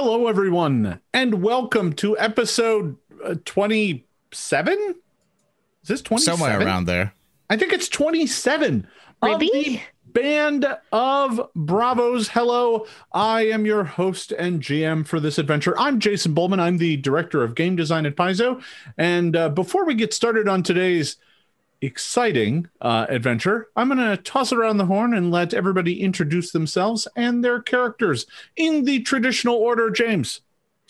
Hello, everyone, and welcome to episode uh, 27. Is this 27? Somewhere around there. I think it's 27. of Really? the Band of Bravos. Hello, I am your host and GM for this adventure. I'm Jason Bulmahn. I'm the director of game design at Paizo. And uh, before we get started on today's exciting uh, adventure, I'm going to toss it around the horn and let everybody introduce themselves and their characters in the traditional order. James.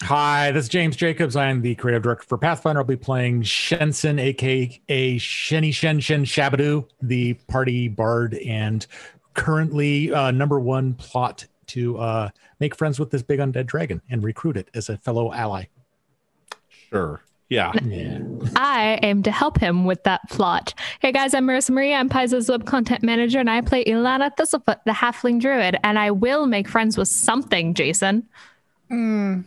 Hi, this is James Jacobs. I'm the creative director for Pathfinder. I'll be playing Shensen, aka Sheni Shen Shen Shabadoo, the party bard, and currently uh, number one plot to uh, make friends with this big undead dragon and recruit it as a fellow ally. Sure. Yeah. Yeah. I aim to help him with that plot. Hey guys, I'm Marissa Maria. I'm Paizo's web content manager, and I play Ilana Thistlefoot, the halfling druid. And I will make friends with something, Jason. Hi,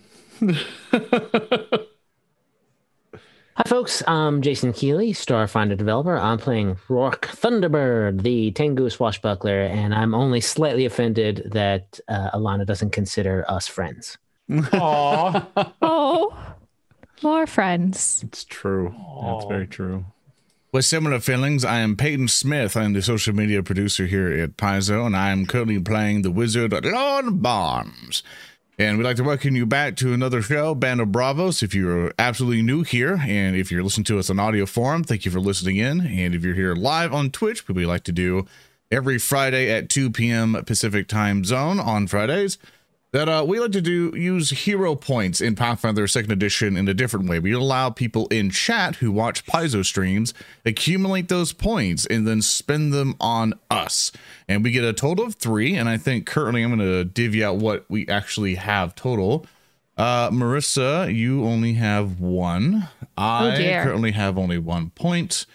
folks. I'm Jason Keeley, Starfinder developer. I'm playing Rourke Thunderbird, the Tengu swashbuckler, and I'm only slightly offended that uh, Alana doesn't consider us friends. Aw. Oh, more friends. It's true. That's very true. With similar feelings, I am Peyton Smith. I'm the social media producer here at Paizo, and I am currently playing the wizard Lord Barnes. And we'd like to welcome you back to another show, Band of Bravos. If you're absolutely new here, and if you're listening to us on audio forum, thank you for listening in. And if you're here live on Twitch, what we like to do every Friday at 2 p.m. Pacific time zone on Fridays, that uh, we like to do use hero points in Pathfinder Second Edition in a different way. We allow people in chat who watch Paizo streams accumulate those points and then spend them on us, and we get a total of three. And I think currently I'm going to divvy out what we actually have total. Uh, Marissa, you only have one. I dear. currently have only one point.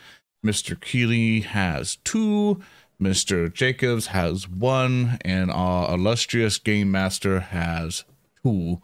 Mr. Keeley has two. Mr. Jacobs has one, and our illustrious game master has two.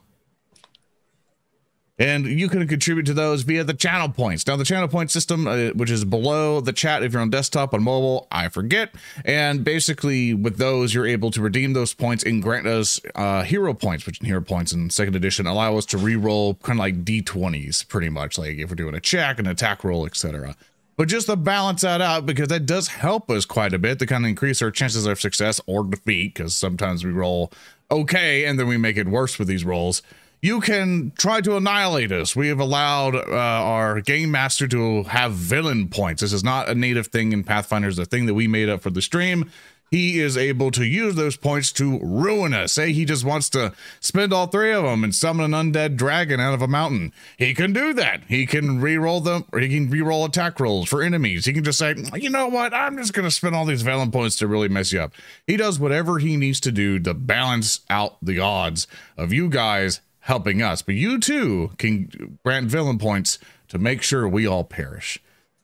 And you can contribute to those via the channel points. Now, the channel point system, uh, which is below the chat if you're on desktop, on mobile, I forget. And basically, with those, you're able to redeem those points and grant us uh, hero points, which in hero points in second edition allow us to re-roll kind of like d20s, pretty much, like if we're doing a check, an attack roll, etc. But just to balance that out, because that does help us quite a bit to kind of increase our chances of success or defeat, because sometimes we roll okay and then we make it worse with these rolls. You can try to annihilate us. We have allowed uh, our game master to have villain points. This is not a native thing in Pathfinder, it's a thing that we made up for the stream. He is able to use those points to ruin us. Say he just wants to spend all three of them and summon an undead dragon out of a mountain. He can do that. He can re-roll them, or he can re-roll attack rolls for enemies. He can just say, you know what? I'm just going to spend all these villain points to really mess you up. He does whatever he needs to do to balance out the odds of you guys helping us. But you too can grant villain points to make sure we all perish.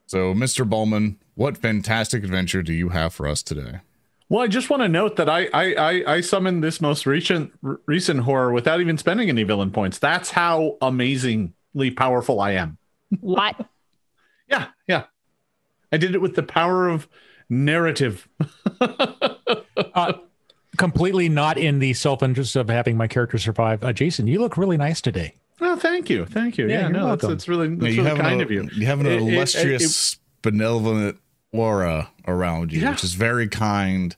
So, Mr. Bulmahn, what fantastic adventure do you have for us today? Well, I just want to note that I I I, I summoned this most recent r- recent horror without even spending any villain points. That's how amazingly powerful I am. What? Yeah, yeah. I did it with the power of narrative. Uh, completely not in the self interest of having my character survive. Uh, Jason, you look really nice today. Oh, thank you, thank you. Yeah, Yeah, you're no, that's, welcome. that's really that's Yeah, really have kind an, of you. You have an It- it- illustrious, benevolent aura around you, Yeah. which is very kind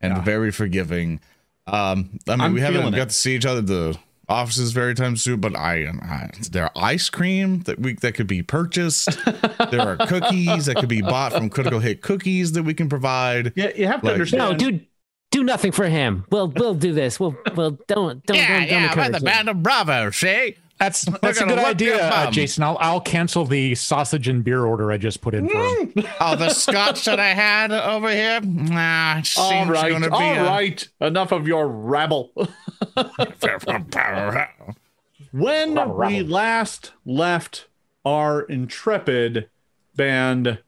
and Yeah. very forgiving. Um, I mean, I'm we haven't feeling got it. to see each other at the offices very time soon, but I, I is there ice cream that we that could be purchased. there are cookies that could be bought from Critical Hit Cookies that we can provide. Yeah, you have to Like- understand. No, dude, do nothing for him. We'll we'll do this. We'll we'll don't don't don't, don't encourage him. of Bravo, see? That's that's a good idea, uh. Jason. I'll I'll cancel the sausage and beer order I just put in for him. Oh, the scotch that I had over here. Nah, it all seems right, gonna be all a- right. Enough of your rabble. when Rabble, we last left our intrepid band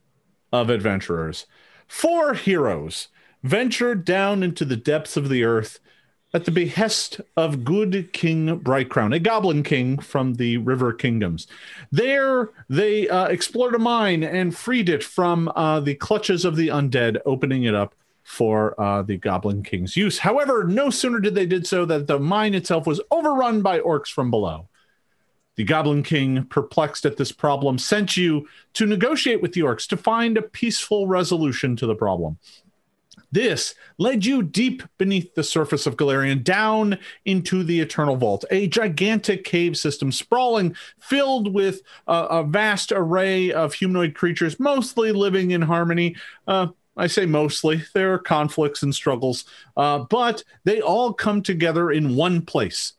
of adventurers, four heroes ventured down into the depths of the earth at the behest of good King Brightcrown, a goblin king from the River Kingdoms. There, they uh, explored a mine and freed it from uh, the clutches of the undead, opening it up for uh, the Goblin King's use. However, no sooner did they did so that the mine itself was overrun by orcs from below. The Goblin King, perplexed at this problem, sent you to negotiate with the orcs to find a peaceful resolution to the problem. This led you deep beneath the surface of Golarion, down into the Eternal Vault, a gigantic cave system sprawling, filled with uh, a vast array of humanoid creatures, mostly living in harmony. Uh, I say mostly, there are conflicts and struggles, uh, but they all come together in one place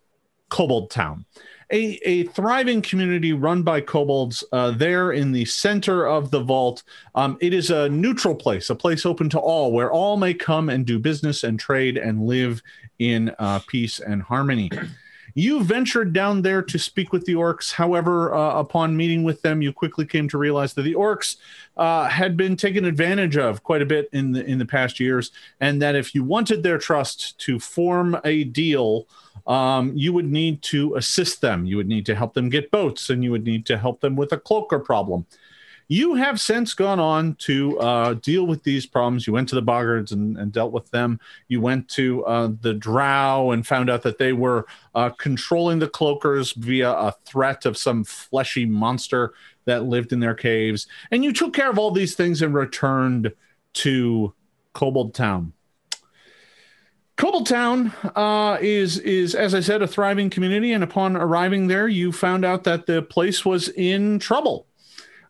Kobold Town a, a thriving community run by kobolds uh, there in the center of the vault. Um, it is a neutral place, a place open to all, where all may come and do business and trade and live in uh, peace and harmony. You ventured down there to speak with the orcs. However, uh, upon meeting with them, you quickly came to realize that the orcs uh, had been taken advantage of quite a bit in the in the past years, and that if you wanted their trust to form a deal, um, you would need to assist them. You would need to help them get boats, and you would need to help them with a cloaker problem. You have since gone on to uh, deal with these problems. You went to the Boggards and, and dealt with them. You went to uh, the Drow and found out that they were uh, controlling the cloakers via a threat of some fleshy monster that lived in their caves. And you took care of all these things and returned to Kobold Town. Kobold Town uh, is is as I said a thriving community, and upon arriving there, you found out that the place was in trouble.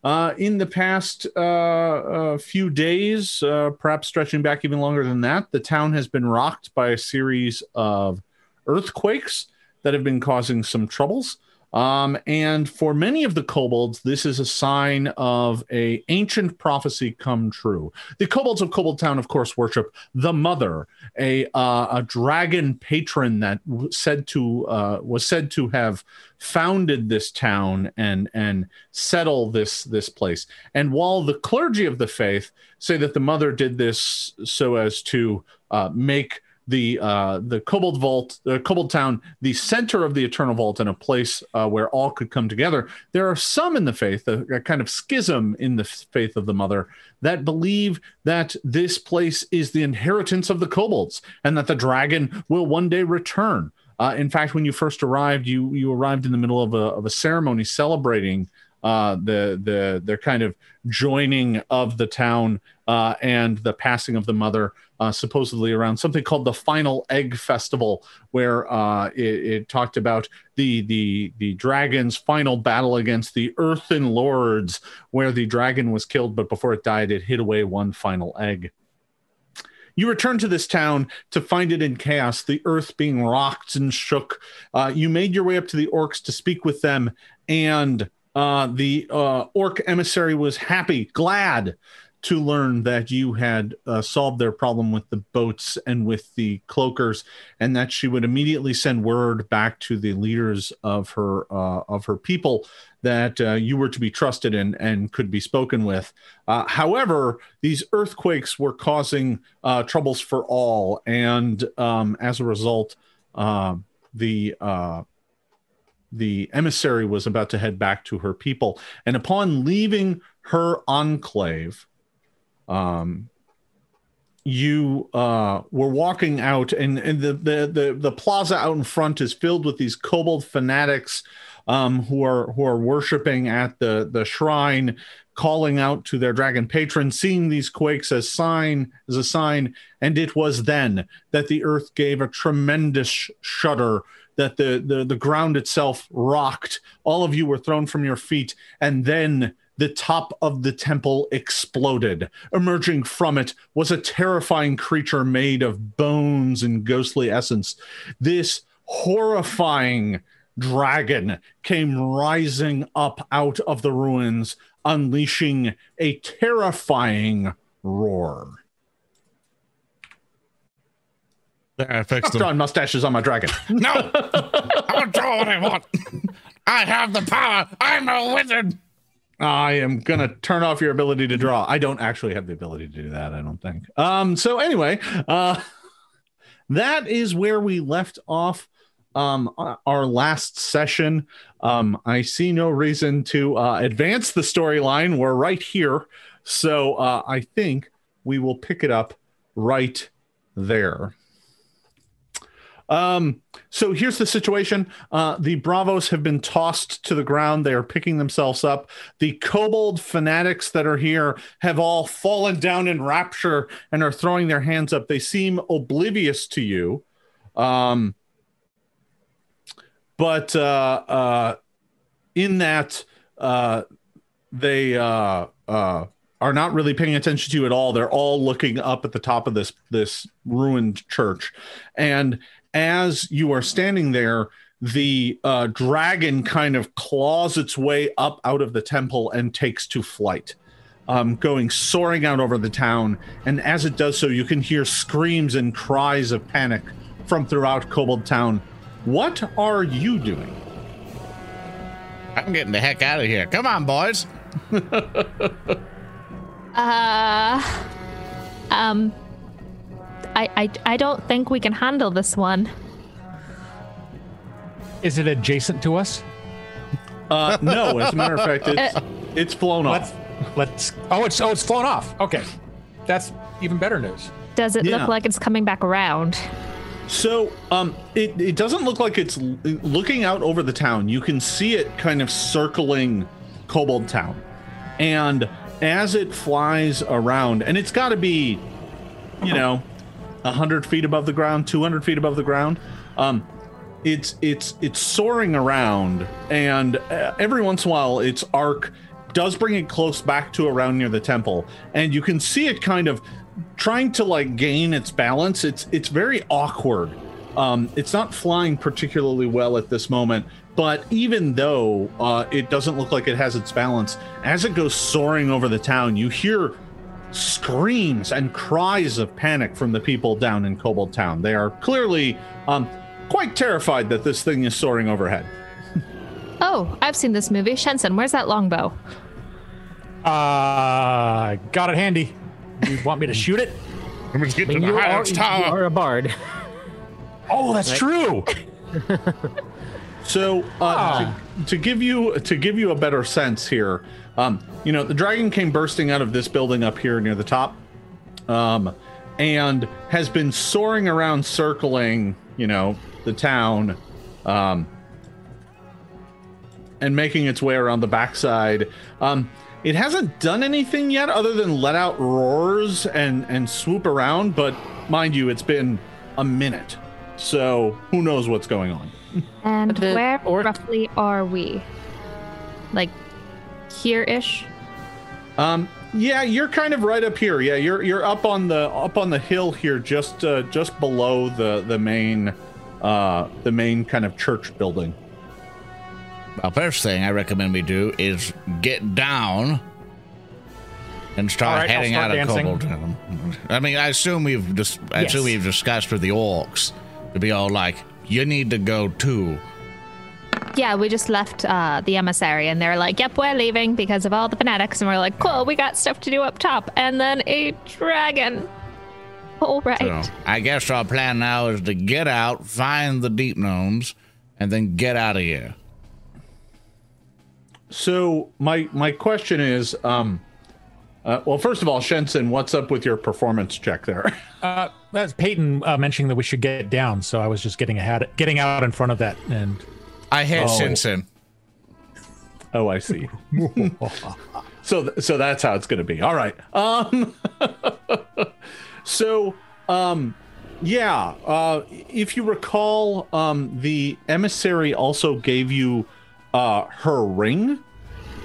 Uh, in the past uh, uh, few days, uh, perhaps stretching back even longer than that, the town has been rocked by a series of earthquakes that have been causing some troubles. Um, and for many of the kobolds, this is a sign of a ancient prophecy come true. The kobolds of Kobold Town, of course, worship the Mother, a uh, a dragon patron that said to uh, was said to have founded this town and and settle this this place. And while the clergy of the faith say that the Mother did this so as to uh, make the uh, the Kobold Vault, the Kobold Town, the center of the Eternal Vault, and a place uh, where all could come together. There are some in the faith, a, a, kind of schism in the faith of the Mother, that believe that this place is the inheritance of the Kobolds, and that the dragon will one day return. Uh, in fact, when you first arrived, you you arrived in the middle of a of a ceremony celebrating uh, the the their kind of joining of the town uh, and the passing of the mother, uh, supposedly around something called the Final Egg Festival, where uh, it, it, talked about the the the dragon's final battle against the Earthen Lords, where the dragon was killed, but before it died, it hid away one final egg. You return to this town to find it in chaos, the earth being rocked and shook. Uh, you made your way up to the orcs to speak with them, and uh, the uh, orc emissary was happy, glad to learn that you had uh, solved their problem with the boats and with the cloakers, and that she would immediately send word back to the leaders of her uh, of her people that uh, you were to be trusted and and could be spoken with. Uh, however, these earthquakes were causing uh, troubles for all, and um, as a result, uh, the the emissary was about to head back to her people, and upon leaving her enclave um, you uh, were walking out, and, and the, the, the the plaza out in front is filled with these kobold fanatics um, who are who are worshiping at the the shrine, calling out to their dragon patron, seeing these quakes as sign as a sign, and it was then that the earth gave a tremendous shudder. That the, the the ground itself rocked. All of you were thrown from your feet, and then the top of the temple exploded. Emerging from it was a terrifying creature made of bones and ghostly essence. This horrifying dragon came rising up out of the ruins, unleashing a terrifying roar. I fixed Stop drawing mustaches on my dragon. no, I'll draw what I want. I have the power. I'm a wizard. I am gonna turn off your ability to draw. I don't actually have the ability to do that. I don't think. Um. So anyway, uh, that is where we left off. Um, our last session. Um, I see no reason to uh, advance the storyline. We're right here, so uh, I think we will pick it up right there. Um, so here's the situation. Uh, the Bravos have been tossed to the ground. They are picking themselves up. The kobold fanatics that are here have all fallen down in rapture and are throwing their hands up. They seem oblivious to you. Um, but uh, uh, in that, uh, they uh, uh, are not really paying attention to you at all. They're all looking up at the top of this this ruined church, and as you are standing there, the uh, dragon kind of claws its way up out of the temple and takes to flight, um, going soaring out over the town. And as it does so, you can hear screams and cries of panic from throughout Kobold Town. What are you doing? I'm getting the heck out of here. Come on, boys. Uh, um, I, I, I don't think we can handle this one. Is it adjacent to us? Uh, no, as a matter of fact, it's it's flown Let's off. let's. Oh, it's oh, it's flown off. Okay, that's even better news. Does it Yeah. look like it's coming back around? So, um, it, it doesn't look like it's looking out over the town. You can see it kind of circling Kobold Town. And as it flies around, and it's got to be, you know, 100 feet above the ground, 200 feet above the ground. Um, it's it's it's soaring around, and uh, every once in a while, its arc does bring it close back to around near the temple, and you can see it kind of trying to like gain its balance. It's it's very awkward. Um, it's not flying particularly well at this moment, but even though uh, it doesn't look like it has its balance, as it goes soaring over the town, you hear screams and cries of panic from the people down in Kobold Town. They are clearly um, quite terrified that this thing is soaring overhead. Oh, I've seen this movie. Shenson, where's that longbow? Uh, got it handy. You want me to shoot it? Let's get I mean, to the you, are, Highlands you Tower. are a bard. Oh, that's true. So, uh, to, to give you to give you a better sense here, um, you know, the dragon came bursting out of this building up here near the top, um, and has been soaring around, circling, you know, the town, um, and making its way around the backside. Um, it hasn't done anything yet other than let out roars and and swoop around, but mind you, it's been a minute, so who knows what's going on. And where orc- roughly are we? Like here-ish? Um, yeah, you're kind of right up here. Yeah, you're you're up on the up on the hill here, just uh, just below the the main uh, the main kind of church building. Well, first thing I recommend we do is get down and start All right, I'll heading start out of dancing. Kobold Town. I mean, I assume we've just, I Yes. assume we've discussed with the orcs to be all like, you need to go too. Yeah, we just left uh, the emissary and they're like, yep, we're leaving because of all the fanatics. And we're like, cool, we got stuff to do up top. And then a dragon. All right. So I guess our plan now is to get out, find the deep gnomes, and then get out of here. So my my question is, um, uh, well, first of all, Shenson, what's up with your performance check there? Uh, that's Peyton uh, mentioning that we should get down. So I was just getting ahead, getting out in front of that, and I hit Oh. Simpson. Oh, I see. so th- so that's how it's going to be. All right. Um so um yeah, uh if you recall um the emissary also gave you uh her ring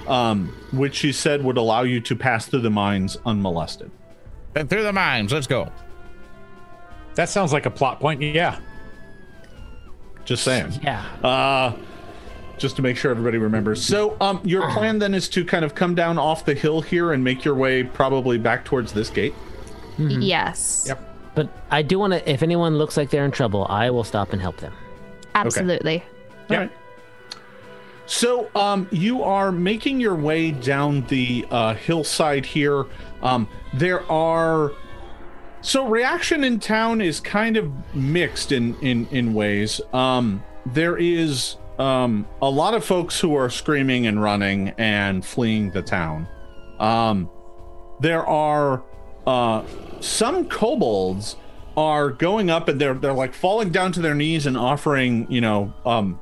um which she said would allow you to pass through the mines unmolested. And through the mines. Let's go. that sounds like a plot point. Yeah. Just saying. Yeah. Uh just to make sure everybody remembers. So, um, your plan then is to kind of come down off the hill here and make your way probably back towards this gate. Yes. Yep. But I do want to, if anyone looks like they're in trouble, I will stop and help them. Absolutely. Okay. All right. So, um, you are making your way down the uh, hillside here. Um, there are so reaction in town is kind of mixed in in in ways. Um, there is um, a lot of folks who are screaming and running and fleeing the town. Um, there are uh, some kobolds are going up and they're they're like falling down to their knees and offering, you know, um,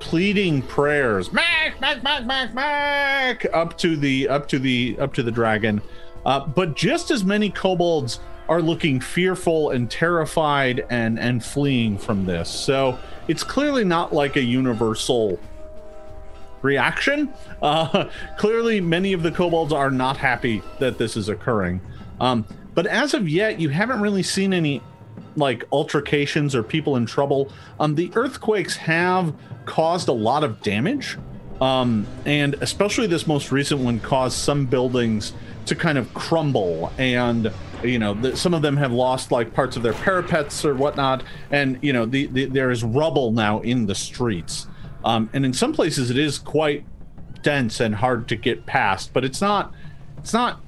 pleading prayers, mac, mac, mac, mac, mac, up to the up to the up to the dragon. Uh, but just as many kobolds are looking fearful and terrified and and fleeing from this. So it's clearly not like a universal reaction. Uh, clearly, many of the kobolds are not happy that this is occurring. Um, but as of yet, you haven't really seen any like altercations or people in trouble. Um, the earthquakes have caused a lot of damage, um, and especially this most recent one caused some buildings to kind of crumble and you know the, some of them have lost like parts of their parapets or whatnot. And you know the, the there is rubble now in the streets. Um, and in some places it is quite dense and hard to get past but it's not it's not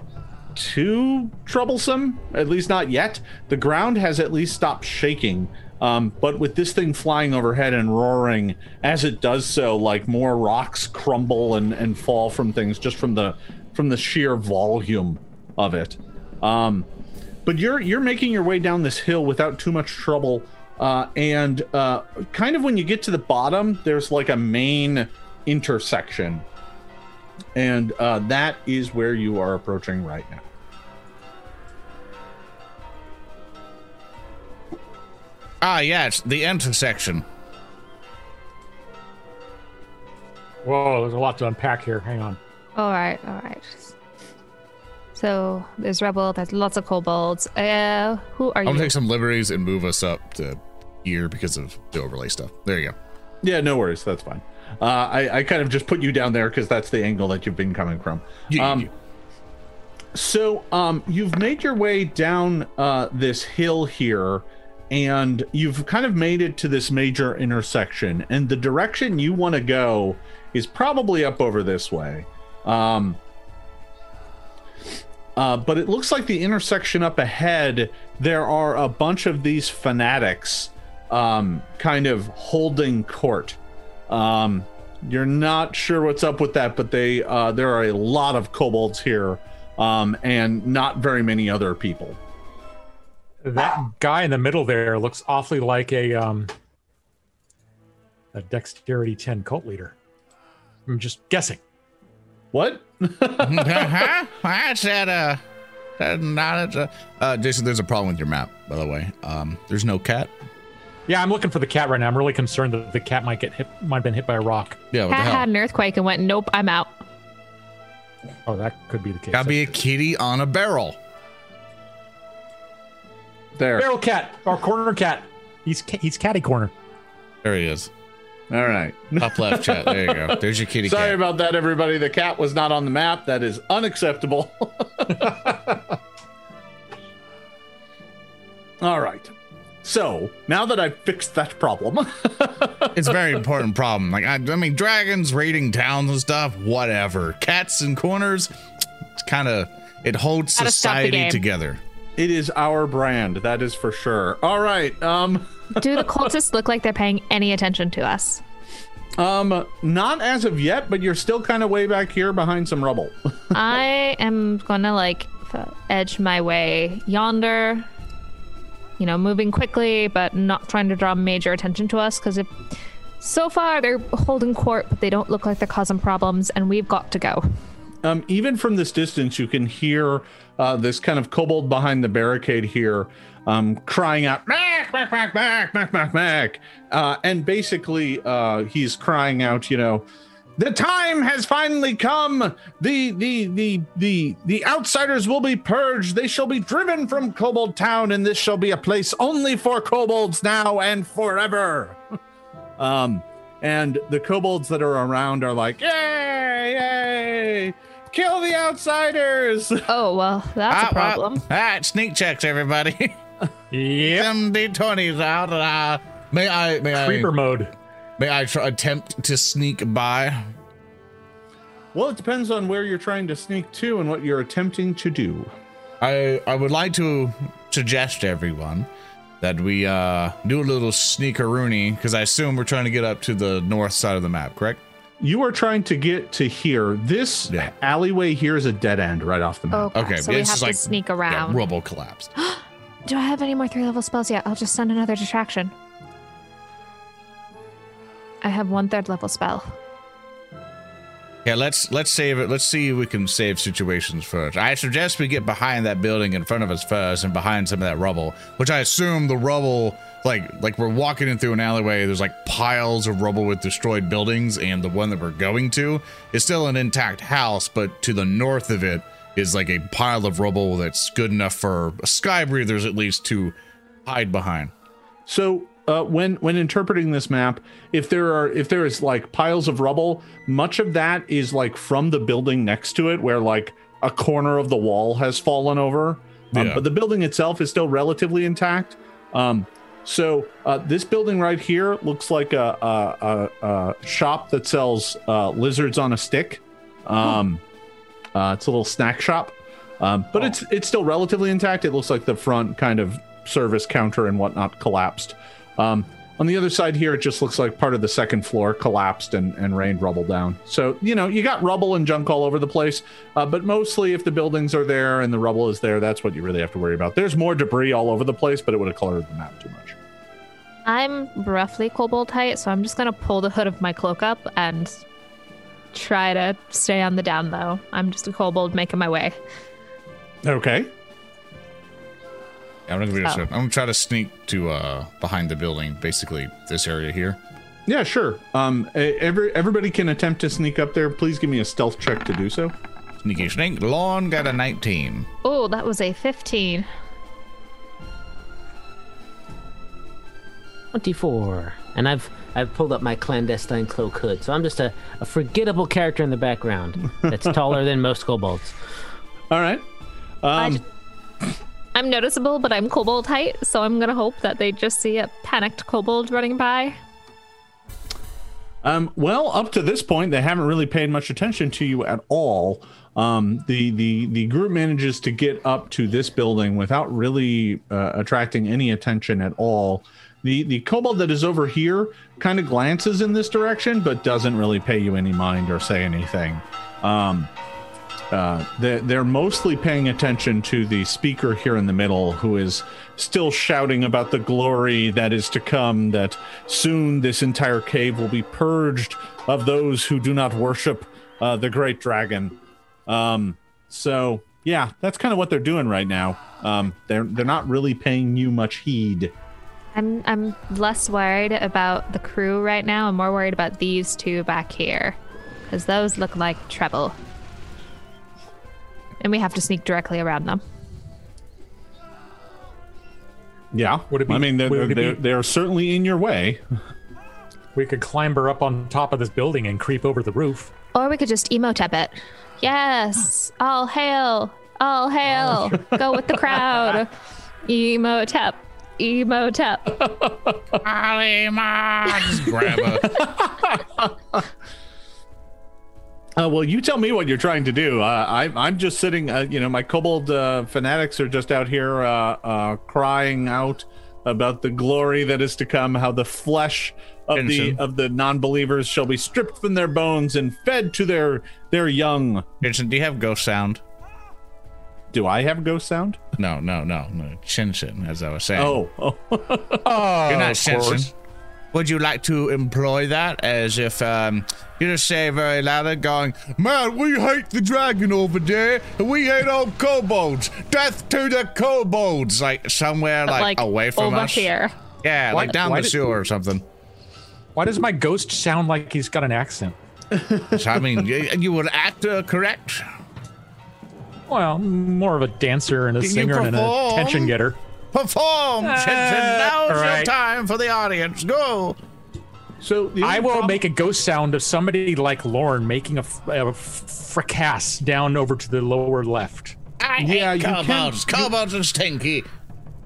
too troublesome at least not yet. The ground has at least stopped shaking. Um, but with this thing flying overhead and roaring as it does so like more rocks crumble and, and fall from things just from the from the sheer volume of it um, but you're you're making your way down this hill without too much trouble uh, and uh, kind of when you get to the bottom there's like a main intersection and uh, that is where you are approaching right now Ah, yes, the intersection. Whoa, there's a lot to unpack here. Hang on. All right, all right. So there's rebel. There's lots of kobolds. Uh, who are you? I'm gonna take some liberties and move us up to here because of the overlay stuff. There you go. yeah no worries that's fine uh, I, I kind of just put you down there because that's the angle that you've been coming from Yeah, um, yeah. So, um, you've made your way down uh, this hill here, and you've kind of made it to this major intersection. And the direction you want to go is probably up over this way. Um, uh, but it looks like the intersection up ahead, there are a bunch of these fanatics um, kind of holding court. Um, you're not sure what's up with that, but they uh, there are a lot of kobolds here, um, and not very many other people. That guy in the middle there looks awfully like a um a dexterity 10 cult leader. I'm just guessing. What? uh-huh. I said, uh, uh, not a, uh, Jason. There's a problem with your map, by the way. Um, there's no cat. Yeah, I'm looking for the cat right now. I'm really concerned that the cat might get hit might have been hit by a rock. Yeah, what the Cat hell? had an earthquake and went, nope, I'm out. Oh, that could be the case. Gotta be a kitty on a barrel. There. Feral cat or corner cat. He's he's catty corner. There he is. All right. Up left chat. There you go. There's your kitty Sorry cat. about that, everybody. The cat was not on the map. That is unacceptable. All right. So now that I've fixed that problem, it's a very important problem. Like I, I mean, dragons raiding towns and stuff. Whatever. Cats in corners. It's kind of it holds Gotta society together. It is our brand. That is for sure. All right. Um. Do the cultists look like they're paying any attention to us? Um. Not as of yet, but you're still kind of way back here behind some rubble. I am gonna like edge my way yonder. You know, moving quickly, but not trying to draw major attention to us. Because if so far they're holding court, but they don't look like they're causing problems, and we've got to go. Um, even from this distance, you can hear uh, this kind of kobold behind the barricade here um, crying out, Mac, Mac, Mac, Mac, Mac, Mac, Mac. Uh, and basically, uh, he's crying out, you know, the time has finally come. The, the, the, the, the outsiders will be purged. They shall be driven from Kobold Town, and this shall be a place only for kobolds now and forever. um, and the kobolds that are around are like, yay, yay, kill the outsiders. Oh well, that's Ah, a problem. Well, all right, sneak checks, everybody. Yep. Some d20s out. Uh, may I? May Creeper I? mode. May I try, attempt to sneak by? Well, it depends on where you're trying to sneak to and what you're attempting to do. I I would like to suggest to everyone that we uh do a little sneakeroony because I assume we're trying to get up to the north side of the map, correct? You are trying to get to here. This Yeah. alleyway here is a dead end right off the map. Oh, okay, Okay, so yeah, we have to like- sneak Yeah, around. Robo collapsed. Do I have any more three level spells yet? I'll just send another distraction. I have one third level spell. Yeah, let's let's save it. Let's see if we can save situations first. I suggest we get behind that building in front of us first, and behind some of that rubble, which I assume the rubble, like like we're walking in through an alleyway. There's like piles of rubble with destroyed buildings, and the one that we're going to is still an intact house, but to the north of it is like a pile of rubble that's good enough for sky breathers at least to hide behind. So uh, when when interpreting this map, if there are if there is like piles of rubble, much of that is like from the building next to it, where like a corner of the wall has fallen over. Um, Yeah. But the building itself is still relatively intact. Um, so uh, this building right here looks like a, a, a, a shop that sells uh, lizards on a stick. Um, uh, it's a little snack shop, um, but it's it's still relatively intact. It looks like the front kind of service counter and whatnot collapsed. Um, on the other side here, it just looks like part of the second floor collapsed and, and rained rubble down. So, you know, you got rubble and junk all over the place, uh, but mostly if the buildings are there and the rubble is there, that's what you really have to worry about. There's more debris all over the place, but it would have colored the map too much. I'm roughly kobold height, so I'm just gonna pull the hood of my cloak up and try to stay on the down low. I'm just a kobold making my way. Okay. I'm gonna, be Oh. I'm gonna try to sneak to uh behind the building, basically this area here. Yeah, sure. Um, every, everybody can attempt to sneak up there. Please give me a stealth check to do so. Sneaky sneak. Lawn got a 19. Oh, that was a 15. 24. And I've I've pulled up my clandestine cloak hood, so I'm just a, a forgettable character in the background that's taller than most kobolds. All right. I Um, ju- I'm noticeable, but I'm kobold height, so I'm gonna hope that they just see a panicked kobold running by. Um, well, up to this point, they haven't really paid much attention to you at all. Um, the the the group manages to get up to this building without really uh, attracting any attention at all. The the kobold that is over here kind of glances in this direction, but doesn't really pay you any mind or say anything. Um, uh, they're, mostly paying attention to the speaker here in the middle who is still shouting about the glory that is to come that soon this entire cave will be purged of those who do not worship uh, the great dragon. Um, so yeah that's kind of what they're doing right now. Um, they're they're not really paying you much heed. I'm I'm less worried about the crew right now. I'm more worried about these two back here, because those look like trouble, and we have to sneak directly around them. yeah Would it be- i mean they're, would it they're, be- they're certainly in your way We could climb her up on top of this building and creep over the roof. Or we could just emotep it. Yes, all hail, all hail, go with the crowd. Emotep, emotep. Alima! Just grab a. Uh, well, you tell me what you're trying to do. Uh, I, I'm just sitting. Uh, you know, my kobold uh, fanatics are just out here uh, uh, crying out about the glory that is to come. How the flesh of the of the non-believers shall be stripped from their bones and fed to their their young. Vincent, do you have ghost sound? Do I have ghost sound? No, no, no, no. Shinshin, as I was saying. Oh, oh. Oh, You're not of Shinshin. course. Would you like to employ that as if um, you just say very loud, going, Man, we hate the dragon over there, and we hate all kobolds. Death to the kobolds! Like somewhere But, like, away from over us. here. Yeah, Why- like down why the did- sewer or something. Why does my ghost sound like he's got an accent? So, I mean, you, you would act uh, correct. Well, more of a dancer and a Can singer and an perform? attention getter. Perform, uh, Shinshin. Now's your time for the audience. Go. so the I will prob- make a ghost sound of somebody like Lorne making a, f- a f- fracas down over to the lower left. I Yeah, hate you can- kobolds. are stinky.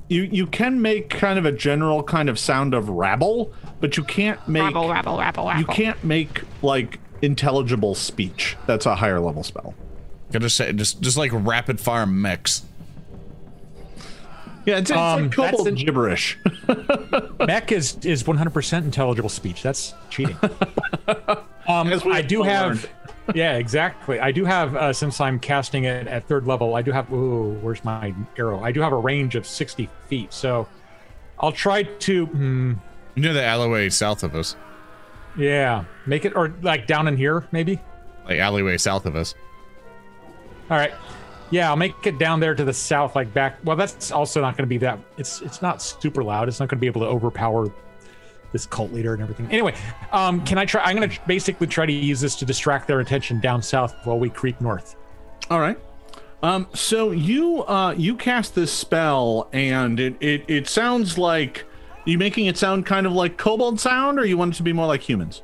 you you can make kind of a general kind of sound of rabble, but you can't make Rabble, rabble, rabble, rabble. you can't make like intelligible speech. That's a higher level spell. Gotta say, just just like rapid fire mix. Yeah, it's, it's Um, like kobold that's gibberish. Mech is is 100% intelligible speech. That's cheating. Um, I do all have. learned. yeah, exactly. I do have uh, since I'm casting it at third level. I do have. Ooh, where's my arrow? I do have a range of sixty feet. So I'll try to. Hmm, You know the alleyway south of us, yeah, make it or like down in here maybe. like alleyway south of us. All right. Yeah, I'll make it down there to the south, like back. Well, that's also not going to be that. It's it's not super loud. It's not going to be able to overpower this cult leader and everything. Anyway, um, can I try? I'm going to basically try to use this to distract their attention down south while we creep north. All right. Um, so you uh, you cast this spell, and it, it it sounds like you making it sound kind of like kobold sound, or you want it to be more like humans.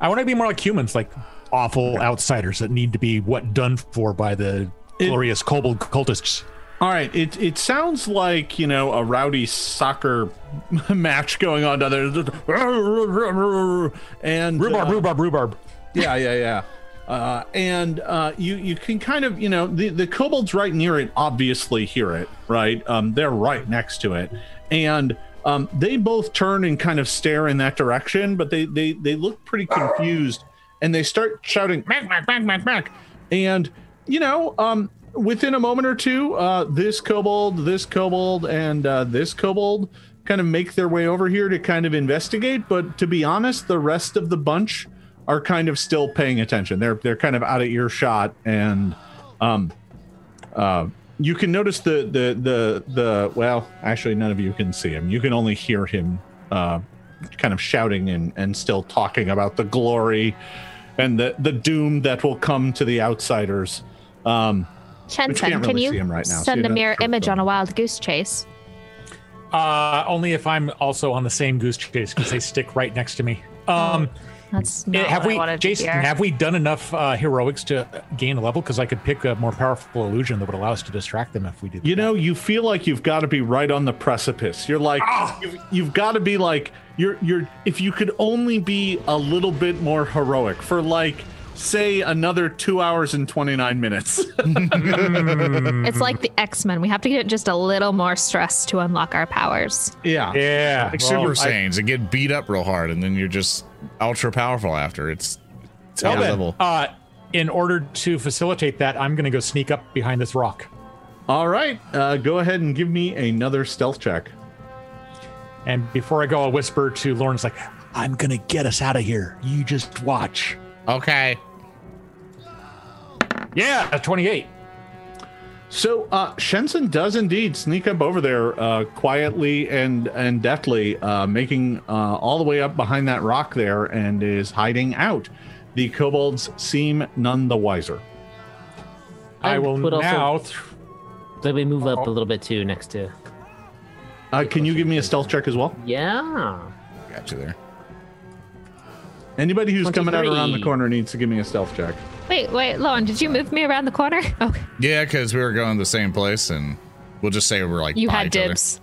I want to be more like humans, like awful outsiders that need to be what done for by the glorious kobold cultists. All right. It it sounds like you know a rowdy soccer match going on down there, and Rhubarb, uh, rhubarb, rhubarb. yeah, yeah, yeah. Uh, and uh, you you can kind of you know the the kobolds right near it obviously hear it right. Um, they're right next to it, and um, they both turn and kind of stare in that direction, but they they they look pretty confused, and they start shouting "Mac, mac, mac, mac, mac," and you know um. Within a moment or two, uh, this kobold, this kobold, and uh, this kobold kind of make their way over here to kind of investigate. But to be honest, the rest of the bunch are kind of still paying attention. They're they're kind of out of earshot, and um, uh, you can notice the the the the well, actually, none of you can see him. You can only hear him, uh, kind of shouting and and still talking about the glory and the the doom that will come to the outsiders. Um, Shensen, can't can really you see him right now, send you're a mirror image what's on a wild goose chase? Uh, only if I'm also on the same goose chase because they stick right next to me. Um, That's eh, not have what we, I wanted Jason? to hear. Have we done enough uh, heroics to gain a level? Because I could pick a more powerful illusion that would allow us to distract them if we did. you that. know, you feel like you've got to be right on the precipice. You're like, you've, you've got to be like, you're you're. If you could only be a little bit more heroic for like. Say another two hours and 29 minutes. It's like the X Men. We have to get just a little more stress to unlock our powers. yeah. Yeah, Like well, Super I- Saiyans and get beat up real hard, and then you're just ultra powerful after. It's it's Well then, level. uh, in order to facilitate that, I'm going to go sneak up behind this rock. All right. Uh, go ahead and give me another stealth check. And before I go, I'll whisper to Lauren's like, I'm going to get us out of here. You just watch. Okay. Yeah, a 28. So uh, Shenson does indeed sneak up over there uh, quietly and and deftly, uh, making uh, all the way up behind that rock there, and is hiding out. The kobolds seem none the wiser. I, I will would also- now. th- Let me move up a little bit too next to. Uh, can you give me a stealth check as well? Yeah. Got you there. Anybody who's coming out around the corner needs to give me a stealth check. Wait, wait, Lauren, did you move me around the corner? Okay. Yeah, because we were going the same place, and we'll just say we're like You by had each other. dibs.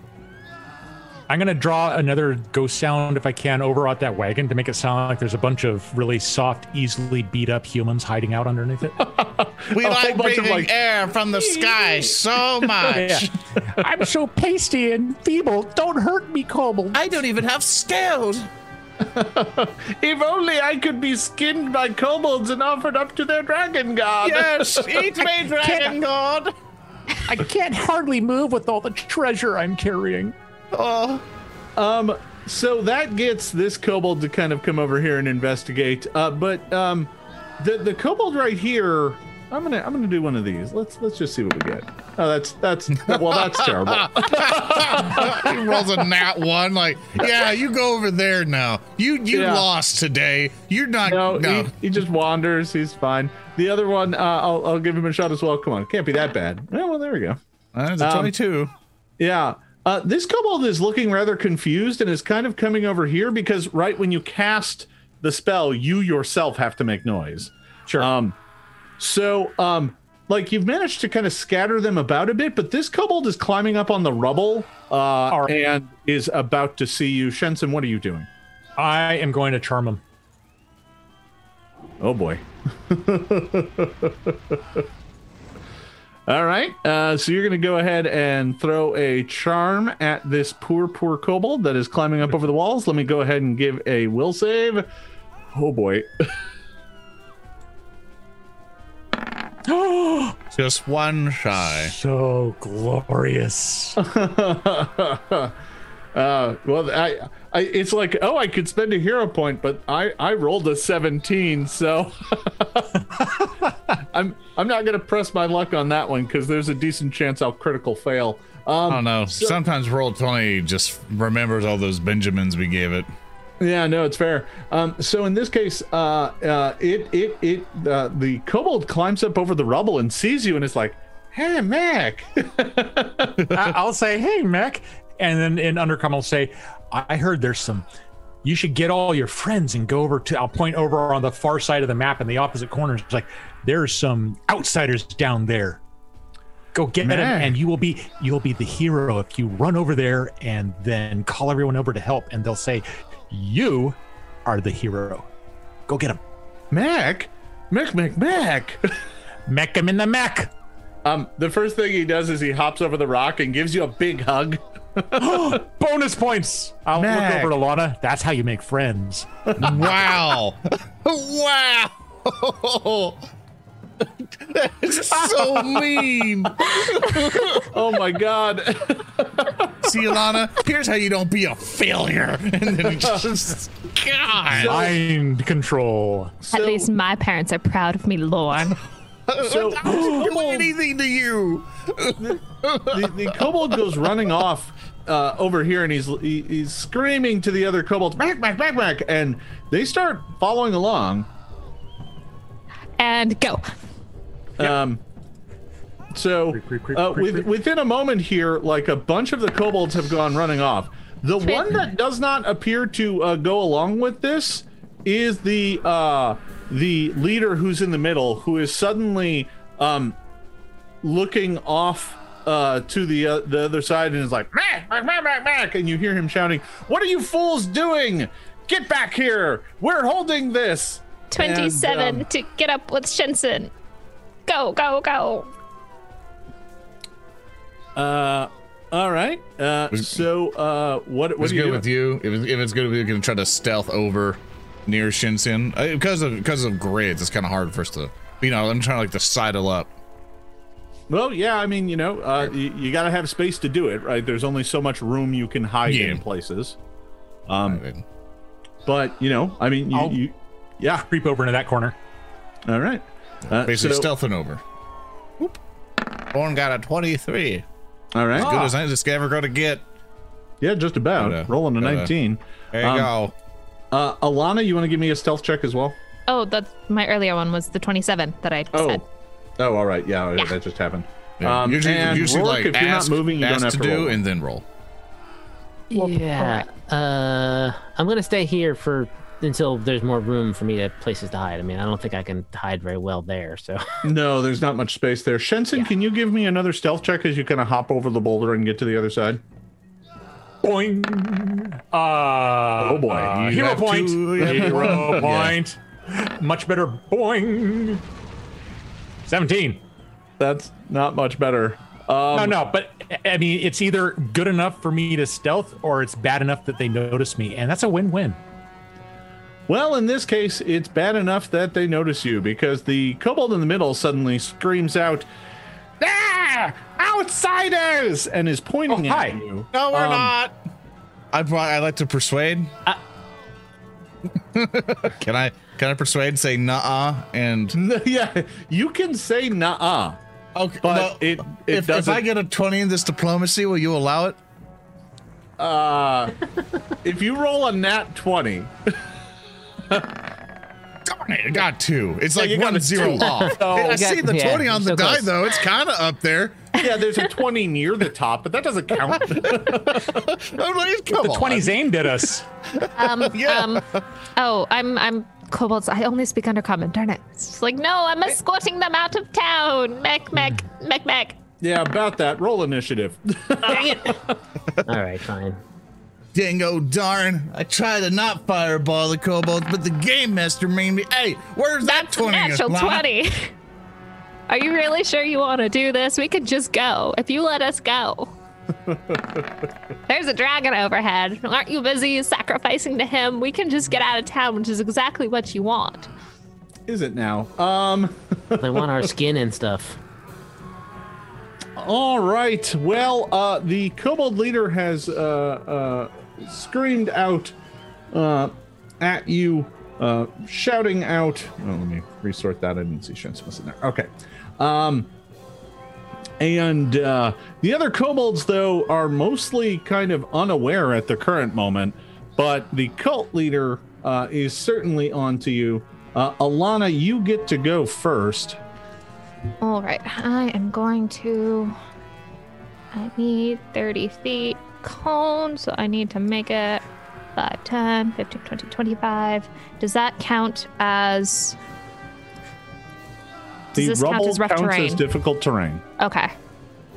I'm going to draw another ghost sound if I can over at that wagon to make it sound like there's a bunch of really soft, easily beat up humans hiding out underneath it. We A like bunch of, breathing like- air from the sky so much. Yeah. I'm so pasty and feeble. Don't hurt me, kobold. I don't even have scales. If only I could be skinned by kobolds and offered up to their dragon god. Yes, eat me, dragon god. I can't hardly move with all the treasure I'm carrying. Oh, Um, so that gets this kobold to kind of come over here and investigate. Uh, but um, the the kobold right here, I'm gonna I'm gonna do one of these. Let's let's just see what we get. Oh, that's that's well, that's terrible. he rolls a nat one. Like, yeah, you go over there now. You you Yeah. lost today. You're not. No, No, He, he just wanders. He's fine. The other one, uh, I'll I'll give him a shot as well. Come on, can't be that bad. Yeah, well, there we go. that's a Um, twenty-two. Yeah. Uh, this kobold is looking rather confused and is kind of coming over here because right when you cast the spell, you yourself have to make noise. Sure. Um, so, um, like you've managed to kind of scatter them about a bit, but this kobold is climbing up on the rubble uh, right. and is about to see you. Shenson, what are you doing? I am going to charm him. Oh boy. All right. Uh, so you're going to go ahead and throw a charm at this poor, poor kobold that is climbing up over the walls. Let me go ahead and give a will save. Oh boy. Just one shy. So glorious. uh, well, I, I, it's like, oh, I could spend a hero point, but I, I rolled a 17, so I'm, I'm not gonna press my luck on that one because there's a decent chance I'll critical fail. Um, I don't know. so- Sometimes Roll Twenty just remembers all those Benjamins we gave it. Yeah, no, it's fair. Um, so in this case, uh, uh, it, it, it, uh, the kobold climbs up over the rubble and sees you and is like, "Hey, Mac." I- I'll say, "Hey, Mac," and then in Undercommon, I'll say, "I heard there's some. You should get all your friends and go over to. I'll point over on the far side of the map in the opposite corner. It's like there's some outsiders down there. Go get them, and you will be you'll be the hero if you run over there and then call everyone over to help, and they'll say, you are the hero. Go get him. Mac, Mac, Mac, Mac. Mech them in the mech. um, the first thing he does is he hops over the rock and gives you a big hug. Bonus points. I'll Mac. look over to Lana. That's how you make friends. Wow! wow! That's so mean. Oh my god. See, Alana, here's how you don't be a failure. And then he just, God. Mind control. At least my parents are proud of me, Lorne. So I didn't do anything to you. the, the kobold goes running off uh, over here and he's he, he's screaming to the other kobolds, Mac, Mac, Mac, Mac, and they start following along. And go. Um, so Creep, creep, creep, uh, creep, with, creep. within a moment here, like a bunch of the kobolds have gone running off. The one that does not appear to uh, go along with this is the uh, the leader who's in the middle, who is suddenly um, looking off uh, to the uh, the other side and is like, Mac, Mac, Mac, Mac, Mac, and you hear him shouting, "What are you fools doing? Get back here! We're holding this." 27 And, um, to get up with Shenson. Go, go, go. Uh, all right. Uh, so uh, what what It's do you good do? with you. If, it's- if it's good with you, you can try to stealth over near Shenson. Uh, because of because of grids, it's kind of hard for us to. You know, I'm trying to like to sidle up. Well, yeah, I mean, you know, uh, you, you got to have space to do it, right? There's only so much room you can hide Yeah. in places. I Um, mean, but you know, I mean, you, you yeah. Creep over into that corner. All right. Uh, basically so- stealthing over. Whoop. Born got a 23. All right. As good as I just ever going to get. Yeah, just about. Gotta- Rolling a gotta- 19. There you Um, go. Uh, Alana, you want to give me a stealth check as well? Oh, that's my earlier one was the 27 that I Oh. said. Oh, all right. Yeah, Yeah. that just happened. Yeah, Um, usually, and usually Rourke, like if you're ask, not moving, you don't have to, to do roll. and then roll. Yeah. Uh, I'm gonna stay here for until there's more room for me to places to hide. I mean, I don't think I can hide very well there. So No, there's not much space there. Shenson, can you give me another stealth check as you kind of hop over the boulder and get to the other side? Boing. Uh, Oh, boy. uh, hero point. to- Hero Yeah. point. Much better. Boing. 17. That's not much better. Um, no, no, but I mean, it's either good enough for me to stealth or it's bad enough that they notice me. And that's a win win. Well, in this case, it's bad enough that they notice you because the kobold in the middle suddenly screams out, "Ah, outsiders!" and is pointing Oh, at hi. you. No, we're Um, not. I I like to persuade. can I can I persuade? Say nah and yeah, you can say "nah," okay, but well, it it if, if. I get a twenty in this diplomacy, will you allow it? uh, if you roll a nat twenty, Darn it, I got two. It's like you got one a zero two. off. Oh, I see the yeah, twenty on the so die close. though. It's kind of up there. yeah, there's a twenty near the top, but that doesn't count. I'm like, come The on. 20s aimed at us. Um, Yeah. um, oh, I'm, I'm kobolds. I only speak under undercommon. Darn it. It's just like, no, I'm escorting them out of town. Mech, mech, mech, mech. yeah, about that. Roll initiative. dang it. All right, fine. Dingo darn. I tried to not fireball the kobolds, but the game master made me. Hey, where's that That's 20? natural Lana? 20. Are you really sure you want to do this? We could just go if you let us go. There's a dragon overhead. Aren't you busy sacrificing to him? We can just get out of town, which is exactly what you want. Is it now? Um, They want our skin and stuff. All right. Well, uh, the kobold leader has uh, uh, screamed out uh, at you, uh, shouting out. Oh, let me resort that. I didn't see Shen's in there. Okay. Um, and uh, the other kobolds, though, are mostly kind of unaware at the current moment. But the cult leader uh, is certainly on to you. Uh, Alana, you get to go first. All right, I am going to. I need 30 feet cone, so I need to make it 5, 10, 15, 20, 25. Does that count as. Does The this count rubble as rough counts terrain? as difficult terrain. Okay.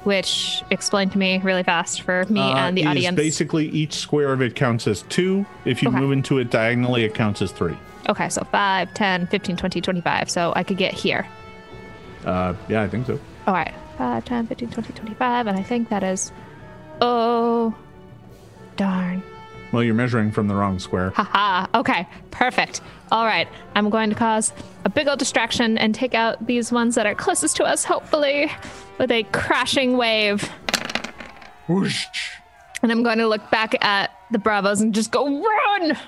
Which explain to me really fast for me Uh, and the audience. Basically, each square of it counts as two. If you Okay. move into it diagonally, it counts as three. Okay, so 5, 10, 15, 20, 25. So I could get here. Uh, yeah, I think so. All right. 5, 10, 15, 20, 25. And I think that is. Oh. Darn. Well, you're measuring from the wrong square. Haha. Okay. Perfect. All right. I'm going to cause a big old distraction and take out these ones that are closest to us, hopefully, with a crashing wave. Whoosh. And I'm going to look back at the Bravos and just go, run!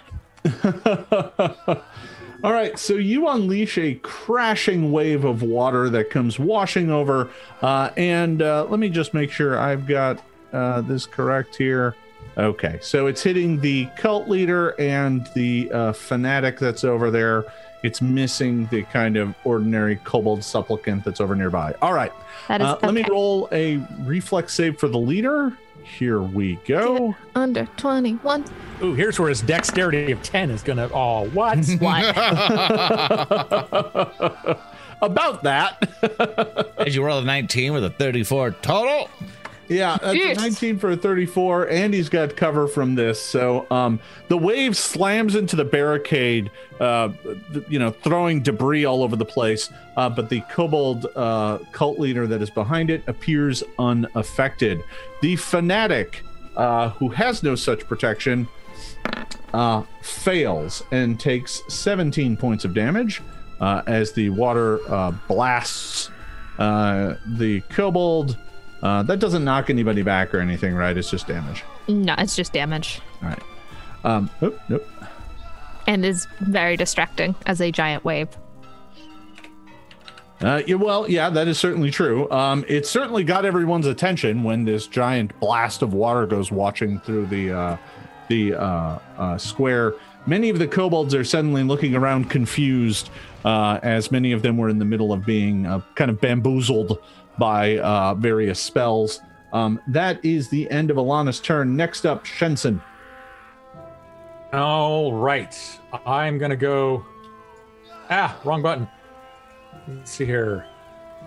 All right, so you unleash a crashing wave of water that comes washing over. Uh, and uh, let me just make sure I've got uh, this correct here. Okay, so it's hitting the cult leader and the uh, fanatic that's over there. It's missing the kind of ordinary kobold supplicant that's over nearby. All right, That is uh, let me roll a reflex save for the leader. Here we go. under 21. Ooh, here's where his dexterity of 10 is gonna. Oh, what? What? About that. As you roll a 19 with a 34 total. Yeah, that's a Yes. 19 for a 34. Andy's got cover from this. So um, the wave slams into the barricade, uh, you know, throwing debris all over the place. Uh, but the kobold uh, cult leader that is behind it appears unaffected. The fanatic, uh, who has no such protection, uh, fails and takes 17 points of damage uh, as the water uh, blasts uh, the kobold. Uh, that doesn't knock anybody back or anything, right? It's just damage. no, it's just damage. All right. Um, oh, nope. And is very distracting as a giant wave. Uh, yeah, well, yeah, that is certainly true. Um, it certainly got everyone's attention when this giant blast of water goes watching through the uh, the uh, uh, square. Many of the kobolds are suddenly looking around confused, uh, as many of them were in the middle of being uh, kind of bamboozled by uh, various spells. Um, that is the end of Alana's turn. Next up, Shenson. All right. I'm going to go. Ah, wrong button. Let's see here.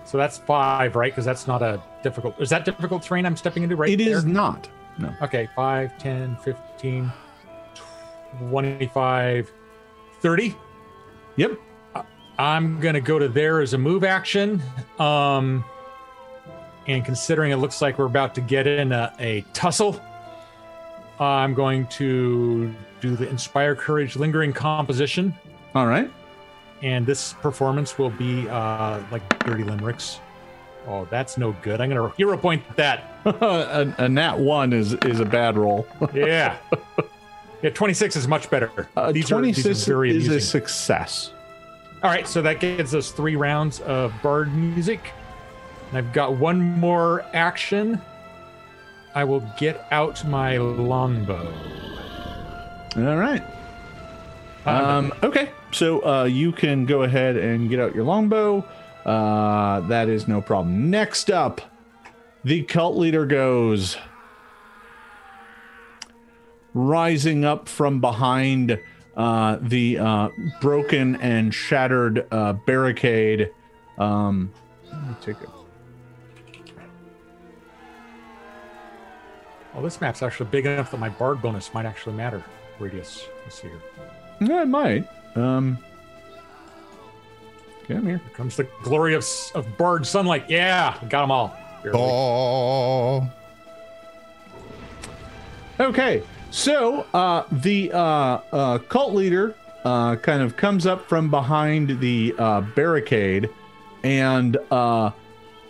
So that's five, right? Because that's not a difficult. Is that difficult terrain I'm stepping into right It there? is not. No. Okay, 5, 10, 15, 25, 30. Yep. I'm going to go to there as a move action. Um, and considering it looks like we're about to get in a, a tussle, I'm going to do the Inspire Courage Lingering Composition. All right. And this performance will be uh, like 30 limericks. Oh, that's no good. I'm going to hero point that. a, a nat one is is a bad roll. Yeah. yeah, 26 is much better. Uh, These are- these are 26 very is a success. All right, so that gives us three rounds of bard music. And I've got one more action. I will get out my longbow. All right. Um, okay, so uh, you can go ahead and get out your longbow. Uh, that is no problem. Next up, the cult leader goes rising up from behind uh, the uh, broken and shattered uh, barricade. Um, let me take it. Well, this map's actually big enough that my bard bonus might actually matter. Radius. Let's see here. Yeah, it might. Um, come here. Here comes the glory of, of bard sunlight. Yeah, got them all. Barely. Oh. Okay, so uh, the uh, uh, cult leader uh, kind of comes up from behind the uh, barricade and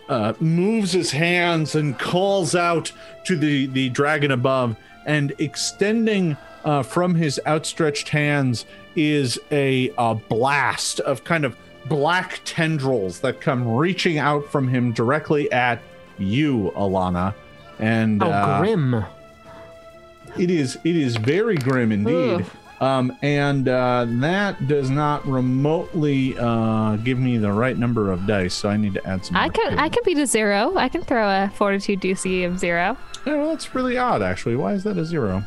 uh, moves his hands and calls out to the the dragon above, and extending uh, from his outstretched hands is a, a blast of kind of black tendrils that come reaching out from him directly at you, Alana. And Oh, uh, grim. it is it is very grim indeed. Ugh. Um, and uh, that does not remotely uh, give me the right number of dice, so I need to add some. I more can to I it. can beat a zero. I can throw a fortitude DC of zero. Yeah, well, that's really odd, actually. Why is that a zero?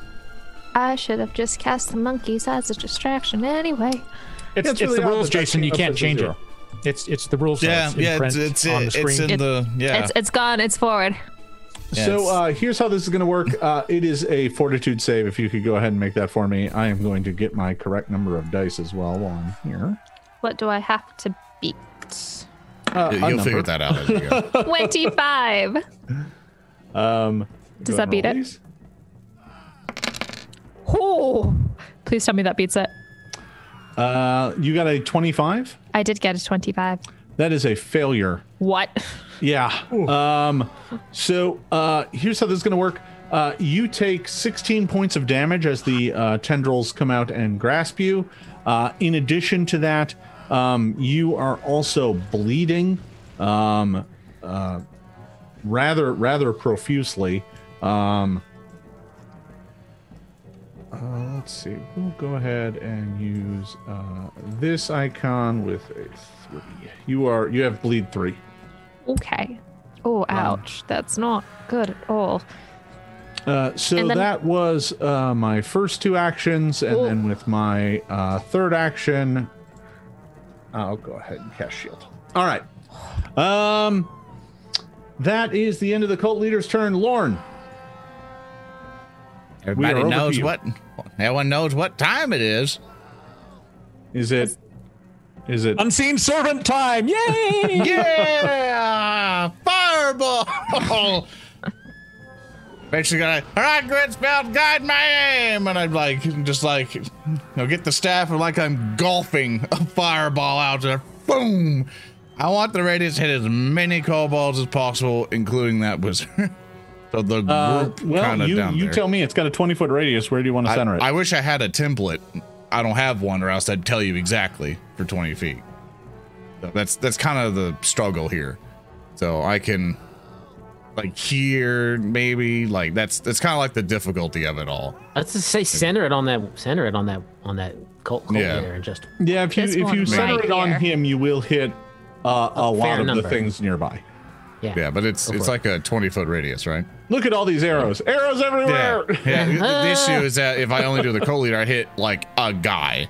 I should have just cast the monkeys as a distraction anyway. It's, Yeah, it's it's, really the rules, that that Jason. You can't change it. It's it's the rules. so Yeah, it's in yeah, it's it's, on it's screen. in the yeah. It's it's gone. It's forward. Yeah, so uh, here's how this is going to work. Uh, it is a fortitude save. If you could go ahead and make that for me, I am going to get my correct number of dice as well while I'm here. What do I have to beat? Uh, You'll number. figure that out as you go. Twenty-five. Um, Does that beat ahead it? Oh, please tell me that beats it. Uh, you got a 25. I did get a twenty-five. That is a failure. What? Yeah. Um, so uh, here's how this is going to work. Uh, you take 16 points of damage as the uh, tendrils come out and grasp you. Uh, in addition to that, um, you are also bleeding um, uh, rather rather profusely. Um, uh, let's see. We'll go ahead and use uh, this icon with a three. You are you have bleed three. Okay. Oh, ouch. That's not good at all. Uh, so then- that was uh, my first two actions, and Oh. then with my uh, third action, I'll go ahead and cast shield. All right. Um, that is the end of the cult leader's turn. Lorne, Everybody knows to you. what. Everyone knows what time it is. is it? Is it? Unseen servant time! Yay! Yeah, fireball. Basically, gonna all right, grit spell, guide my aim, and I'm like, just like, you know, get the staff and like I'm golfing a fireball out there. Boom! I want the radius to hit as many kobolds as possible, including that wizard. so the Uh, group well, kind of you down you there. tell me. It's got a 20 foot radius. Where do you want to I, center it? I wish I had a template. I don't have one, or else I'd tell you exactly for 20 feet. So that's that's kind of the struggle here. So I can like here maybe like that's that's kind of like the difficulty of it all. Let's just say center it on that center it on that on that cult, cult Yeah. leader and just yeah, if you if you one center right it on here. him, you will hit uh, a lot of number. the things nearby. yeah. Yeah, but it's Go it's for like a 20 foot radius, right? Look at all these arrows. Arrows everywhere. Yeah. the, the issue is that if I only do the co leader, I hit like a guy.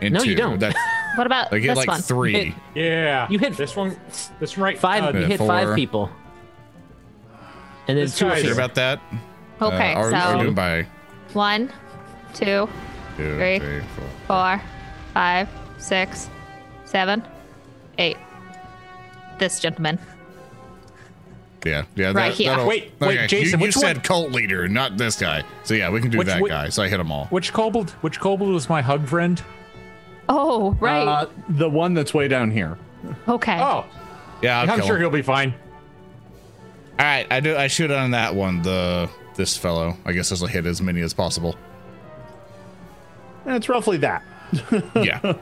And No, you two. don't. That's What about I get this like one? three. Yeah. You hit- this one. This one right. Five uh, you hit four. five people. And then This two guy's- of Sure about that? Okay, uh, are, are so doing by one, two, two, Three. three, four. four, five, six, seven, eight. This gentleman. Yeah, yeah. Right that, here. that'll- Wait, wait, Jason, You, you which said one- cult leader, not this guy. So yeah, we can do Which- that which- guy. So I hit them all. Which kobold? Which kobold was my hug friend? Oh, right. Uh, the one that's way down here. okay. Oh, Yeah, I'll I'm sure him. he'll be fine. All right, I do. I shoot on that one. The this fellow. I guess this will hit as many as possible. It's roughly that. Yeah.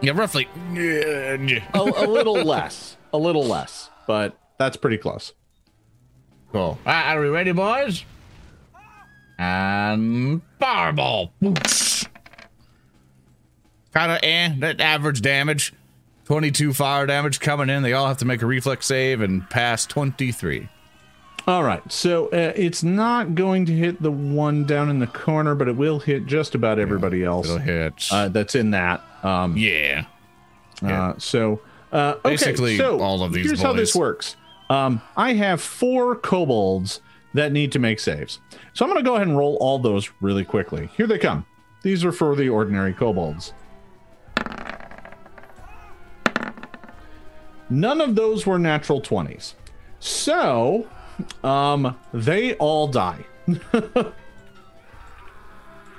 yeah, roughly. Yeah, yeah. a, a little less. A little less, but that's pretty close. Cool. All right, are we ready, boys? And fireball. Oops. Kind of eh, that average damage. 22 fire damage coming in. They all have to make a reflex save and pass 23. All right, so uh, it's not going to hit the one down in the corner, but it will hit just about everybody else It'll hit. uh, that's in that. Um, yeah. uh, so uh, okay, Basically, so all of these Here's how this works. Um, I have four kobolds that need to make saves, so I'm going to go ahead and roll all those really quickly. Here they come. These are for the ordinary kobolds. None of those were natural 20s. So, um, they all die.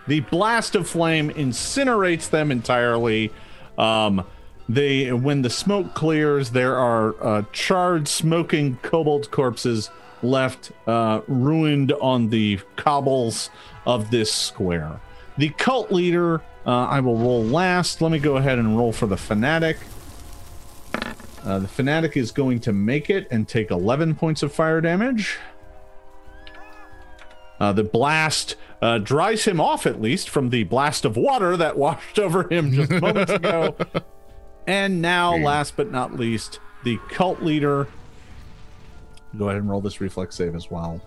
the blast of flame incinerates them entirely. Um, they when the smoke clears, there are uh, charred, smoking kobold corpses left, uh, ruined on the cobbles of this square. The cult leader, uh, I will roll last. Let me go ahead and roll for the fanatic. Uh, the fanatic is going to make it and take 11 points of fire damage. Uh, the blast uh, dries him off, at least, from the blast of water that washed over him just moments ago. And now, last but not least, the cult leader. Go ahead and roll this reflex save as well.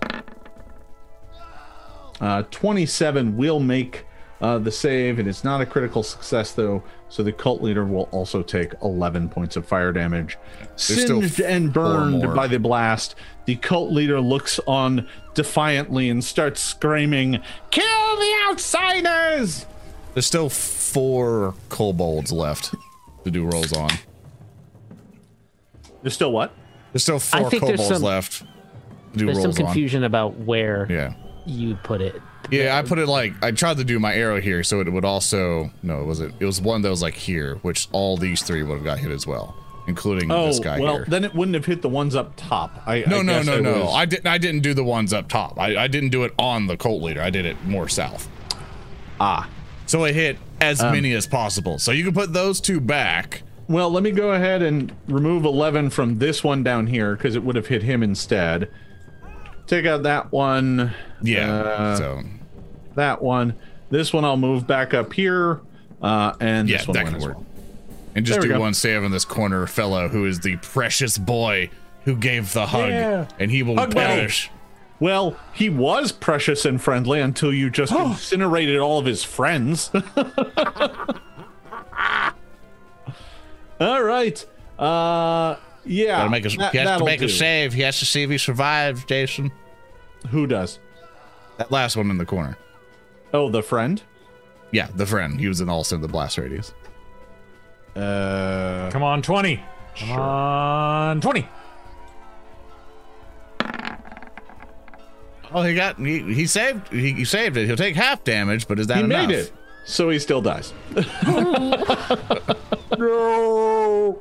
Uh, 27 will make uh, the save. and It is not a critical success, though, so the cult leader will also take 11 points of fire damage. still Singed and burned by the blast, the cult leader looks on defiantly and starts screaming, Kill the outsiders! There's still four kobolds left to do rolls on. There's still what? There's still four think there's kobolds some- left to do There's some rolls on. confusion about where Yeah. you put it. Yeah, I put it like I tried to do my arrow here, so it would also no, it wasn't. It was one that was like here, which all these three would have got hit as well, including Oh, this guy here. well, here. then it wouldn't have hit the ones up top. I, no, I no, guess no, I no. was- I didn't. I didn't do the ones up top. I, I didn't do it on the cult leader. I did it more south. Ah. So it hit as Um, many as possible. So you can put those two back. Well, let me go ahead and remove 11 from this one down here because it would have hit him instead. Take out that one. Yeah. uh, so That one. This one I'll move back up here. Uh, and yeah, this one that can work. well. And just do go. one save on this corner fellow who is the precious boy who gave the hug, Yeah. and he will Hug buddy. Perish. Well, he was precious and friendly until you just incinerated all of his friends. all right. Uh, yeah. Gotta make a, that- he has to that'll make a save. He has to see if he survives, Jason. Who does? That last one in the corner. Oh, the friend. Yeah, the friend. He was in also the blast radius. Uh, Come on, 20. Come on, 20. Oh, he got he, he saved he, he saved it. He'll take half damage, but is that enough? he enough? made it, so he still dies. No.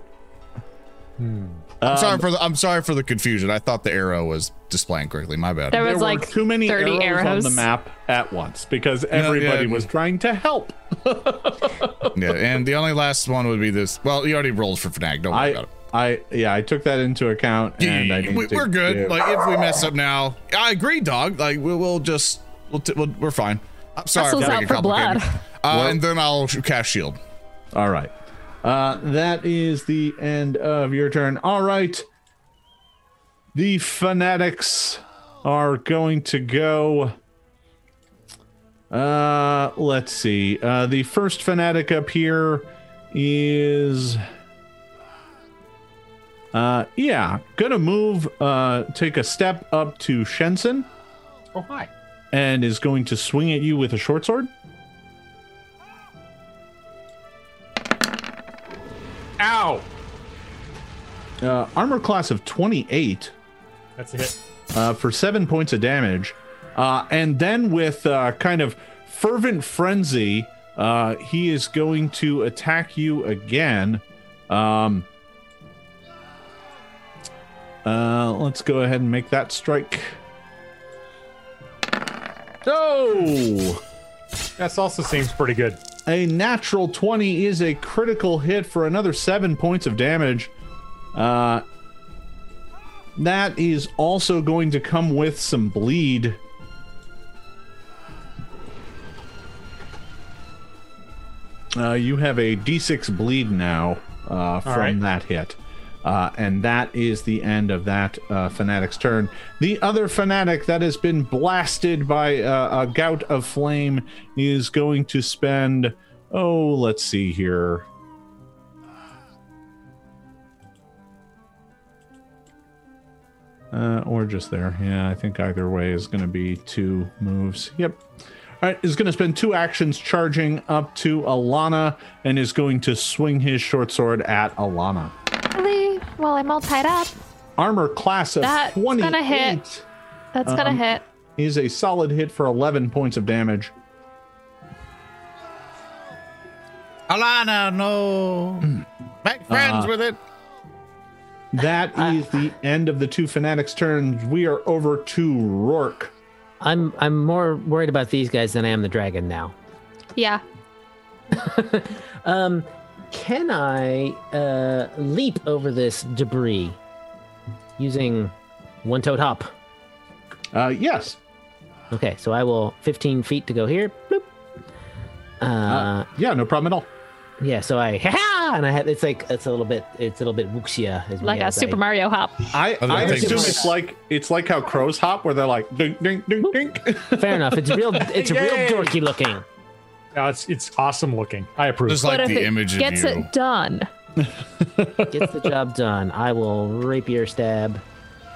Hmm. I'm sorry um, for the I'm sorry for the confusion. I thought the arrow was displaying correctly. My bad. There There was were like too many 30 arrows, arrows. on the map at once because everybody yeah. was trying to help. yeah, and the only last one would be this. Well, you already rolled for Fnag. Don't worry I, about it. I, yeah, I took that into account, and I Yeah, need we, to we're good. give- Like if we mess up now, I agree, dog. Like we'll, we'll just we'll, t- we'll we're fine. I'm sorry for out making for complicated. blood. Uh, and then I'll sh- cast shield. All right. Uh, that is the end of your turn. All right. The fanatics are going to go. Uh, let's see. Uh, the first fanatic up here is. Uh, yeah, gonna move. Uh, take a step up to Shenson Oh, hi. and is going to swing at you with a short sword. Ow. Uh, armor class of 28. That's a hit. uh, for seven points of damage. Uh, and then with uh, kind of fervent frenzy, uh, he is going to attack you again. Um, uh, let's go ahead and make that strike. Oh! That also seems pretty good. A natural 20 is a critical hit for another seven points of damage. Uh, that is also going to come with some bleed. Uh, you have a d6 bleed now uh, from right. that hit. Uh, and that is the end of that uh, fanatic's turn. The other fanatic that has been blasted by uh, a gout of flame is going to spend. Oh, let's see here. Uh, or just there. Yeah, I think either way is going to be two moves. Yep. All right, is going to spend two actions charging up to Alana and is going to swing his short sword at Alana. Really? Well, I'm all tied up. Armor class of That's 28 gonna hit. That's Um, gonna hit. is a solid hit for 11 points of damage. Alana, no. Make friends Uh, with it. That is the end of the two fanatics' turns. We are over to Rourke. I'm I'm more worried about these guys than I am the dragon now. Yeah. Um, can I uh, leap over this debris using one toed hop? Uh, yes. Okay, so I will 15 feet to go here. Bloop. Uh, Uh, yeah, no problem at all. yeah, so I ha and I have it's like it's a little bit it's a little bit wuxia as Like a as Super I, Mario hop. I, Oh, I assume takes- it's like it's like how crows hop, where they're like dink dink dink dink. Fair enough. It's real. It's real Yay! dorky looking. No, it's it's awesome looking. I approve. Just But like if the it image of gets you. it done. Gets the job done. I will rapier stab.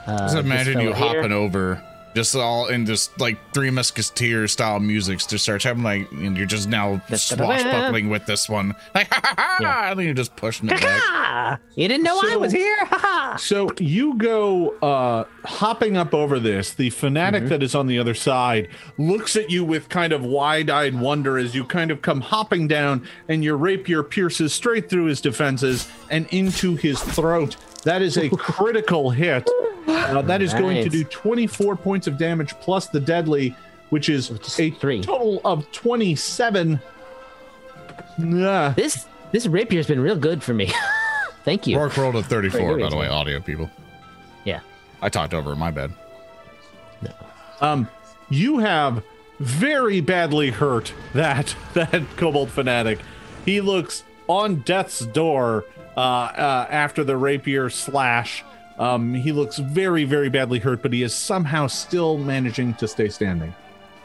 Uh, Just this imagine you fella here. hopping over, just all in just like Three Musketeers style music to start having like, and you're just now swashbuckling with this one, like, ha ha ha, Yeah. and then you're just pushing it back. You didn't know I was here. Ha ha. So you go uh, hopping up over this. The fanatic that is on the other side looks at you with kind of wide-eyed wonder as you kind of come hopping down, and your rapier pierces straight through his defenses and into his throat. That is a critical hit. Uh, that is going to do 24 points of damage plus the deadly, which is is a three. total of 27. Yeah. This this rapier's been real good for me. Thank you. Rourke rolled a 34, by the way, audio people. Yeah. I talked over it, my bad. Um, you have very badly hurt that that kobold fanatic. He looks on death's door uh, uh, after the rapier slash. Um, he looks very, very badly hurt, but he is somehow still managing to stay standing.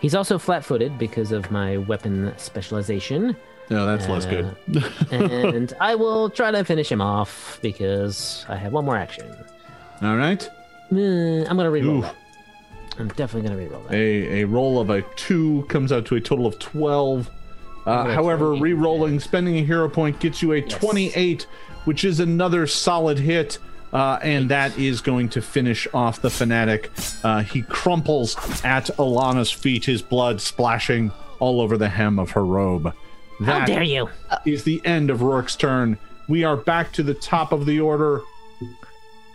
He's also flat-footed because of my weapon specialization, No, that's less good. and I will try to finish him off because I have one more action. All right, Uh, I'm gonna reroll Oof. that. I'm definitely gonna reroll that. a a roll of a two comes out to a total of twelve. Uh, however, try- re-rolling, spending a hero point gets you a twenty-eight, which is another solid hit. Uh, and that is going to finish off the fanatic. Uh, he crumples at Alana's feet, his blood splashing all over the hem of her robe. How dare you? is the end of Rourke's turn. We are back to the top of the order.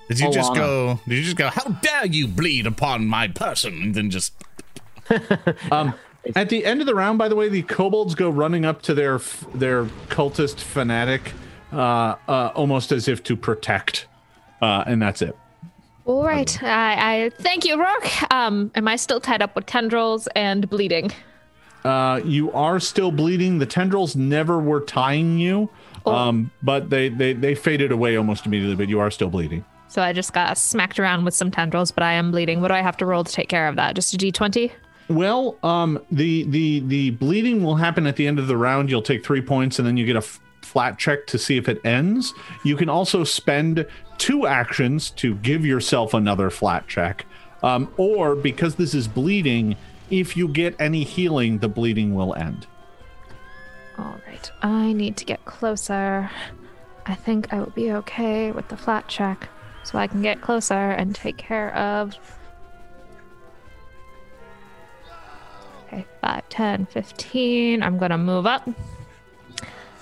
Did you just go, did you just go, how dare you bleed upon my person? And then just, Um, at the end of the round, by the way, the kobolds go running up to their their cultist fanatic, uh, uh, almost as if to protect, uh, and that's it. All right. I, I thank you, Rourke. Um, am I still tied up with tendrils and bleeding? Uh, you are still bleeding. The tendrils never were tying you, um, but they, they they faded away almost immediately. But you are still bleeding. So I just got smacked around with some tendrils, but I am bleeding. What do I have to roll to take care of that? Just a d20? Well, um, the the the bleeding will happen at the end of the round. You'll take three points, and then you get a f- flat check to see if it ends. You can also spend two actions to give yourself another flat check, um, or because this is bleeding, if you get any healing, the bleeding will end. All right. I need to get closer. I think I will be okay with the flat check. So I can get closer and take care of. Okay, 5, 10, 15. I'm going to move up.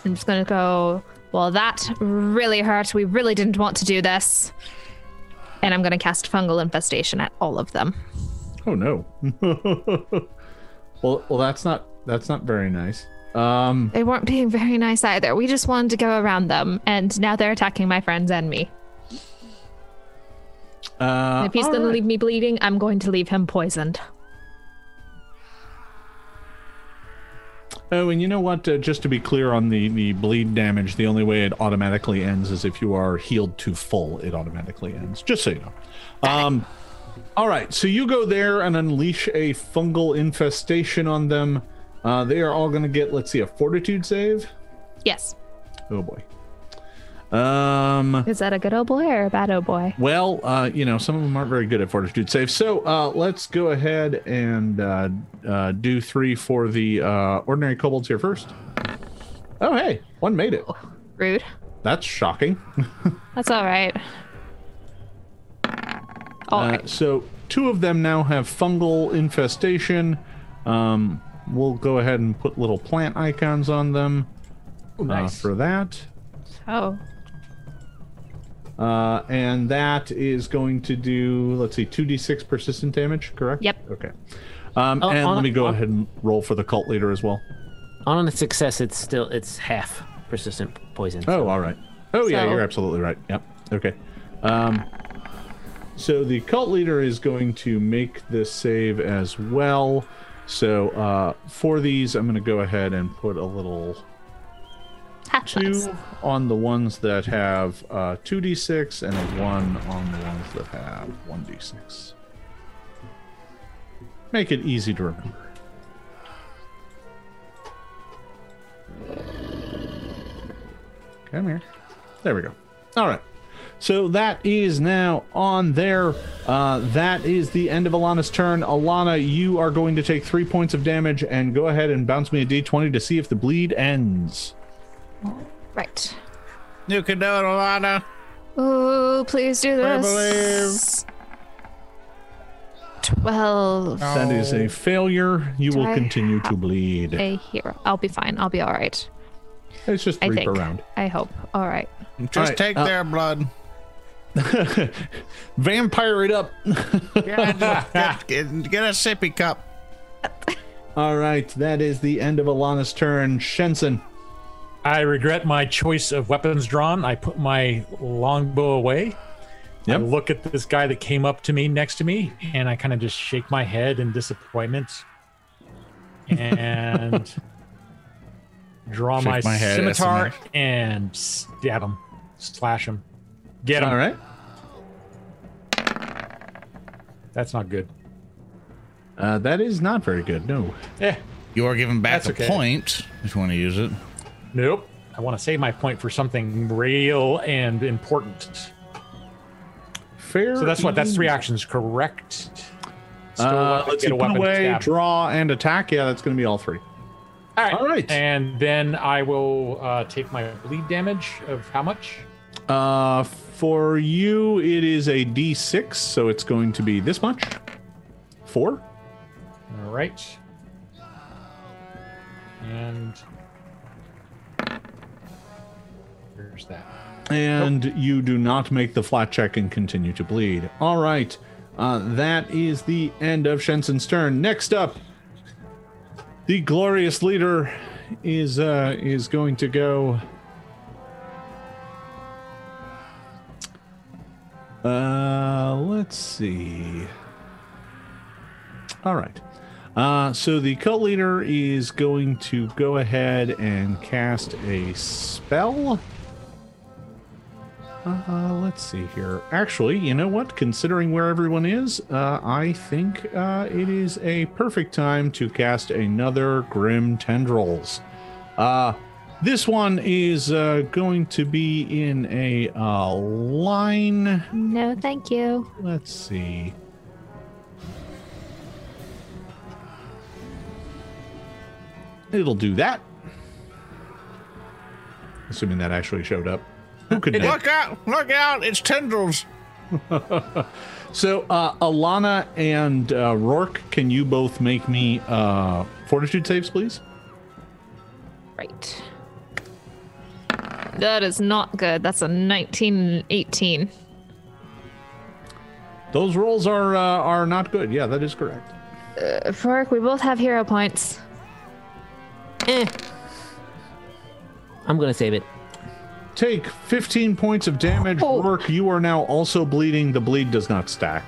I'm just going to go. Well, that really hurt. We really didn't want to do this. And I'm going to cast fungal infestation at all of them. Oh no. well, well, that's not that's not very nice. Um, They weren't being very nice either. We just wanted to go around them, and now they're attacking my friends and me. uh, if he's to right. leave me bleeding, I'm going to leave him poisoned. Oh, and you know what? Uh, just to be clear on the the bleed damage, the only way it automatically ends is if you are healed to full. It automatically ends. Just so you know. Um, all right, so you go there and unleash a fungal infestation on them. Uh, they are all going to get, let's see, a fortitude save. Yes. Oh boy. Um. Is that a good old boy or a bad old boy? Well, uh, you know, some of them aren't very good at fortitude saves. So uh, let's go ahead and uh, uh, do three for the uh, ordinary kobolds here first. Oh, hey, one made it. Rude. That's shocking. That's all right. All Uh, right. so two of them now have fungal infestation. Um, we'll go ahead and put little plant icons on them uh, nice. for that. Oh, Uh, and that is going to do, let's see, 2d6 persistent damage, correct? Yep. Okay. Um, Oh, and on- let me go on- ahead and roll for the cult leader as well. On a success, it's still it's half persistent poison. Oh, all right. Oh, yeah, you're absolutely right. Yep. Okay. Um, so the cult leader is going to make this save as well. So uh, for these, I'm going to go ahead and put a little Two on the ones that have uh, 2d6 and a one on the ones that have 1d6. Make it easy to remember. Come here. There we go. All right. So that is now on there. Uh, that is the end of Alana's turn. Alana, you are going to take three points of damage and go ahead and bounce me a d20 to see if the bleed ends. Right. You can do it, Alana. Oh, please do I this. Twelve. That is a failure. You Do will I continue to bleed. A hero. I'll be fine. I'll be all right. It's just I three per think. round. I hope. All right. Just Alright, take uh, their blood. Vampire it up. Yeah, get, get, get a sippy cup. All right, that is the end of Alana's turn. Shenson. I regret my choice of weapons drawn. I put my longbow away. Yep. I look at this guy that came up to me next to me, and I kind of just shake my head in disappointment and draw my, my head, scimitar SMH. and stab him, slash him, get him. All right. That's not good. Uh, that is not very good. No. Yeah. You are given back That's a okay. point if you want to use it. Nope. I want to save my point for something real and important. Fair. So that's what? That's three actions, correct? Still Uh, let's get see. a Put weapon away, stab. draw, and attack. Yeah, that's going to be all three. All right. All right. And then I will uh, take my bleed damage of how much? Uh, for you, it is a d6, so it's going to be this much. Four. All right. And here's that. And you do not make the flat check and continue to bleed. All right. Uh, that is the end of Shenson's turn. Next up, the glorious leader is uh, is going to go. Uh, let's see. All right. Uh, so the cult leader is going to go ahead and cast a spell. Uh, let's see here. Actually, you know what? Considering where everyone is, uh, I think uh, it is a perfect time to cast another Grim Tendrils. Uh, this one is uh, going to be in a uh, line. No, thank you. Let's see. It'll do that. Assuming that actually showed up. Who could know? Look out! Look out! It's tendrils. So, uh, Alana and uh, Rourke, can you both make me uh, fortitude saves, please? Right. That is not good. That's a 19 and 18. Those rolls are uh, are not good. Yeah, that is correct. Uh, Rourke, we both have hero points. Eh. I'm gonna save it. Take 15 points of damage. Oh. Rourke, you are now also bleeding. The bleed does not stack.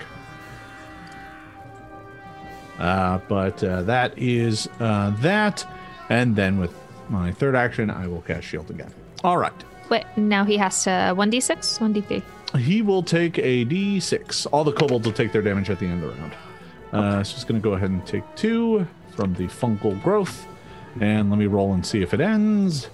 Uh, but uh, that is uh, that. And then with my third action, I will cast shield again. All right. Wait, now he has to 1d6, 1d3. He will take a d6. All the kobolds will take their damage at the end of the round. Uh, so just going to go ahead and take two from the fungal growth. And let me roll and see if it ends.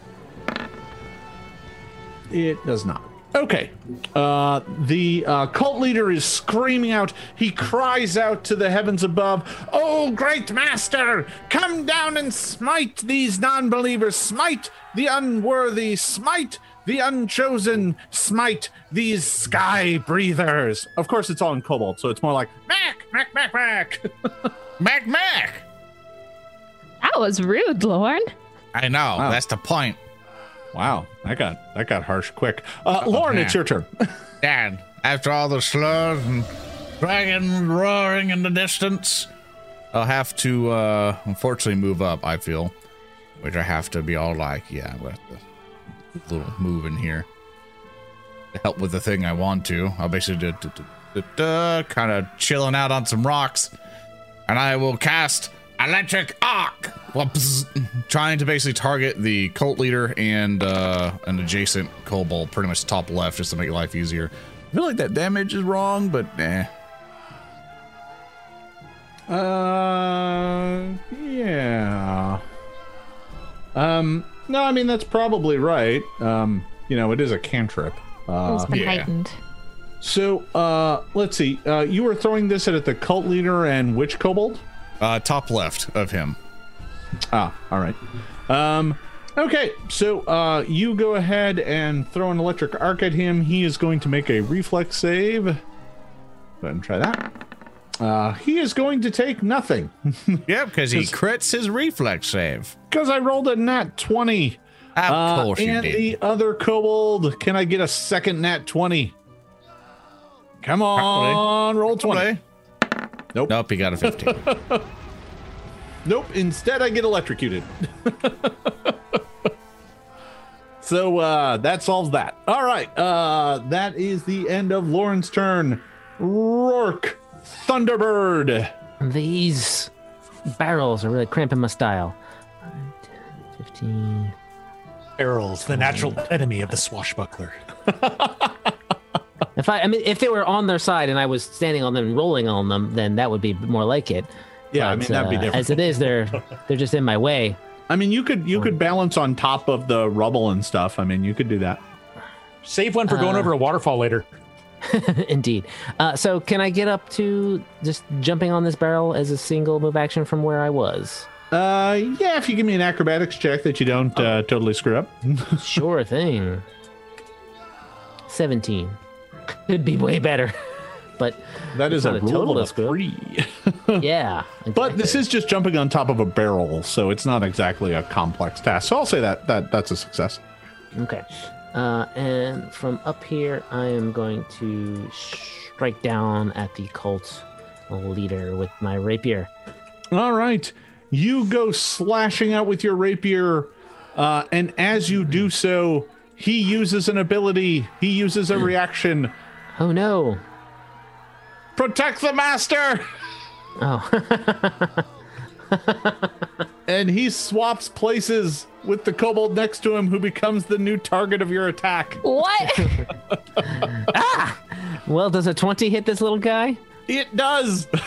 It does not. Okay. Uh, the uh, cult leader is screaming out. He cries out to the heavens above, Oh, great master, come down and smite these non believers, smite the unworthy, smite the unchosen, smite these sky breathers. Of course, it's all in kobold, so it's more like, Mac, Mac, Mac, Mac. Mac Mac. That was rude, Lorne. I know. Wow. That's the point. Wow, that got that got harsh quick. Uh, Lorne, it's your turn. Dad, after all the slurs and dragon roaring in the distance, I'll have to uh unfortunately move up, I feel. Which I have to be all like, yeah, with the little move in here. To help with the thing I want to. I'll basically do, kind of chilling out on some rocks. And I will cast electric arc. Whoops. Trying to basically target the cult leader and uh an adjacent kobold, pretty much top left, just to make life easier. I feel like that damage is wrong, but eh. Uh, yeah. Um, no, I mean that's probably right. Um, you know, it is a cantrip. Uh, it's been yeah. heightened. so, uh, let's see. Uh, you were throwing this at the cult leader and which kobold? Uh, top left of him. Ah, all right. Um, okay, so uh, you go ahead and throw an electric arc at him. He is going to make a reflex save. Go ahead and try that. Uh, he is going to take nothing Yep, because he crits his reflex save. because I rolled a nat 20. Of Uh, course you and did. the other kobold, can I get a second nat 20? Come on, roll 20. Nope. Nope, he got a 15. Nope. Instead, I get electrocuted. so uh, that solves that. All right. Uh, that is the end of Lorne's turn. Rourke, Thunderbird. These barrels are really cramping my style. 15. Barrels, the natural enemy of the swashbuckler. If I, I mean, if they were on their side and I was standing on them and rolling on them, then that would be more like it. Yeah, I mean that'd be uh, different. As it is, they're they're just in my way. I mean, you could you could balance on top of the rubble and stuff. I mean, you could do that. Save one for going Uh, over a waterfall later. Indeed. Uh, so can I get up to just jumping on this barrel as a single move action from where I was? Uh, yeah, if you give me an acrobatics check that you don't uh, totally screw up. Sure thing. 17. Could be way better. But That is a a total of three. yeah. But this is just jumping on top of a barrel, so it's not exactly a complex task. So I'll say that that that's a success. Okay. Uh, and from up here, I am going to strike down at the cult leader with my rapier. All right, you go slashing out with your rapier, uh, and as you do so, he uses an ability. He uses a reaction. Oh no. Protect the master, Oh. and he swaps places with the kobold next to him, who becomes the new target of your attack. What? ah! well, does a 20 hit this little guy? It does.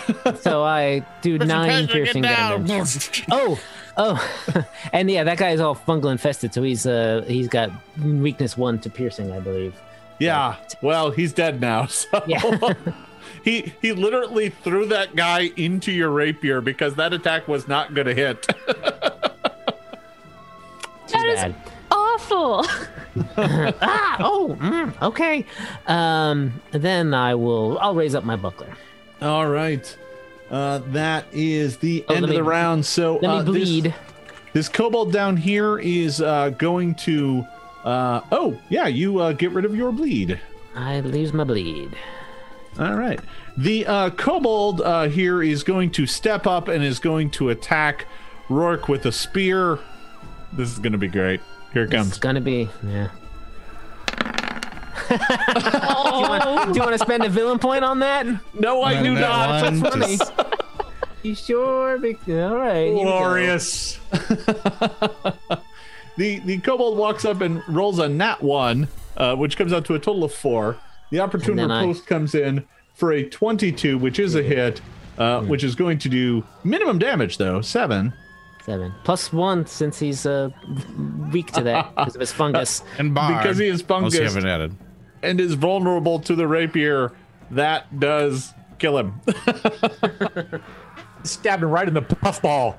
So I do nine piercing damage. Oh, oh, and yeah, that guy is all fungal infested, so he's uh he's got weakness one to piercing, I believe. Yeah. Well, he's dead now. So Yeah. he he literally threw that guy into your rapier because that attack was not going to hit. That is- bad. Awful. ah, oh, mm, okay. Um, then I will. I'll raise up my buckler. All right. Uh, that is the Oh, end let of the me- round. So Let uh, me bleed. This, this kobold down here is uh, going to. Uh, oh yeah, you uh, get rid of your bleed. I lose my bleed. All right. The uh, kobold uh, here is going to step up and is going to attack Rourke with a spear. This is going to be great. Here it comes. It's gonna be yeah. Oh. Do you want to spend a villain point on that? No, I do And that not. one funny. just- You sure? Be- All right. here we go. Glorious. The the kobold walks up and rolls a nat one, uh, which comes out to a total of four. The opportune And then I- comes in for a twenty-two, which is a hit, uh, Hmm. which is going to do minimum damage though seven. Seven plus one since he's uh, weak to that because of his fungus. And Bard. Because he is Unless fungus. haven't added. and is vulnerable to the rapier. That does kill him. Stabbed him right in the puffball.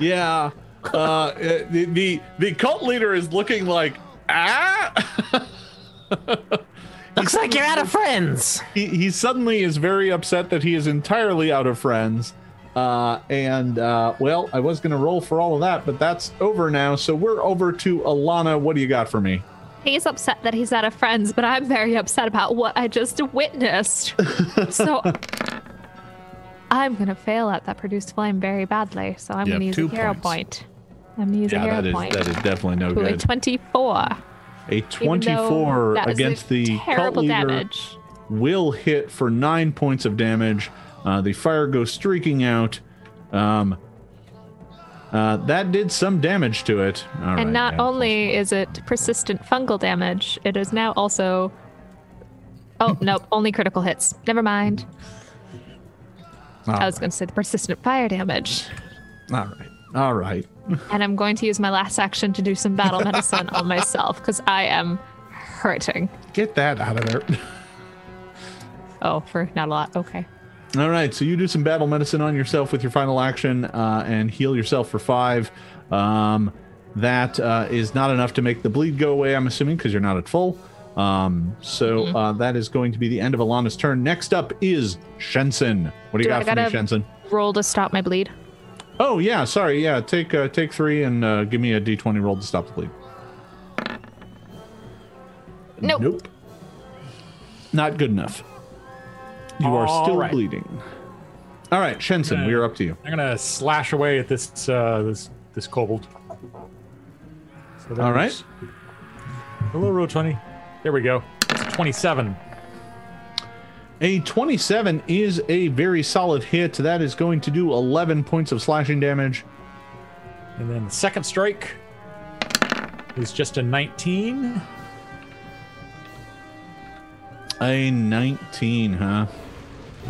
yeah. Uh, the, the the cult leader is looking like ah. Looks like you're out of friends. he, he suddenly is very upset that he is entirely out of friends Uh, and uh, well, I was going to roll for all of that, but that's over now. So we're over to Alana. What do you got for me? He's upset that he's out of friends, but I'm very upset about what I just witnessed. so I'm gonna fail at that produced flame very badly. So I'm gonna have use a two hero points. point. I'm a hero that is point. that is definitely no good. a 24. A 24 against the cult leader damage. will hit for nine points of damage. Uh, the fire goes streaking out. Um, uh, that did some damage to it. All right, And not yeah. only is it persistent fungal damage, it is now also. Oh, nope, only critical hits. Never mind. I was going to say the persistent fire damage. All right. All right. And I'm going to use my last action to do some battle medicine on myself because I am hurting. Get that out of there. Oh, for not a lot. Okay. All right, so you do some battle medicine on yourself with your final action uh, and heal yourself for five. Um, that uh, is not enough to make the bleed go away, I'm assuming, because you're not at full. Um, so uh, that is going to be the end of Alana's turn. Next up is Shenson. What do you Do I got for me, Shenson? Roll to stop my bleed. Oh yeah, sorry. Yeah, take uh, take three and uh, give me a d20 roll to stop the bleed. Nope. Nope. Not good enough. You are still right. bleeding. All right, Shenson, we are up to you. I'm gonna slash away at this uh, this this kobold. So All right. there's A little roll twenty. There we go. It's a Twenty-seven. A 27 is a very solid hit. That is going to do 11 points of slashing damage. And then the second strike is just a 19. A 19, huh?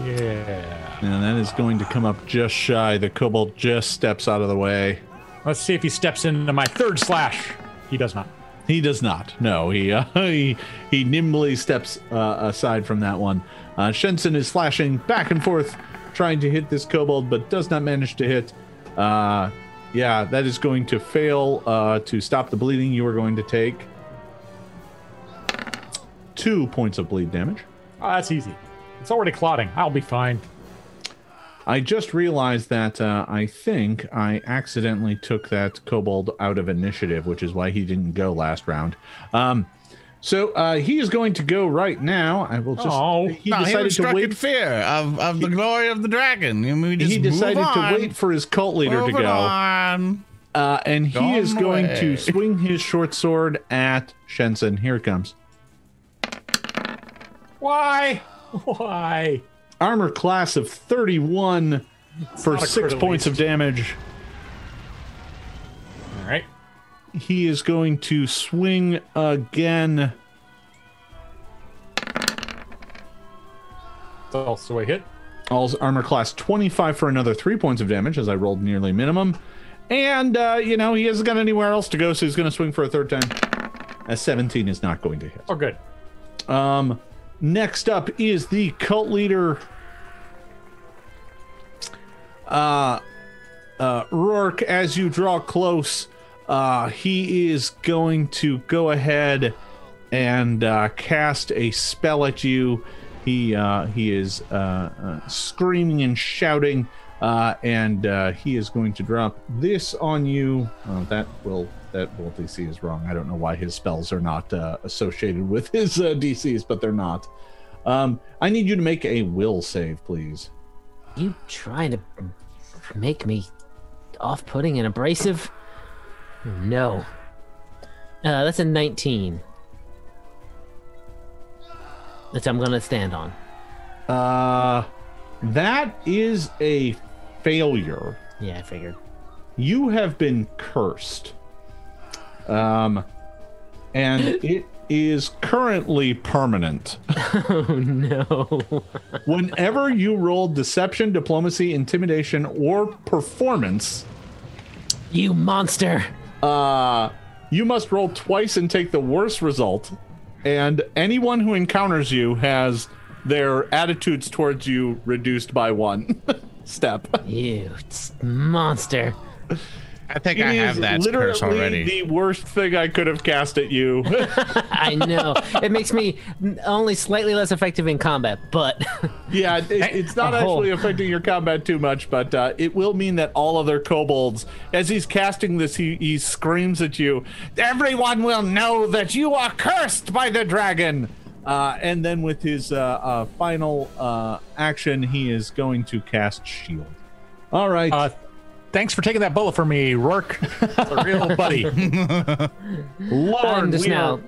Yeah. And that is going to come up just shy. The kobold just steps out of the way. Let's see if he steps into my third slash. He does not. He does not. No, he uh, he he nimbly steps uh, aside from that one. Uh, Shenson is slashing back and forth, trying to hit this kobold, but does not manage to hit. Uh, yeah, that is going to fail uh, to stop the bleeding. You are going to take two points of bleed damage. Oh, that's easy. It's already clotting. I'll be fine. I just realized that uh, I think I accidentally took that kobold out of initiative, which is why he didn't go last round. Um, so uh, he is going to go right now. I will just. Oh. he No, he decided was to struck in wait. fear of, of the glory of the dragon. I mean, we just He decided move to on. wait for his cult leader to go, on. uh, and he Gone is going away. to swing his short sword at Shenson. Here it comes. Why? Why? Armor class of thirty-one for six points of least. damage. He is going to swing again. It's also a hit. All armor class 25 for another three points of damage, as I rolled nearly minimum. And, uh, you know, he hasn't got anywhere else to go, so he's going to swing for a third time. A 17 is not going to hit. Oh, good. Um, next up is the cult leader, uh, uh, Rourke. As you draw close, uh, he is going to go ahead and uh, cast a spell at you. He uh, he is uh, uh, screaming and shouting, uh, and he is going to drop this on you. That will that DC is wrong. I don't know why his spells are not associated with his DCs, but they're not. Um, I need you to make a will save, please. You trying to make me off-putting and abrasive? No. Uh, that's a 19. That I'm gonna stand on. Uh, that is a failure. Yeah, I figured. You have been cursed. Um, and it is currently permanent. Oh no. Whenever you roll deception, diplomacy, intimidation, or performance, you monster. Uh, you must roll twice and take the worst result. And anyone who encounters you has their attitudes towards you reduced by one step. You monster. I think It I have that curse already. the worst thing I could have cast at you. I know it makes me only slightly less effective in combat, but yeah, it, it's not a hole. actually affecting your combat too much, but uh, it will mean that all other kobolds, as he's casting this, he, he screams at you, Everyone will know that you are cursed by the dragon! Uh, and then with his uh, uh, final uh, action, he is going to cast Shield. All right. Thanks for taking that bullet for me, Rourke. a real buddy. Lorne, just now are,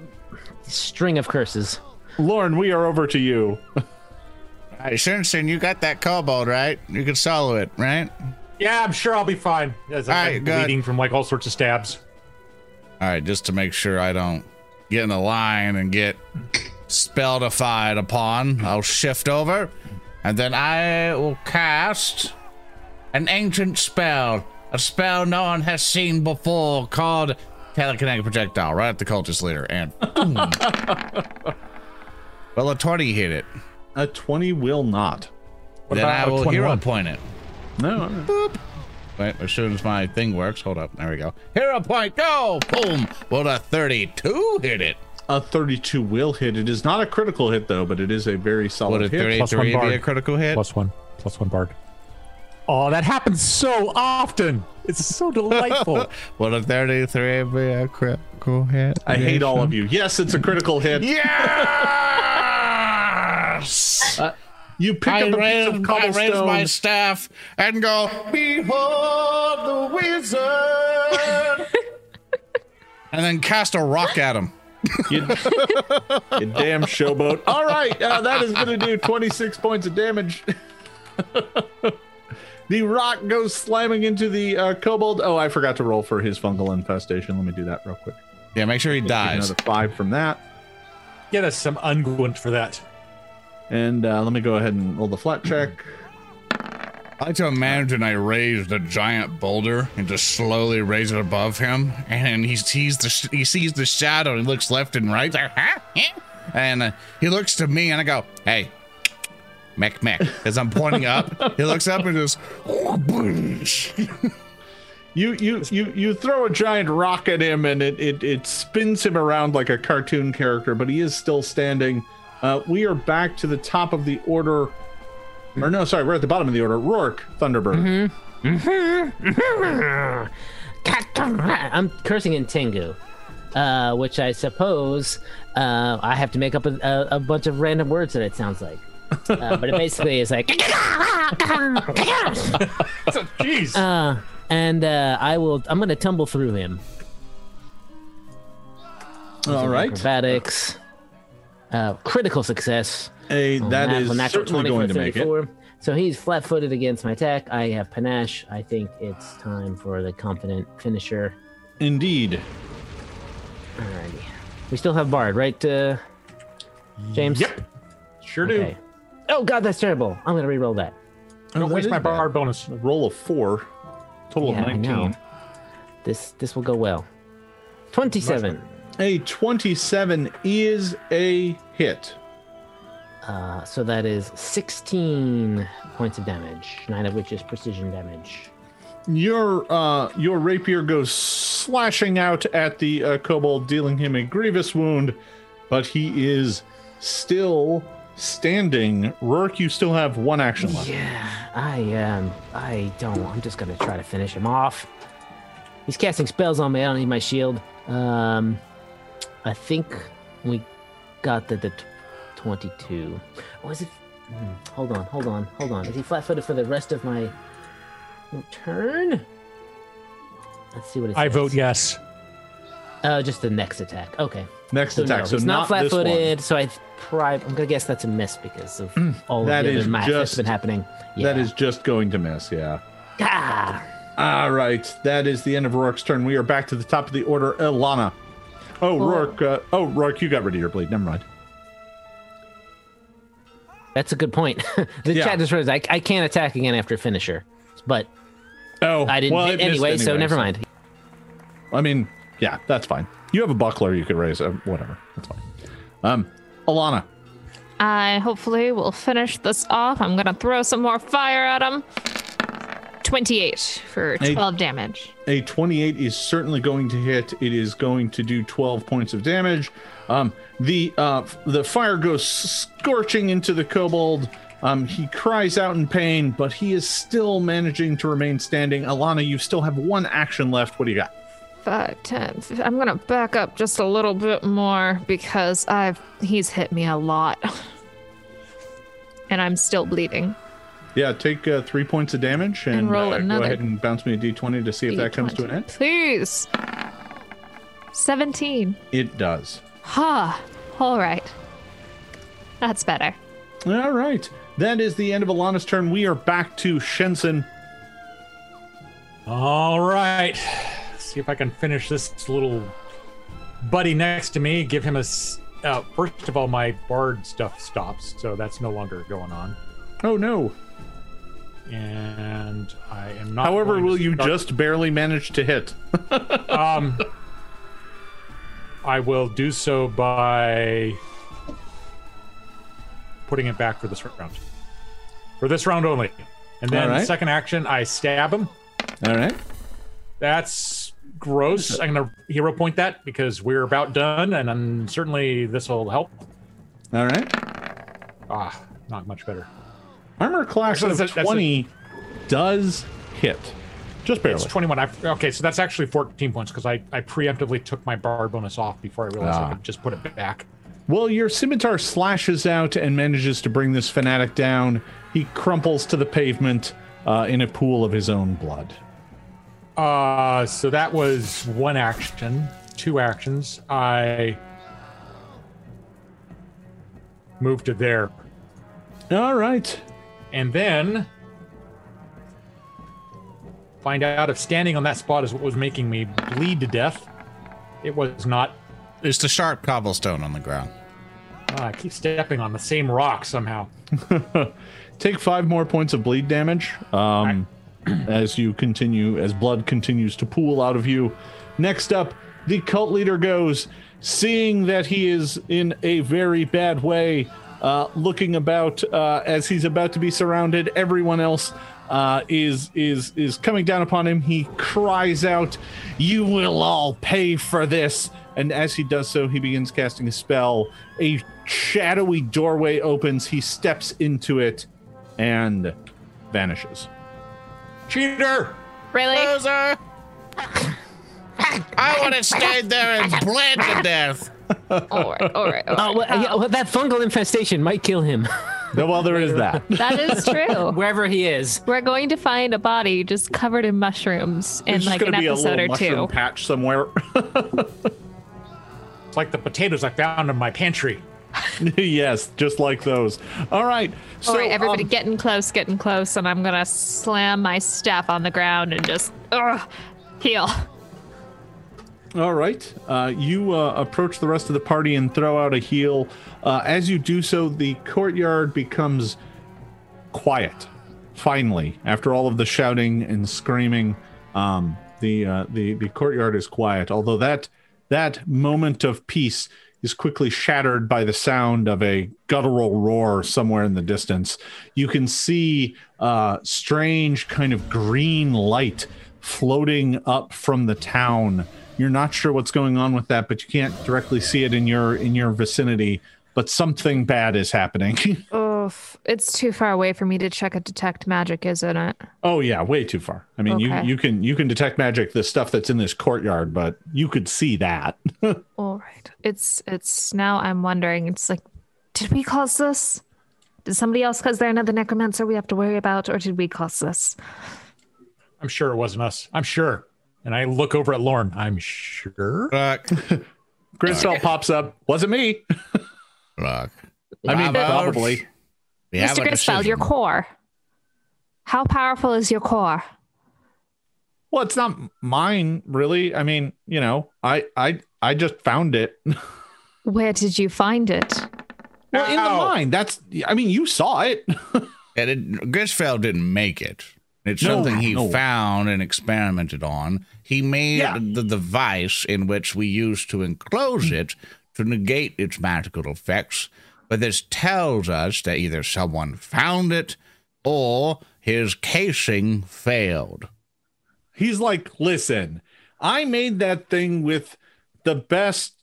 string of curses. Lorne, we are over to you. Hey, Simpson, you got that kobold, right? You can solo it, right? Yeah, I'm sure I'll be fine. As I'm right, good. bleeding from like all sorts of stabs. All right, just to make sure I don't get in a line and get spellified upon, I'll shift over, and then I will cast an ancient spell, a spell no one has seen before, called telekinetic projectile, right at the cultist leader, and boom. Hmm. well, a twenty hit it. A 20 will not. then I about will 21? hero point it. No. Wait, as soon as my thing works, hold up. There we go. Hero point, go! Boom! Will a 32 hit it? A 32 will hit. It is not a critical hit, though, but it is a very Would solid a hit. Plus one 33 be bard. a critical hit? Plus one. Plus one bard. Oh, that happens so often. It's so delightful. Would a 33 be a critical hit? I hate all of you. Yes, it's a critical hit. Yes! You pick I up a piece raise, of I raise my staff and go, Behold the wizard! and then cast a rock at him. You, you damn showboat. All right, uh, that is going to do 26 points of damage. The rock goes slamming into the uh, kobold. Oh, I forgot to roll for his fungal infestation. Let me do that real quick. Yeah, make sure he Take dies. Another five from that. Get us some unguent for that. And uh, let me go ahead and roll the flat check. I like to imagine I raised a giant boulder and just slowly raise it above him, and he sees the sh- he sees the shadow and he looks left and right, like, huh? Huh? and uh, he looks to me and I go, "Hey, mech mech," as I'm pointing up. he looks up and goes, You you you you throw a giant rock at him and it it, it spins him around like a cartoon character, but he is still standing. Uh, we are back to the top of the order. Or no, sorry, we're at the bottom of the order. Rourke, Thunderbird. I'm cursing in Tengu, uh, which I suppose uh, I have to make up a, a, a bunch of random words that it sounds like. Uh, but it basically is like, Jeez. uh, and uh, I will. I'm gonna tumble through him. All right, Acrobatics. Uh, critical success. that is certainly going to make it. So he's flat-footed against my attack. I have panache. I think it's time for the confident finisher. Indeed. Alrighty. We still have Bard, right, uh, James? Yep. Sure do. Okay. Oh god, that's terrible. I'm gonna re-roll that. I don't that waste my bad. bar bonus. Roll of four, total Yeah, of I know. nineteen. This this will go well. Twenty-seven. A twenty-seven is a hit. Uh, so that is sixteen points of damage, nine of which is precision damage. Your uh, your rapier goes slashing out at the uh, kobold, dealing him a grievous wound, but he is still standing. Rourke, you still have one action left. Yeah, I um, I don't. I'm just gonna try to finish him off. He's casting spells on me. I don't need my shield. Um, I think we got the the t- twenty-two. Was it? hmm, hold on, hold on, hold on. Is he flat-footed for the rest of my turn? Let's see what it says. I vote yes. Uh, just the next attack. Okay. Next So attack. no, so it's not, not flat-footed. So I probably I'm gonna guess that's a miss because of all That of the other math that's been happening. Yeah. That is just going to miss. Yeah. Ah! All right. That is the end of Rourke's turn. We are back to the top of the order. Alana. Oh, Rourke. Uh, oh, Rourke, you got rid of your bleed. Never mind. That's a good point. the Yeah. chat just realized I, I can't attack again after finisher, but Oh, I didn't well, hit it missed anyway, so never mind. I mean, yeah, that's fine. You have a buckler you could raise. Uh, whatever. That's fine. Um, Alana. I hopefully will finish this off. I'm gonna throw some more fire at him. 28 for Hey. 12 damage. A 28 is certainly going to hit. It is going to do 12 points of damage. Um, the uh, the fire goes scorching into the kobold. Um, he cries out in pain, but he is still managing to remain standing. Alana, you still have one action left. What do you got? Five, ten. fif- I'm gonna back up just a little bit more because I've he's hit me a lot, and I'm still bleeding. Yeah, take uh, three points of damage and, And roll uh, go ahead and bounce me a d20 to see if that comes to an end. Please. 17. It does. Ha. All right. That's better. All right. That is the end of Alana's turn. We are back to Shenson. All right. See if I can finish this little buddy next to me. Give him a. Uh, first of all, my bard stuff stops, so that's no longer going on. Oh no. And I am not. However, going to will you just barely manage to hit? Um, I will do so by putting it back for this round. For this round only. And then right. second action, I stab him. All right. That's gross. I'm gonna hero point that because we're about done, and then certainly this will help. All right. Ah, not much better. Armor class Actually, of that's a- that's a- 20 does hit. Just barely. It's 21. I, okay, so that's actually 14 points because I, I preemptively took my bar bonus off before I realized Ah. I could just put it back. Well, your scimitar slashes out and manages to bring this fanatic down. He crumples to the pavement uh, in a pool of his own blood. Uh, so that was one action, two actions. I moved to there, All right. and then find out if standing on that spot is what was making me bleed to death. It was not. It's the sharp cobblestone on the ground. Ah, I keep stepping on the same rock somehow. Take five more points of bleed damage um, as you continue, as blood continues to pool out of you. Next up, the cult leader goes, seeing that he is in a very bad way, uh, looking about uh, as he's about to be surrounded. Everyone else uh, is is is coming down upon him. He cries out, "You will all pay for this!" And as he does so, he begins casting a spell. A shadowy doorway opens. He steps into it and vanishes. Cheater! Really? Loser! I would have stayed there and bled to death. all right, all right. Uh, all Oh, well, yeah, well, that fungal infestation might kill him No, well, there is that. That is true. wherever he is. We're going to find a body just covered in mushrooms in There's just like an gonna be a episode little or mushroom two. patch somewhere. It's like the potatoes I found in my pantry. yes, just like those. All right. So, all right, everybody, um, getting close, getting close, and I'm gonna slam my staff on the ground and just ugh, heal. All right. Uh, you uh, approach the rest of the party and throw out a heal. Uh, as you do so, the courtyard becomes quiet. Finally, after all of the shouting and screaming, um, the uh, the the courtyard is quiet. Although that that moment of peace is quickly shattered by the sound of a guttural roar somewhere in the distance. You can see uh, strange kind of green light floating up from the town. You're not sure what's going on with that, but you can't directly see it in your in your vicinity. But something bad is happening. Oof, it's too far away for me to check a detect magic, isn't it? oh yeah, way too far. I mean, Okay. you you can you can detect magic the stuff that's in this courtyard, but you could see that. All right. It's it's now I'm wondering. It's like, did we cause this? Did somebody else cause there another necromancer we have to worry about, or did we cause this? I'm sure it wasn't us. I'm sure. And I look over at Lorne. I'm sure. Look, Grisfeld pops up. Wasn't me. look. I mean, Bravo. probably. We Mr. a Grisfeld, your core. How powerful is your core? Well, it's not mine, really. I mean, you know, I I I just found it. Where did you find it? well, in the Ow. mine. That's. I mean, you saw it. And it, Grisfeld didn't make it. It's No, something he no. found and experimented on. He made Yeah. the device in which we used to enclose mm. it to negate its magical effects. But this tells us that either someone found it or his casing failed. He's like, listen, I made that thing with the best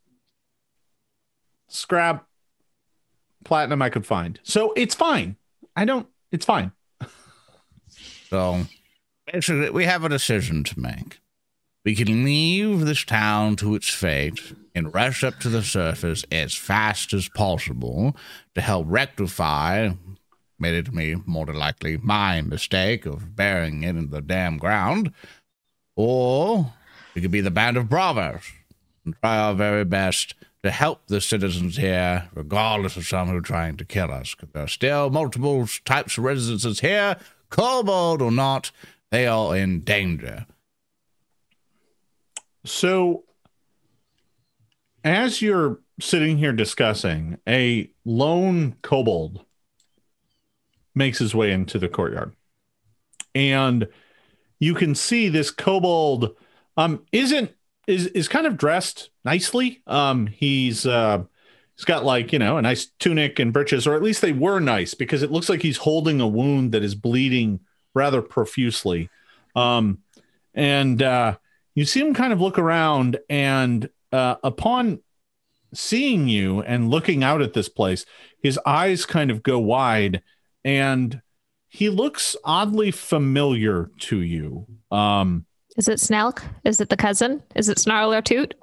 scrap platinum I could find. So it's fine. I don't, it's fine. So basically, we have a decision to make. We can leave this town to its fate and rush up to the surface as fast as possible to help rectify, made it to me more than likely, my mistake of burying it in the damn ground. Or we could be the band of bravos and try our very best to help the citizens here, regardless of some who are trying to kill us. Because there are still multiple types of residences here, kobold or not, they are in danger. So, as you're sitting here discussing, a lone kobold makes his way into the courtyard. And you can see this kobold um isn't is is kind of dressed nicely. Um he's uh he's got like, you know, a nice tunic and breeches or at least they were nice because it looks like he's holding a wound that is bleeding rather profusely. Um and uh you see him kind of look around and uh, upon seeing you and looking out at this place his eyes kind of go wide and he looks oddly familiar to you um Is it Snelk? Is it the cousin? Is it Snarl or Toot?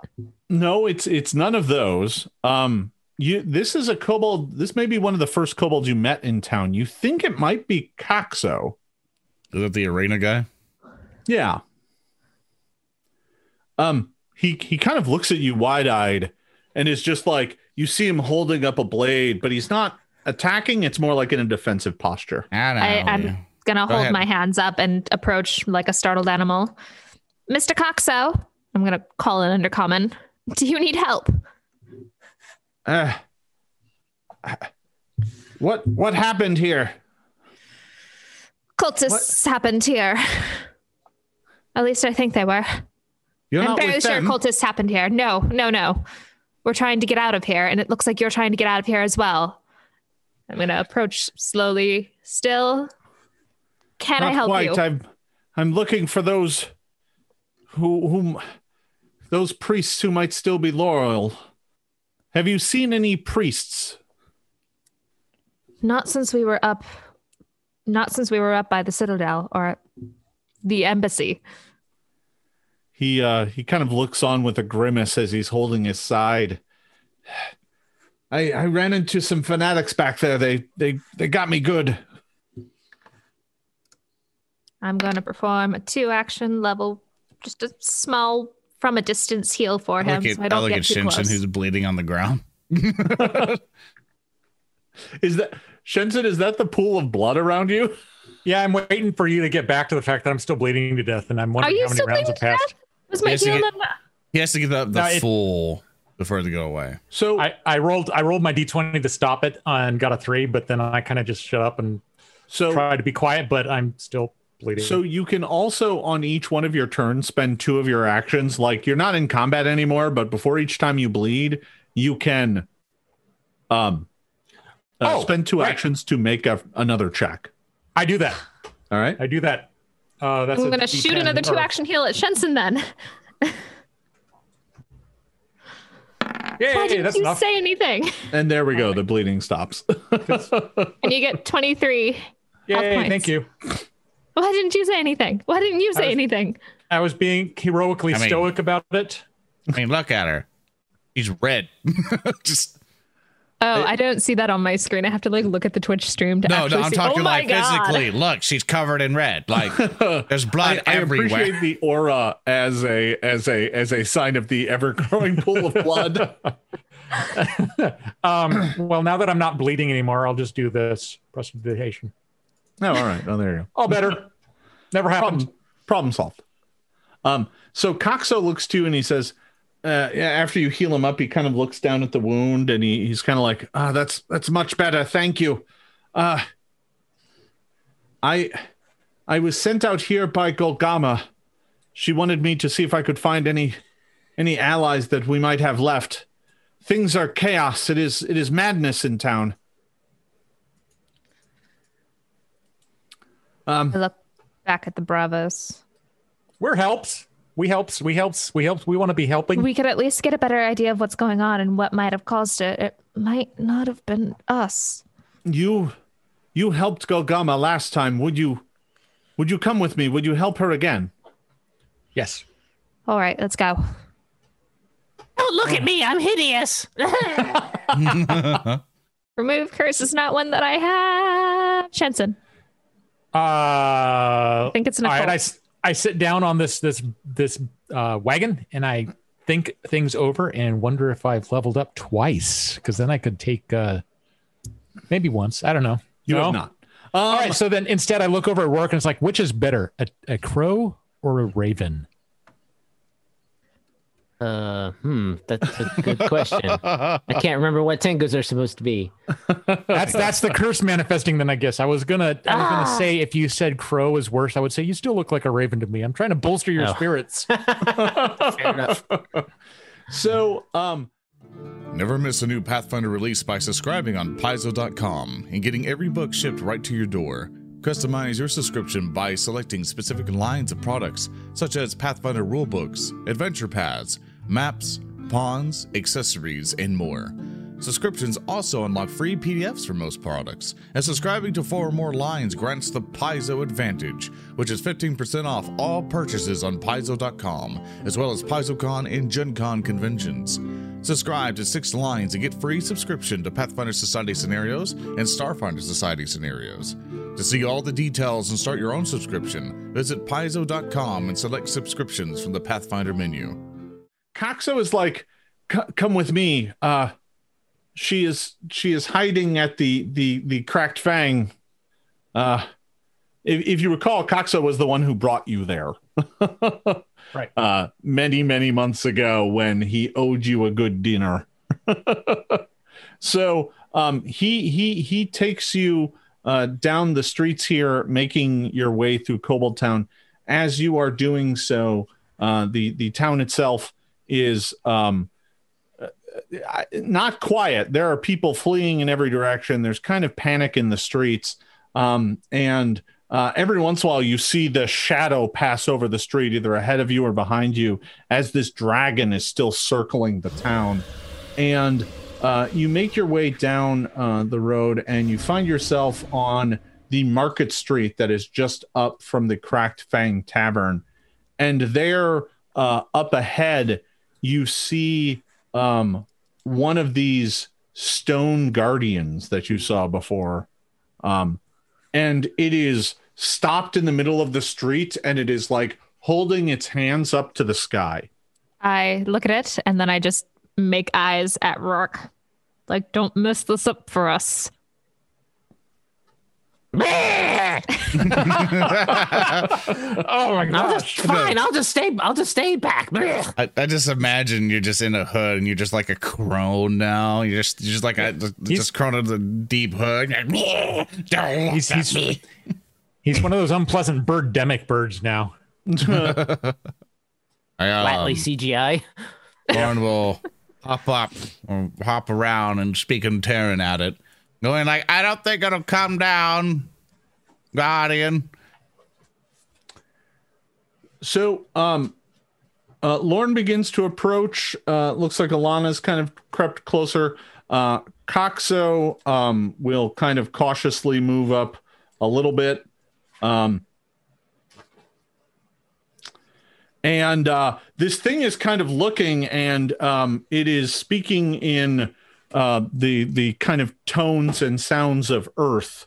no it's it's none of those um you this is a kobold this may be one of the first kobolds you met in town you think it might be Coxo. Is that the arena guy? Yeah. Um, he he kind of looks at you wide eyed, and is just like you see him holding up a blade, but he's not attacking. It's more like in a defensive posture. I, know, I, I'm gonna Go hold ahead. my hands up and approach like a startled animal. Mr. Coxo, I'm gonna call in undercommon. Do you need help? Uh, what what happened here? Cultists happened here. At least I think they were. You're I'm not fairly with sure cultists happened here. No, no, no. We're trying to get out of here, and it looks like you're trying to get out of here as well. I'm gonna approach slowly. Still, can not I help quite. you? I'm I'm looking for those who whom those priests who might still be loyal. Have you seen any priests? Not since we were up. Not since we were up by the citadel or the embassy. He uh he kind of looks on with a grimace as he's holding his side. I I ran into some fanatics back there. They they they got me good. I'm going to perform a two action level, just a small from a distance heal for I him. look at, so I I don't look get at too Shenson, close. who's bleeding on the ground. Is that Shenson, is that the pool of blood around you? Yeah, I'm waiting for you to get back to the fact that I'm still bleeding to death, and I'm wondering how many rounds have to passed. Death? Was my Yes, you heal get- not- He has to get the, the No, it- full before it to go away. So I, I rolled I rolled my d20 to stop it and got a three, but then I kind of just shut up and so tried to be quiet, but I'm still bleeding. So you can also on each one of your turns spend two of your actions. Like you're not in combat anymore, but before each time you bleed, you can um uh, Oh, spend two right. actions to make a, another check. I do that. All right. I do that. Uh, that's I'm going to shoot another two action heal at Shenson then. Yeah, Why didn't that's you enough. say anything? And there we go. The bleeding stops. And you get 23. Yay, points. thank you. Why didn't you say anything? Why didn't you say was- anything? I was being heroically I mean- stoic about it. I mean, look at her. She's red. Just Oh, I don't see that on my screen. I have to like look at the Twitch stream to no, actually no. I'm see. talking oh my like God. physically. Look, she's covered in red. Like there's blood I, I everywhere. appreciate the aura as a as a as a sign of the ever growing pool of blood. Um, well, now that I'm not bleeding anymore, I'll just do this prestidigitation. oh, all right. Oh, there you go. All better. Never happened. problem, problem solved. Um, so Coxo looks to you and he says, uh, yeah, after you heal him up, he kind of looks down at the wound and he, he's kind of like, ah, that's that's much better, thank you. Uh, I I was sent out here by Golgama. She wanted me to see if I could find any any allies that we might have left. Things are chaos. It is it is madness in town. I look back at the Bravos. We're helps. We helps. We helps. We helps. We want to be helping. We could at least get a better idea of what's going on and what might have caused it. It might not have been us. You you helped Golgama last time. Would you would you come with me? Would you help her again? yes. All right, let's go. Don't look at me. I'm hideous. Remove curse is not one that I have. Shenson. Uh, I think it's an all right. I, occult. s- I sit down on this this this uh, wagon and I think things over and wonder if I've leveled up twice because then I could take uh, maybe once. I don't know. You No? have not. All Um, right. So then instead, I look over at Rourke and it's like, which is better, a, a crow or a raven? Uh, hmm, that's a good question. I can't remember what Tengus are supposed to be. That's that's the curse manifesting. Then I guess I was gonna I was gonna say if you said crow is worse, I would say you still look like a raven to me. I'm trying to bolster your Oh. spirits. Fair enough. so um Never miss a new Pathfinder release by subscribing on Paizo.com and getting every book shipped right to your door. Customize your subscription by selecting specific lines of products, such as Pathfinder rulebooks, adventure paths, maps, pawns, accessories, and more. Subscriptions also unlock free PDFs for most products, and subscribing to four or more lines grants the Paizo Advantage, which is 15% off all purchases on Paizo.com, as well as PaizoCon and GenCon conventions. Subscribe to Six Lines and get free subscription to Pathfinder Society scenarios and Starfinder Society scenarios. To see all the details and start your own subscription, visit Paizo.com and select subscriptions from the Pathfinder menu. Coxo is like, "Come with me." Uh, she is she is hiding at the the the cracked fang. Uh, if, if you recall, Coxo was the one who brought you there. Right. Uh, many many months ago when he owed you a good dinner. so um, he he he takes you uh, down the streets here, making your way through Kobold Town. As you are doing so, uh, the the town itself is um, uh, not quiet. There are people fleeing in every direction. There's kind of panic in the streets, um, and uh, every once in a while you see the shadow pass over the street, either ahead of you or behind you, as this dragon is still circling the town. And uh, you make your way down uh, the road, and you find yourself on the market street that is just up from the Cracked Fang Tavern. And there, uh, up ahead, you see um, one of these stone guardians that you saw before. Um, and it is stopped in the middle of the street and it is like holding its hands up to the sky. I look at it and then I just make eyes at Rourke. Like, don't mess this up for us. Oh my god. I'll just fine. I'll just stay. I'll just stay back. I, I just imagine you're just in a hood and you're just like a crone now. You're just you're just like a just crone in the deep hood. Don't He's- look at he's- me. He's one of those unpleasant birdemic birds now. I, Flatly um, CGI. Lorne will hop up or hop around and speak in Terran at it, going like, "I don't think it'll come down, Guardian." So, um, uh, Lorne begins to approach. Uh, looks like Alana's kind of crept closer. Uh, Coxo um, will kind of cautiously move up a little bit. Um, and uh, this thing is kind of looking, and um, it is speaking in uh, the the kind of tones and sounds of Earth.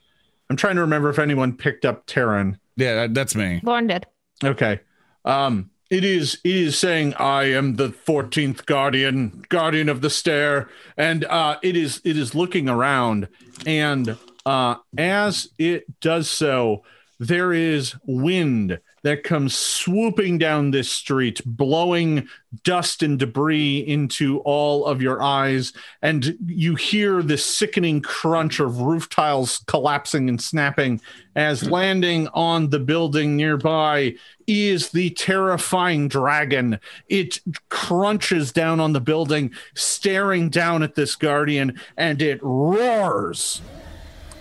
I'm trying to remember if anyone picked up Terran. Yeah, that's me. Lorne did. Okay. Um it is it is saying I am the 14th guardian, guardian of the stair and uh it is it is looking around and uh as it does so there is wind that comes swooping down this street blowing dust and debris into all of your eyes and you hear the sickening crunch of roof tiles collapsing and snapping as hmm. landing on the building nearby is the terrifying dragon. It crunches down on the building, staring down at this guardian, and it roars.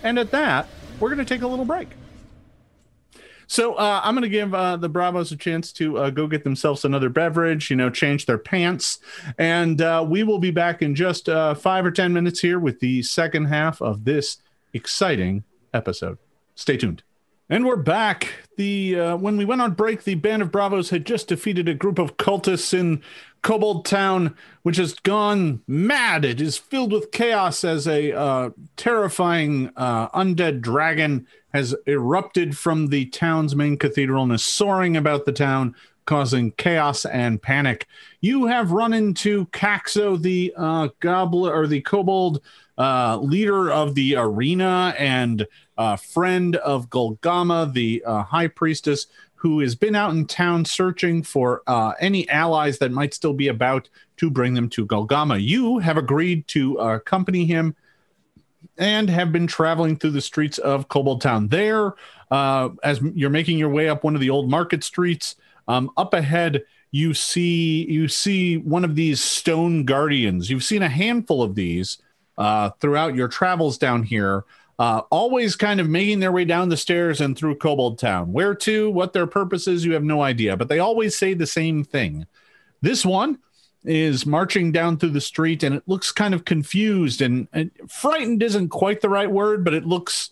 And at that, we're going to take a little break. So uh, I'm going to give uh, the Bravos a chance to uh, go get themselves another beverage, you know, change their pants. And uh, we will be back in just uh, five or 10 minutes here with the second half of this exciting episode. Stay tuned. And we're back. The uh, when we went on break, the band of Bravos had just defeated a group of cultists in Kobold Town, which has gone mad. It is filled with chaos as a uh, terrifying uh, undead dragon has erupted from the town's main cathedral and is soaring about the town, causing chaos and panic. You have run into Coxo, the uh, goblin or the kobold uh, leader of the arena and uh, friend of Golgama, the uh, high priestess, who has been out in town searching for uh, any allies that might still be about to bring them to Golgama. You have agreed to uh, accompany him and have been traveling through the streets of Kobold Town. There, uh, as you're making your way up one of the old market streets, um, up ahead you see you see one of these stone guardians. You've seen a handful of these uh, throughout your travels down here uh, always kind of making their way down the stairs and through Kobold Town. Where to, what their purpose is, you have no idea, but they always say the same thing. This one is marching down through the street and it looks kind of confused and, and frightened isn't quite the right word, but it looks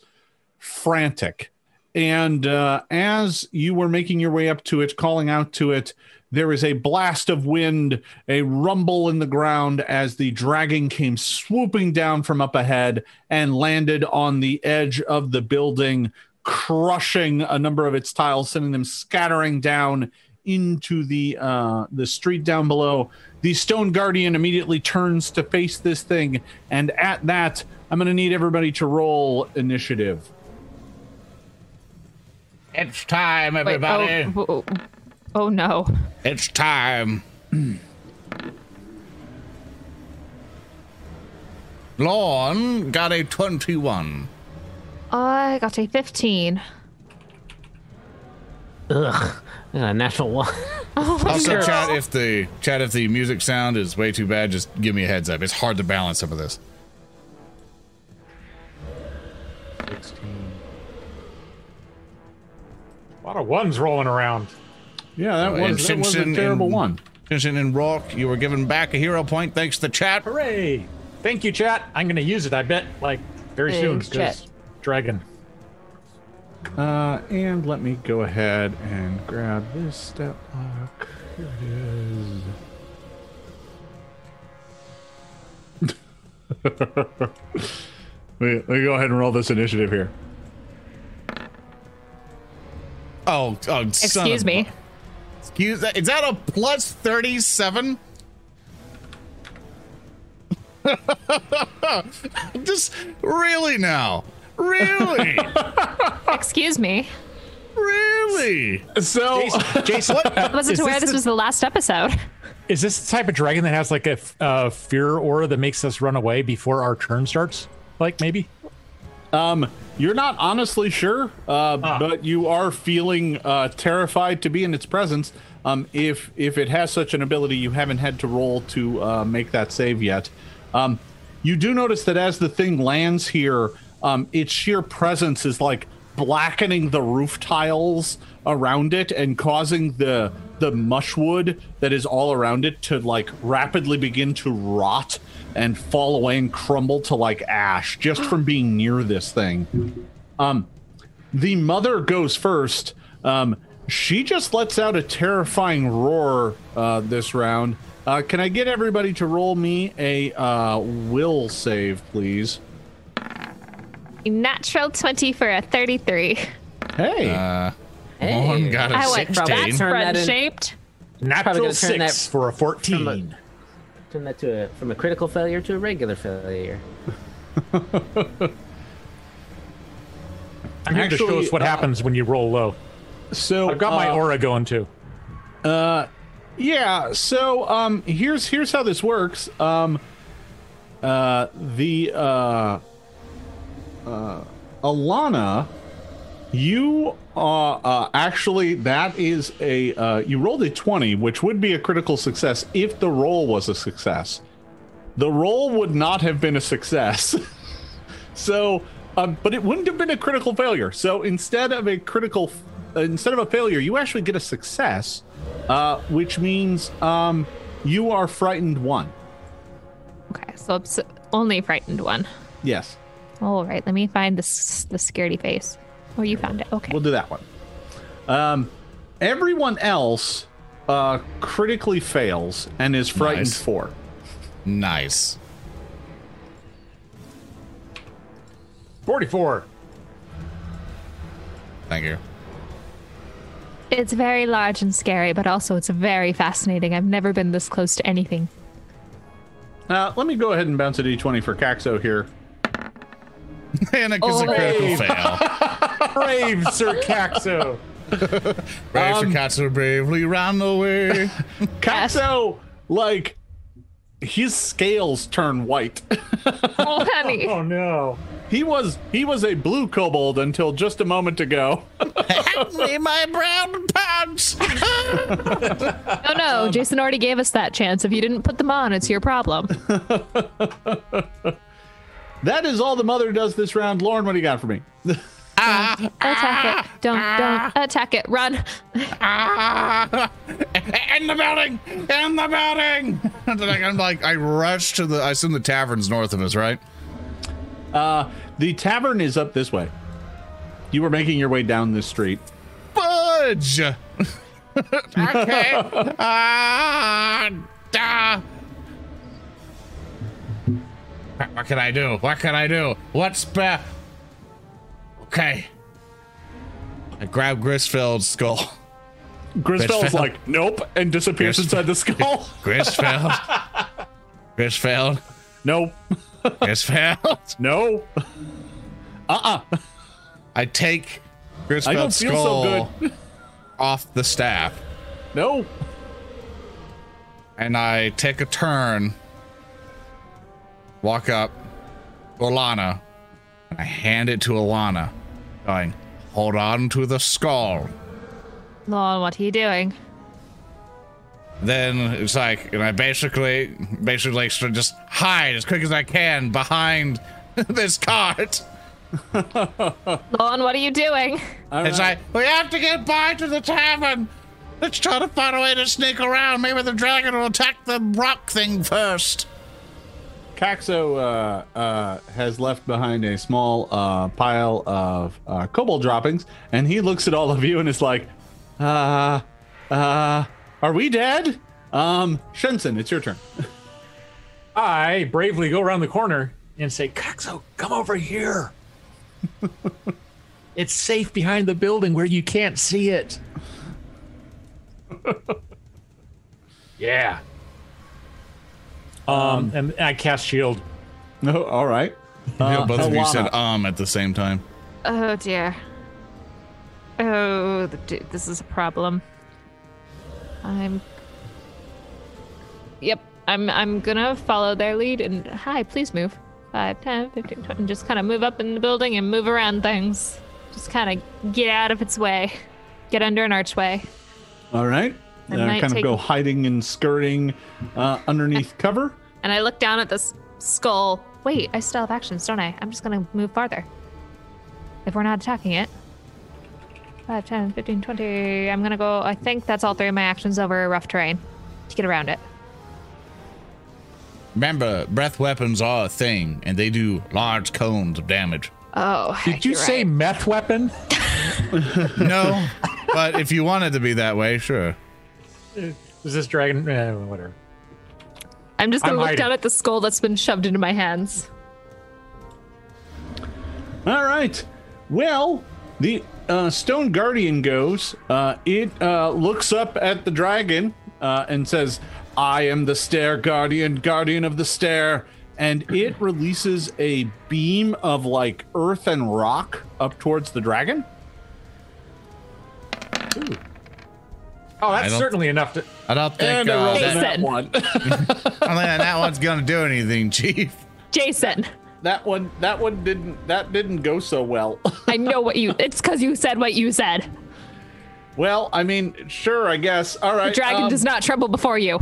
frantic. And uh, as you were making your way up to it, calling out to it, there is a blast of wind, a rumble in the ground as the dragon came swooping down from up ahead and landed on the edge of the building, crushing a number of its tiles, sending them scattering down into the uh, the street down below. The stone guardian immediately turns to face this thing, and at that, I'm going to need everybody to roll initiative. It's time, Wait, oh, everybody. oh, oh, oh no. It's time. Lorne got a 21. I got a 15. Ugh, a natural one. Oh, also, chat if the chat if the music sound is way too bad, just give me a heads up. It's hard to balance some of this. A lot of ones rolling around. Yeah, that Uh, was, that was a Simpson terrible and- one. Shenson and Rourke, you were given back a hero point thanks to the chat. Hooray! Thank you, chat. I'm going to use it, I bet, like, very soon. Thanks, 'cause chat. Dragon. Uh, and let me go ahead and grab this stat block. Here it is. we, we go ahead and roll this initiative here. Oh, oh son Excuse of- me. Excuse that. Is that a plus 37? Just really now. Really? Excuse me. really? So, Jason, Jason I wasn't is aware this this the- was the last episode. is this the type of dragon that has like a uh, fear aura that makes us run away before our turn starts? Like, maybe? Um, you're not honestly sure, uh, but you are feeling uh, terrified to be in its presence. Um, if if it has such an ability, you haven't had to roll to uh, make that save yet. Um, you do notice that as the thing lands here, um, its sheer presence is like blackening the roof tiles around it and causing the the mushwood that is all around it to like rapidly begin to rot and fall away and crumble to like ash just from being near this thing. Um, the mother goes first. Um, she just lets out a terrifying roar uh, this round. Uh, can I get everybody to roll me a uh, will save, please? Natural 20 for a 33. Hey, Uh, Hey. Lorne got a I went from 16. that's Turn in- friend shaped. Natural gonna that six for a 14. Turn that to a from a critical failure to a regular failure. I'm here to show us what uh, happens when you roll low. so I've got my uh, aura going too. Uh, Yeah, so um here's here's how this works. Um uh the uh uh Alana you uh, uh actually that is a uh you rolled a 20 which would be a critical success if the roll was a success. The roll would not have been a success. so um but it wouldn't have been a critical failure. So instead of a critical instead of a failure, you actually get a success, uh, which means um, you are frightened one. Okay, so it's only frightened one. Yes, All right, let me find this the scaredy face. Oh, you found it. Okay. we'll do that one. Um, everyone else uh, critically fails and is frightened Nice. four. Nice. 44. Thank you. It's very large and scary, but also it's very fascinating. I've never been this close to anything. Uh, let me go ahead and bounce a d20 for Coxo here. and it gives a critical fail. Brave Sir Coxo. Brave Um, Katsu bravely ran away. Coxo, like, his scales turn white. Oh, honey. Oh no. he was he was a blue kobold until just a moment ago. me my brown pants. No, no. Jason already gave us that chance. If you didn't put them on, it's your problem. that is all the mother does this round. Lorne, what do you got for me? Attack it. Don't, don't attack it. Run. in the building! In the building! I'm like, I rush to the. I assume the tavern's north of us, right? Uh, the tavern is up this way. You were making your way down this street. Fudge! okay. Ah, ah. What can I do? What can I do? What's be- Okay. I grab Grisfeld's skull. Grisfeld's Grisfeld. like, nope, and disappears Grisfeld. inside the skull. Grisfeld. Grisfeld. nope. Grisfeld. No. Uh-uh. I take I don't Grisfeld's skull so off the staff No. and I take a turn, walk up to Alana, and I hand it to Alana, going, Hold on to the skull. Lon, what are you doing? Then it's like, and I basically, basically sort of just hide as quick as I can behind this cart. Lon, what are you doing? All It's right. like, we have to get by to the tavern. Let's try to find a way to sneak around. Maybe the dragon will attack the rock thing first. Coxo uh, uh, has left behind a small uh, pile of uh, kobold droppings, and he looks at all of you and is like, uh, uh, are we dead? Um, Shenson, it's your turn. I bravely go around the corner and say, Coxo, come over here. it's safe behind the building where you can't see it. yeah. Um, and I cast shield. No, all right. Yeah, both of you said um at the same time. Oh dear. Oh, the this is a problem. I'm. Yep, I'm. I'm gonna follow their lead and hi, please move. 5, 10, 15, 20, and just kind of move up in the building and move around things. Just kind of get out of its way. Get under an archway. All right. I Uh, might kind of go hiding and skirting uh, underneath cover. And I look down at this skull. Wait, I still have actions, don't I? I'm just gonna move farther. If we're not attacking it. 5, 10, 15, 20. I'm gonna go. I think that's all three of my actions over rough terrain to get around it. Remember, breath weapons are a thing, and they do large cones of damage. Oh, Did you say right. meth weapon? No, but if you wanted to be that way, sure. Is this dragon? Eh, whatever. I'm just gonna I'm look hiding. down at the skull that's been shoved into my hands. All right. Well, the uh, Stone Guardian goes. Uh, it uh, looks up at the dragon uh, and says, I am the Stair Guardian, Guardian of the Stair. And it releases a beam of like earth and rock up towards the dragon. Oh, that's certainly enough to. I don't think, And I uh, Jason. that one. I don't think that one's gonna do anything, Chief. Jason, that one. That one didn't. That didn't go so well. I know what you. It's because you said what you said. well, I mean, sure, I guess. All right. The dragon um, does not tremble before you.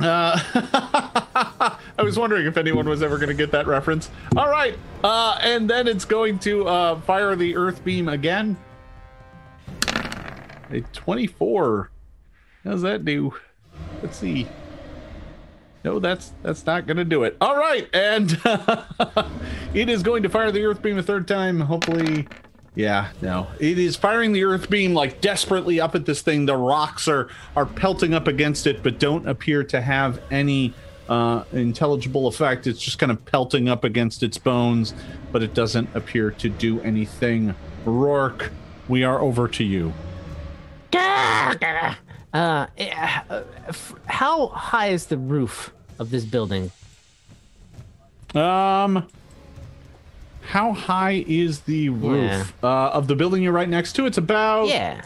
Uh, I was wondering if anyone was ever going to get that reference. All right, uh, and then it's going to uh, fire the earth beam again. A 24. How's that do? Let's see. No, that's that's not to do it. All right, and it is going to fire the earth beam a third time. Hopefully, yeah, no, it is firing the earth beam like desperately up at this thing. The rocks are are pelting up against it, but don't appear to have any uh, intelligible effect. It's just kind of pelting up against its bones, but it doesn't appear to do anything. Rourke, we are over to you. Uh, eh, uh, how high is the roof of this building? Um, how high is the roof uh, of the building you're right next to? It's about Yeah.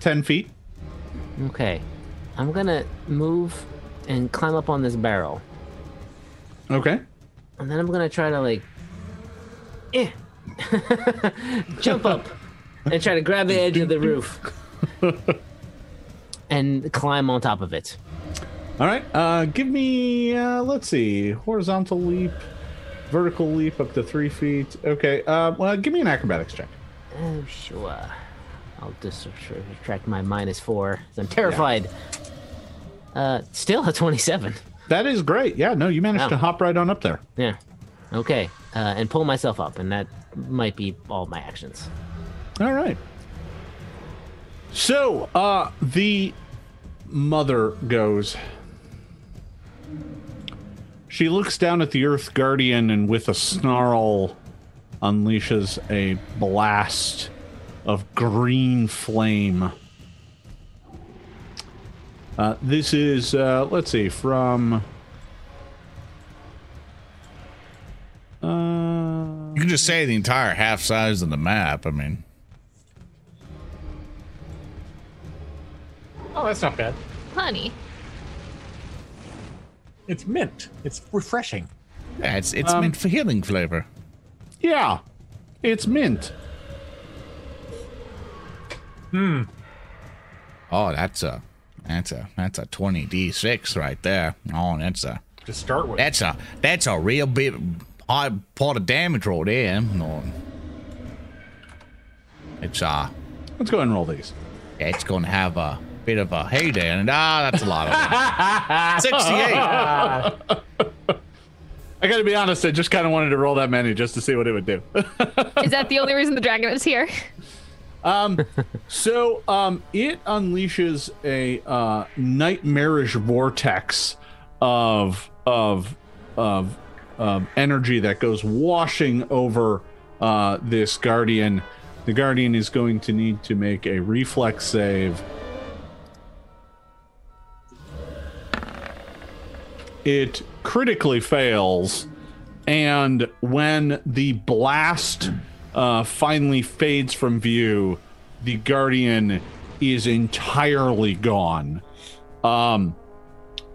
10 feet. Okay. I'm gonna move and climb up on this barrel, Okay. and then I'm gonna try to like, eh, jump up and try to grab the edge of the roof and climb on top of it. All right. Uh, give me, uh, let's see, horizontal leap, vertical leap up to three feet. Okay. Uh, well, give me an acrobatics check. Oh, sure. I'll just subtract my minus four. I'm terrified. Uh, still a 27. That is great. Yeah. No, you managed Wow. to hop right on up there. Yeah. Okay. Uh, and pull myself up, and that might be all my actions. All right. So, uh, the mother goes. She looks down at the Earth Guardian and, with a snarl, unleashes a blast of green flame. Uh, this is, uh, let's see, from. Uh, You can just say the entire half size of the map. I mean, Oh, that's not bad. Honey. It's mint. It's refreshing. yeah, it's it's meant for healing flavor. yeah, it's mint. Hmm. Oh, that's a that's a that's a twenty d six right there. Oh, that's a To start with. that's a that's a real big high part of damage right there. No. It's uh Let's go ahead and roll these. it's gonna have a bit of a heyday and ah that's a lot of sixty eight. I gotta be honest, I just kind of wanted to roll that many just to see what it would do. Is that the only reason the dragon is here? Um, so, um, it unleashes a uh, nightmarish vortex of of of um, energy that goes washing over uh, this guardian. The guardian is going to need to make a reflex save. It critically fails, and when the blast uh, finally fades from view, the guardian is entirely gone. Um,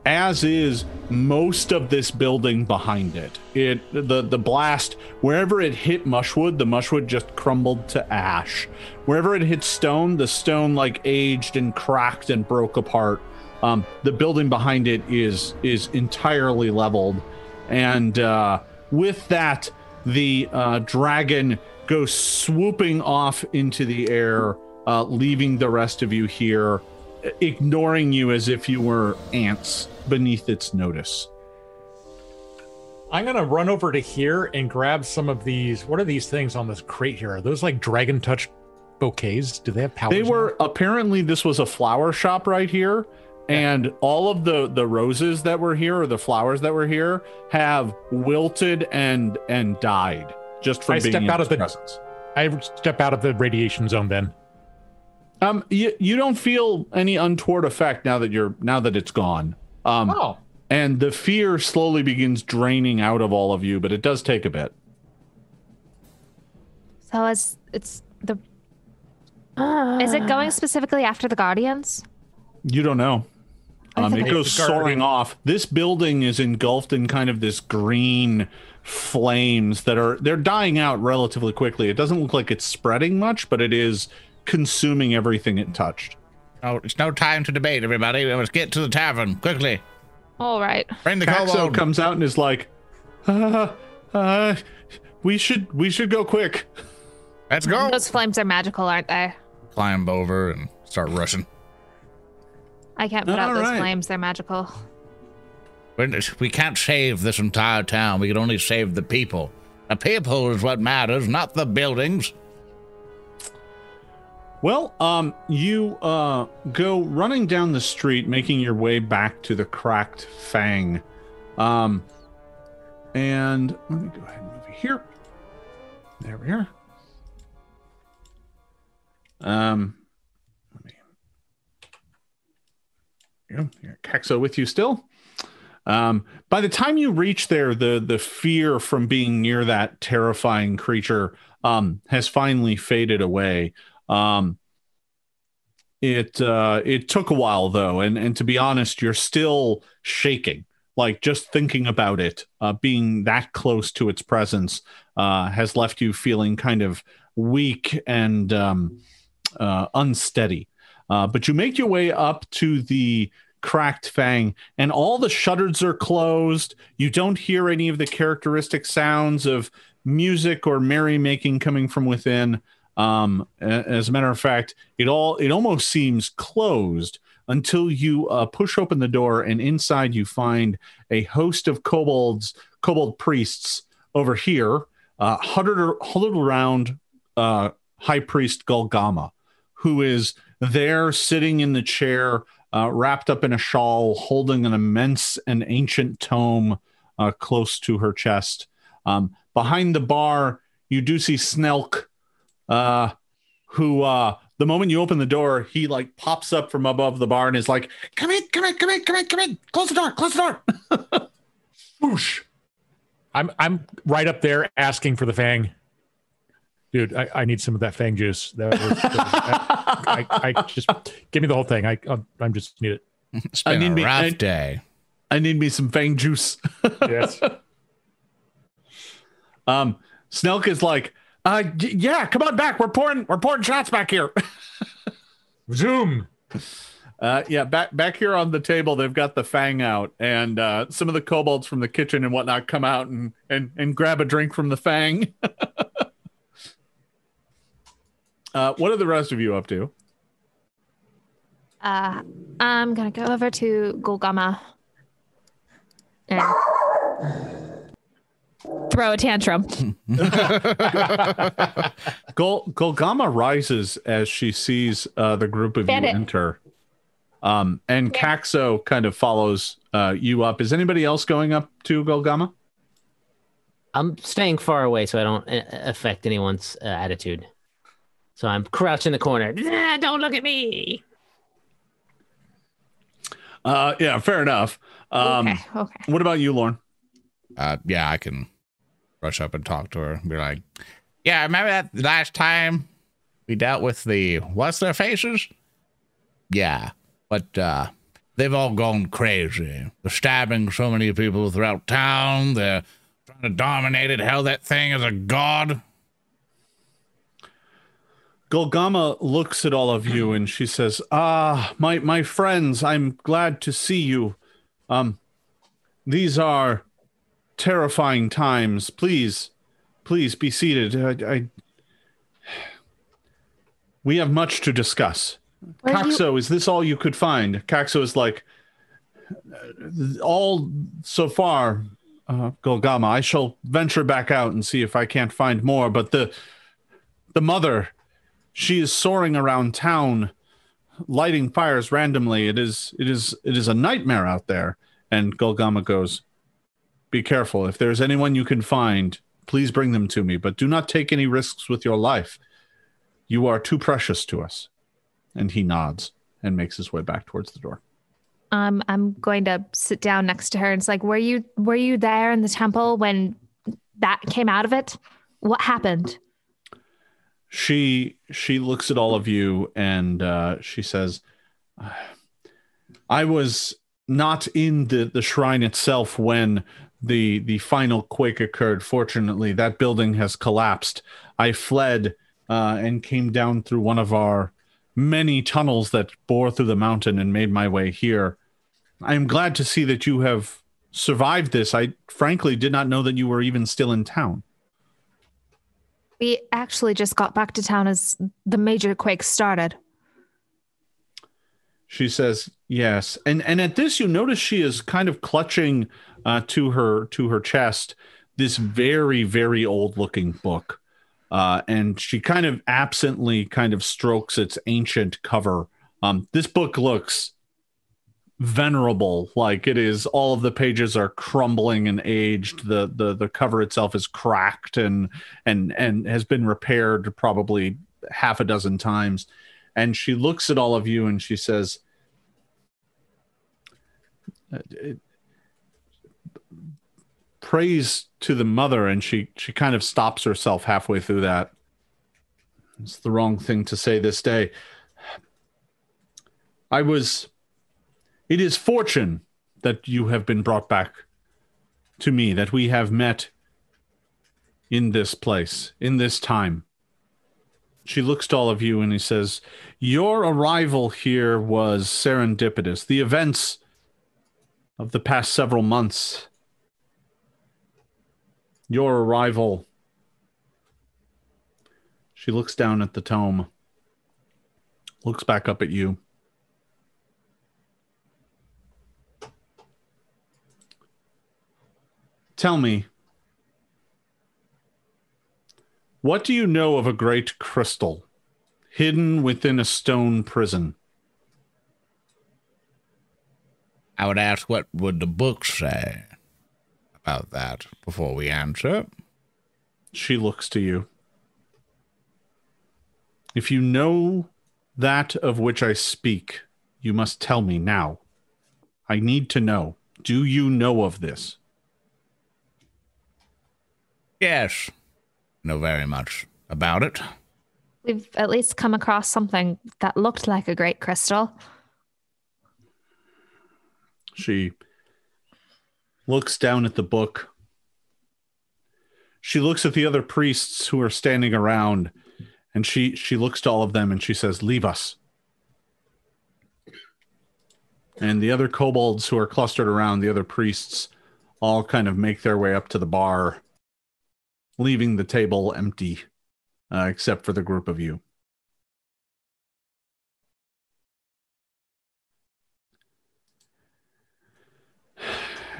as is most of this building behind it. It the the blast wherever it hit mushwood, the mushwood just crumbled to ash. Wherever it hit stone, the stone like aged and cracked and broke apart. Um, the building behind it is is entirely leveled, and uh, with that, the uh, dragon goes swooping off into the air, uh, leaving the rest of you here ignoring you as if you were ants beneath its notice. I'm gonna run over to here and grab some of these. What are these things on this crate here? Are those like dragon touch bouquets? Do they have powers? They were apparently this was a flower shop right here, and all of the the roses that were here or the flowers that were here have wilted and and died just from I being step in out its of the- presence. I step out of the radiation zone then. Um, you you don't feel any untoward effect now that you're now that it's gone. Um, Oh, and the fear slowly begins draining out of all of you, but it does take a bit. So it's it's the. Is it going specifically after the guardians? You don't know. Um, it goes it's soaring off. This building is engulfed in kind of this green flames that are they're dying out relatively quickly. It doesn't look like it's spreading much, but it is consuming everything it touched. Oh, it's no time to debate, everybody. We must get to the tavern quickly. All right. Bring the Paxo kobold. comes out and is like, uh, uh, "We should we should go quick." Let's go. Those flames are magical, aren't they? Climb over and start rushing. I can't put out All those right. flames. They're magical. We're- We can't save this entire town. We can only save the people. The people is what matters, not the buildings. Well, um, you uh, go running down the street, making your way back to the cracked fang. Um, and let me go ahead and move you here. There we are. Um, let me. Here Coxo with you still. Um, by the time you reach there, the the fear from being near that terrifying creature um, has finally faded away. Um, it uh, it took a while though, and and to be honest, you're still shaking. Like just thinking about it, uh, being that close to its presence, uh, has left you feeling kind of weak and um, uh, unsteady. Uh, but you make your way up to the cracked fang, and all the shutters are closed. You don't hear any of the characteristic sounds of music or merrymaking coming from within. Um, as a matter of fact, it all it almost seems closed until you uh, push open the door, and inside you find a host of kobolds, kobold priests over here, uh, huddled, huddled around uh, High Priest Golgama, who is there sitting in the chair, uh, wrapped up in a shawl, holding an immense and ancient tome uh, close to her chest. Um, behind the bar, you do see Snelk, uh, who uh, the moment you open the door, he like pops up from above the bar and is like, "Come in, come in, come in, come in, come in! Close the door, close the door." Whoosh. I'm I'm right up there asking for the fang. Dude, I, I need some of that fang juice. That was, that- I, I just give me the whole thing. I I'm, I'm just need it. It's I been need a me- rough I- day. I need me some fang juice. Yes. Um, Snelk is like, uh, y- yeah, come on back. We're pouring, we're pouring shots back here. Zoom. Uh, yeah, back back here on the table, they've got the fang out, and uh, some of the kobolds from the kitchen and whatnot come out and and and grab a drink from the fang. Uh, what are the rest of you up to? Uh, I'm gonna go over to Golgama and throw a tantrum. Gol- Golgama rises as she sees uh, the group of Bandit. you enter, um, and Coxo kind of follows uh, you up. Is anybody else going up to Golgama? I'm staying far away so I don't uh, affect anyone's uh, attitude. So I'm crouched in the corner. "Ah, Don't look at me. Uh, yeah, fair enough. Um, okay, okay. What about you, Lorne? Uh, yeah, I can rush up and talk to her and be like, "Yeah, remember that last time we dealt with the what's their faces? Yeah, but uh, they've all gone crazy. They're stabbing so many people throughout town. They're trying to dominate it. Hell, that thing is a god. Golgama looks at all of you and she says, "Ah, my my friends, I'm glad to see you. Um, these are terrifying times. Please, please be seated. I, I we have much to discuss. Were you- is this all you could find? Coxo is like, all so far, uh, Golgama. I shall venture back out and see if I can't find more. But the the mother, she is soaring around town, lighting fires randomly. It is it is it is a nightmare out there. And Golgama goes, "Be careful. If there's anyone you can find, please bring them to me. But do not take any risks with your life. You are too precious to us." And he nods and makes his way back towards the door. Um, I'm going to sit down next to her and it's like, were you were you there in the temple when that came out of it? What happened? She she looks at all of you and uh, she says i was not in the the shrine itself when the the final quake occurred. Fortunately that building has collapsed. I fled uh, and came down through one of our many tunnels that bore through the mountain and made my way here. I am glad to see that you have survived this. I frankly did not know that you were even still in town We actually just got back to town as the major quake started. She says, "Yes." And and at this you notice she is kind of clutching uh, to her to her chest this very very old looking book. Uh, and she kind of absently kind of strokes its ancient cover. Um, this book looks venerable. Like it is all of the pages are crumbling and aged. The the the cover itself is cracked and and and has been repaired probably half a dozen times. And she looks at all of you and she says uh, praise to the mother. And she she kind of stops herself halfway through that. It's the wrong thing to say this day. I was it is fortune that you have been brought back to me that we have met in this place in this time she looks to all of you and he says your arrival here was serendipitous the events of the past several months your arrival. She looks down at the tome, looks back up at you. Tell me, what do you know of a great crystal hidden within a stone prison? I would ask what would the book say? about that before we answer. She looks to you. If you know that of which I speak, you must tell me now. I need to know. Do you know of this? Yes. Know very much about it. We've at least come across something that looked like a great crystal. She looks down at the book. She looks at the other priests who are standing around and she she looks to all of them and she says, "Leave us." And the other kobolds who are clustered around the other priests all kind of make their way up to the bar, leaving the table empty, uh, except for the group of you.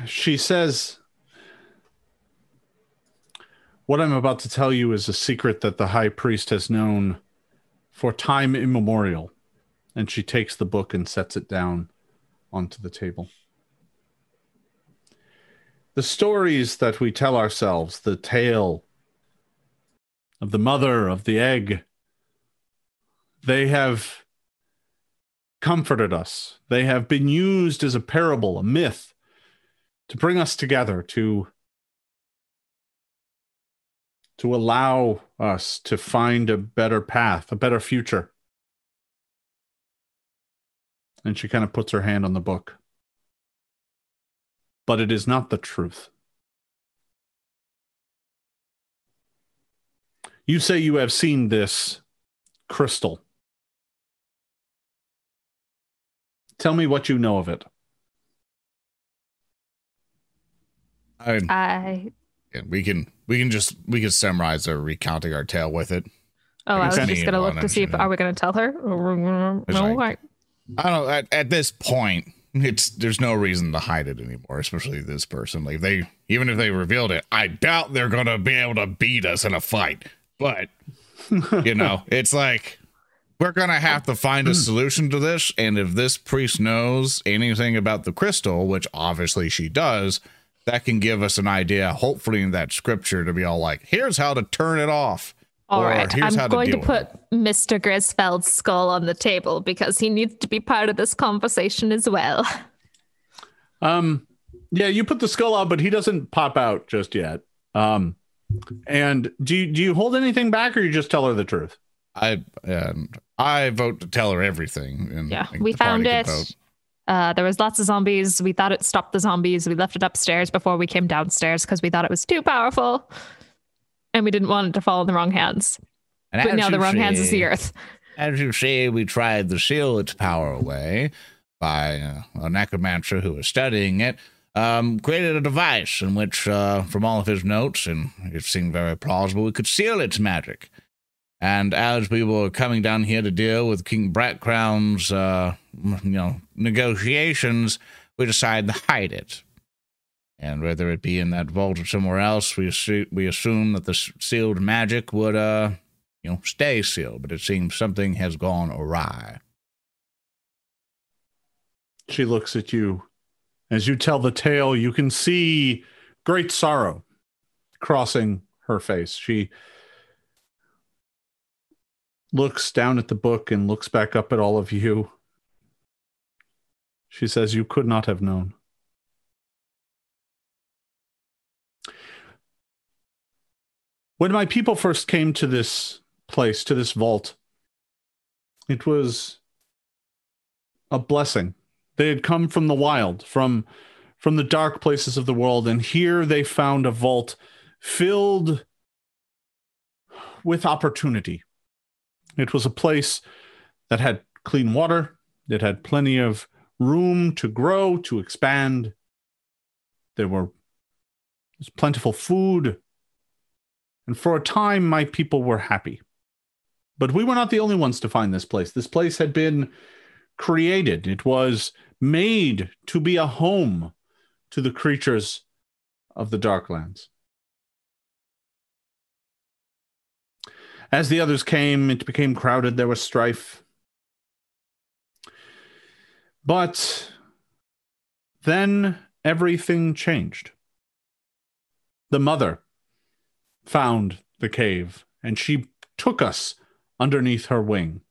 she says, What I'm about to tell you is a secret that the high priest has known for time immemorial. And she takes the book and sets it down onto the table. The stories that we tell ourselves, the tale of the mother, of the egg, they have comforted us. They have been used as a parable, a myth, to bring us together to to allow us to find a better path, a better future. And she kind of puts her hand on the book. But it is not the truth. You say you have seen this crystal. Tell me what you know of it. I, I yeah, we can we can just we can summarize our recounting our tale with it. oh, I was just gonna look to see if I'm are we gonna tell her? No, like- I don't know. At, at this point, it's there's no reason to hide it anymore, especially this person. Like they even if they revealed it, I doubt they're gonna be able to beat us in a fight. But you know, it's like we're gonna have to find a hmm. solution to this. And if this priest knows anything about the crystal, which obviously she does, that can give us an idea, hopefully in that scripture, to be all like, here's how to turn it off. All or right, here's I'm going to deal with put Mr. Grisfeld's skull on the table because he needs to be part of this conversation as well. Um, yeah, you put the skull out, but he doesn't pop out just yet. Um, and do you, do you hold anything back, or you just tell her the truth? I and I vote to tell her everything. And Yeah, we found it. Uh, there was lots of zombies. We thought it stopped the zombies. We left it upstairs before we came downstairs because we thought it was too powerful, and we didn't want it to fall in the wrong hands. And But now the wrong hands is the earth. As you say, we tried to seal its power away by uh, a necromancer who was studying it. Um, created a device in which, uh, from all of his notes, and it seemed very plausible, we could seal its magic. And as we were coming down here to deal with King Bratcrown's, uh, you know, negotiations, we decided to hide it. And whether it be in that vault or somewhere else, we assu- we assume that the sealed magic would, uh, you know, stay sealed. But it seems something has gone awry. She looks at you. As you tell the tale, you can see great sorrow crossing her face. She looks down at the book and looks back up at all of you. She says, You could not have known. When my people first came to this place, to this vault, it was a blessing. They had come from the wild, from from the dark places of the world, and here they found a vault filled with opportunity. It was a place that had clean water, it had plenty of room to grow, to expand. There were was plentiful food. And for a time, my people were happy. But we were not the only ones to find this place. This place had been created, it was made to be a home to the creatures of the Darklands. As the others came, it became crowded, there was strife. But then everything changed. The mother found the cave and she took us underneath her wing.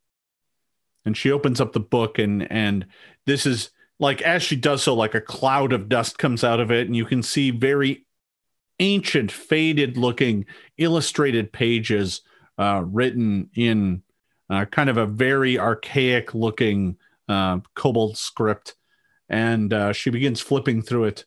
And she opens up the book and and this is like as she does so like a cloud of dust comes out of it and you can see very ancient faded looking illustrated pages uh, written in uh, kind of a very archaic looking uh, kobold script. And uh, she begins flipping through it.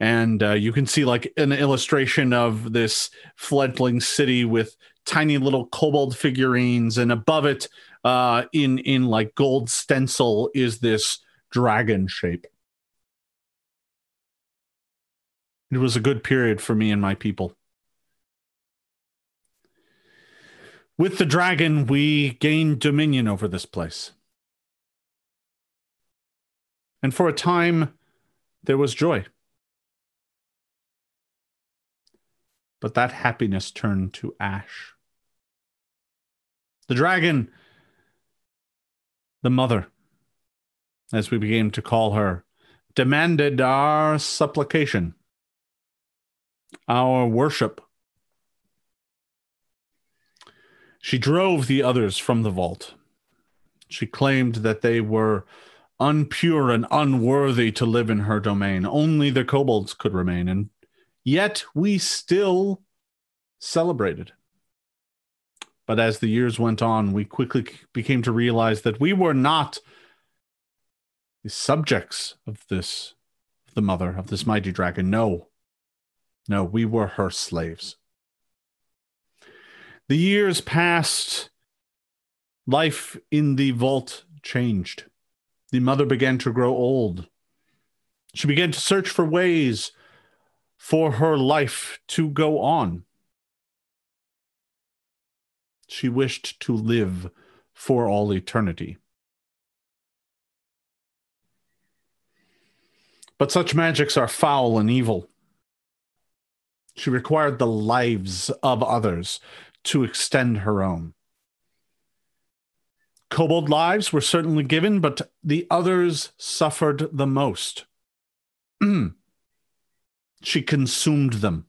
And uh, you can see like an illustration of this fledgling city with tiny little kobold figurines. And above it, uh, in, in like gold stencil, is this dragon shape. It was a good period for me and my people. With the dragon, we gained dominion over this place. And for a time, there was joy. But that happiness turned to ash. The dragon, the mother, as we began to call her, demanded our supplication, our worship She drove the others from the vault. She claimed that they were unpure and unworthy to live in her domain. Only the kobolds could remain, and yet we still celebrated. But as the years went on, we quickly became to realize that we were not the subjects of this, the mother of this mighty dragon. No, no, we were her slaves. The years passed. Life in the vault changed. The mother began to grow old. She began to search for ways for her life to go on. She wished to live for all eternity. But such magics are foul and evil. She required the lives of others to extend her own. Kobold lives were certainly given, but the others suffered the most. she consumed them.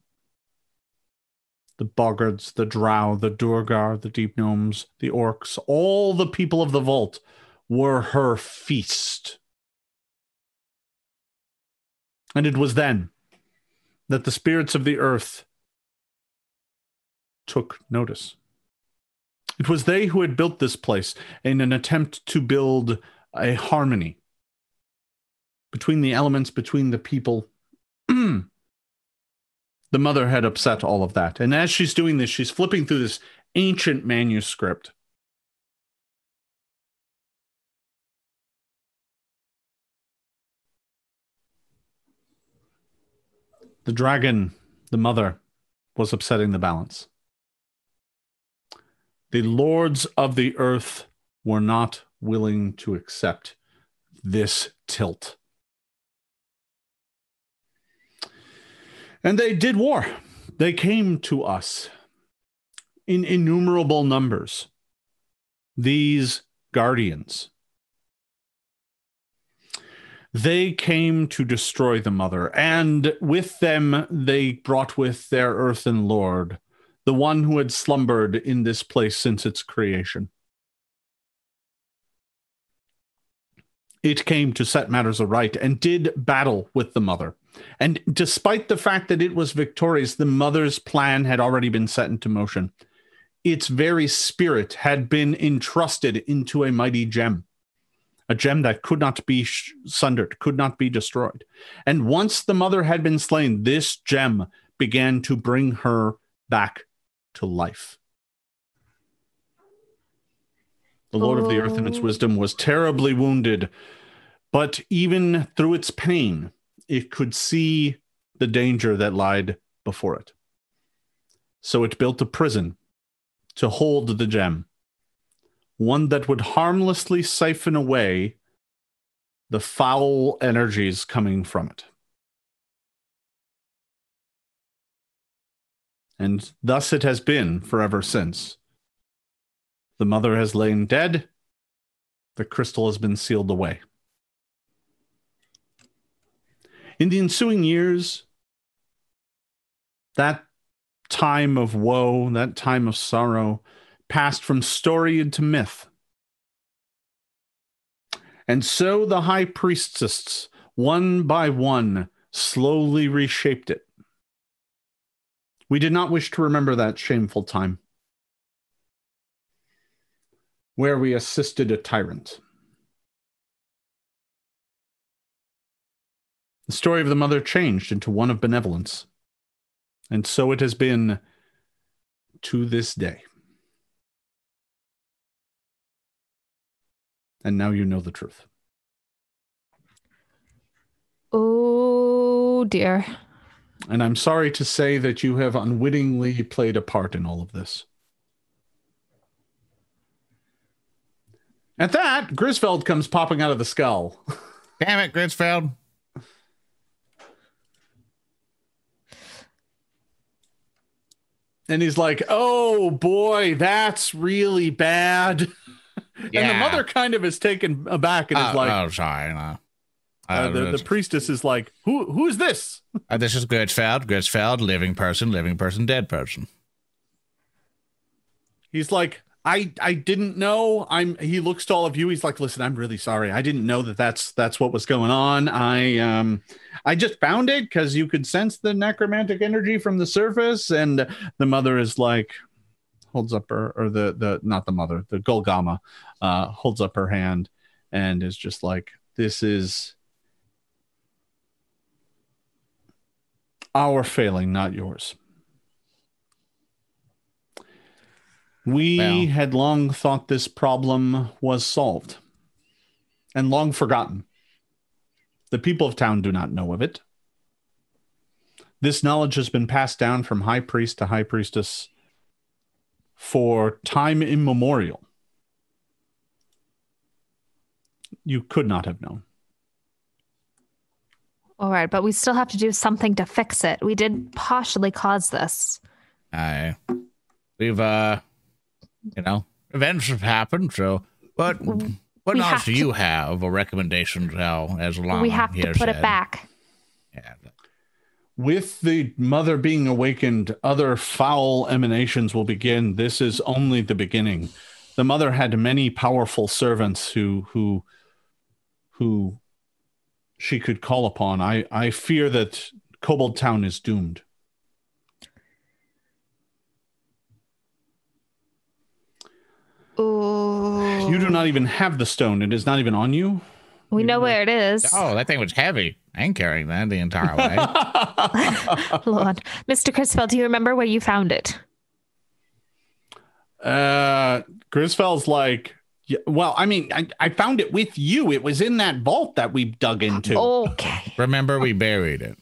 The boggards, the drow, the Duergar, the deep gnomes, the orcs, all the people of the vault were her feast. And it was then that the spirits of the earth took notice. It was they who had built this place in an attempt to build a harmony between the elements, between the people. The mother had upset all of that. And as she's doing this, she's flipping through this ancient manuscript. The dragon, the mother, was upsetting the balance. the lords of the earth were not willing to accept this tilt. And they did war. They came to us in innumerable numbers. These guardians. They came to destroy the mother, and with them they brought with their earthen lord, the one who had slumbered in this place since its creation. It came to set matters aright and did battle with the mother. And despite the fact that it was victorious, the mother's plan had already been set into motion. Its very spirit had been entrusted into a mighty gem, a gem that could not be sundered, could not be destroyed. And once the mother had been slain, this gem began to bring her back to life. The Lord of the earth, in its Oh. wisdom, was terribly wounded, but even through its pain, it could see the danger that lied before it. So it built a prison to hold the gem, one that would harmlessly siphon away the foul energies coming from it. And thus it has been forever since. The mother has lain dead, the crystal has been sealed away. In the ensuing years, that time of woe, that time of sorrow, passed from story into myth. And so the high priestesses, one by one, slowly reshaped it. We did not wish to remember that shameful time where we assisted a tyrant. The story of the mother changed into one of benevolence. And so it has been to this day. And now you know the truth. Oh dear. And I'm sorry to say that you have unwittingly played a part in all of this. At that, Grisfeld comes popping out of the skull. Damn it, Grisfeld. And he's like, oh boy, that's really bad. Yeah. And the mother kind of is taken aback and is Oh, like, oh, sorry. No. uh, Uh, the, the priestess is like, who who is this? uh, this is Grisfeld. Grisfeld, living person, living person, dead person. He's like, I I didn't know. I'm. He looks to all of you. He's like, listen, I'm really sorry. I didn't know that that's that's what was going on. I um, I just found it because you could sense the necromantic energy from the surface. And the mother is like, holds up her or the the not the mother, the Golgama, uh, holds up her hand and is just like, this is our failing, not yours. We Well. had long thought this problem was solved and long forgotten. The people of town do not know of it. This knowledge has been passed down from high priest to high priestess for time immemorial. You could not have known. All right, but we still have to do something to fix it. We did partially cause this. I, we've, uh, you know, events have happened. So, but what We knowledge have do to- you have or recommendations how as long as we have to put it back. Yeah. With the mother being awakened, other foul emanations will begin. This is only the beginning. The mother had many powerful servants who who who she could call upon. I, I fear that Kobold Town is doomed. Ooh. You do not even have the stone. It is not even on you. We know where it is. Oh, that thing was heavy. I ain't carrying that the entire way. Lord. Mr. Grisfeld, do you remember where you found it? Uh, Grisfeld's like, yeah, well, I mean, I, I found it with you. It was in that vault that we dug into. Okay. Remember, we buried it.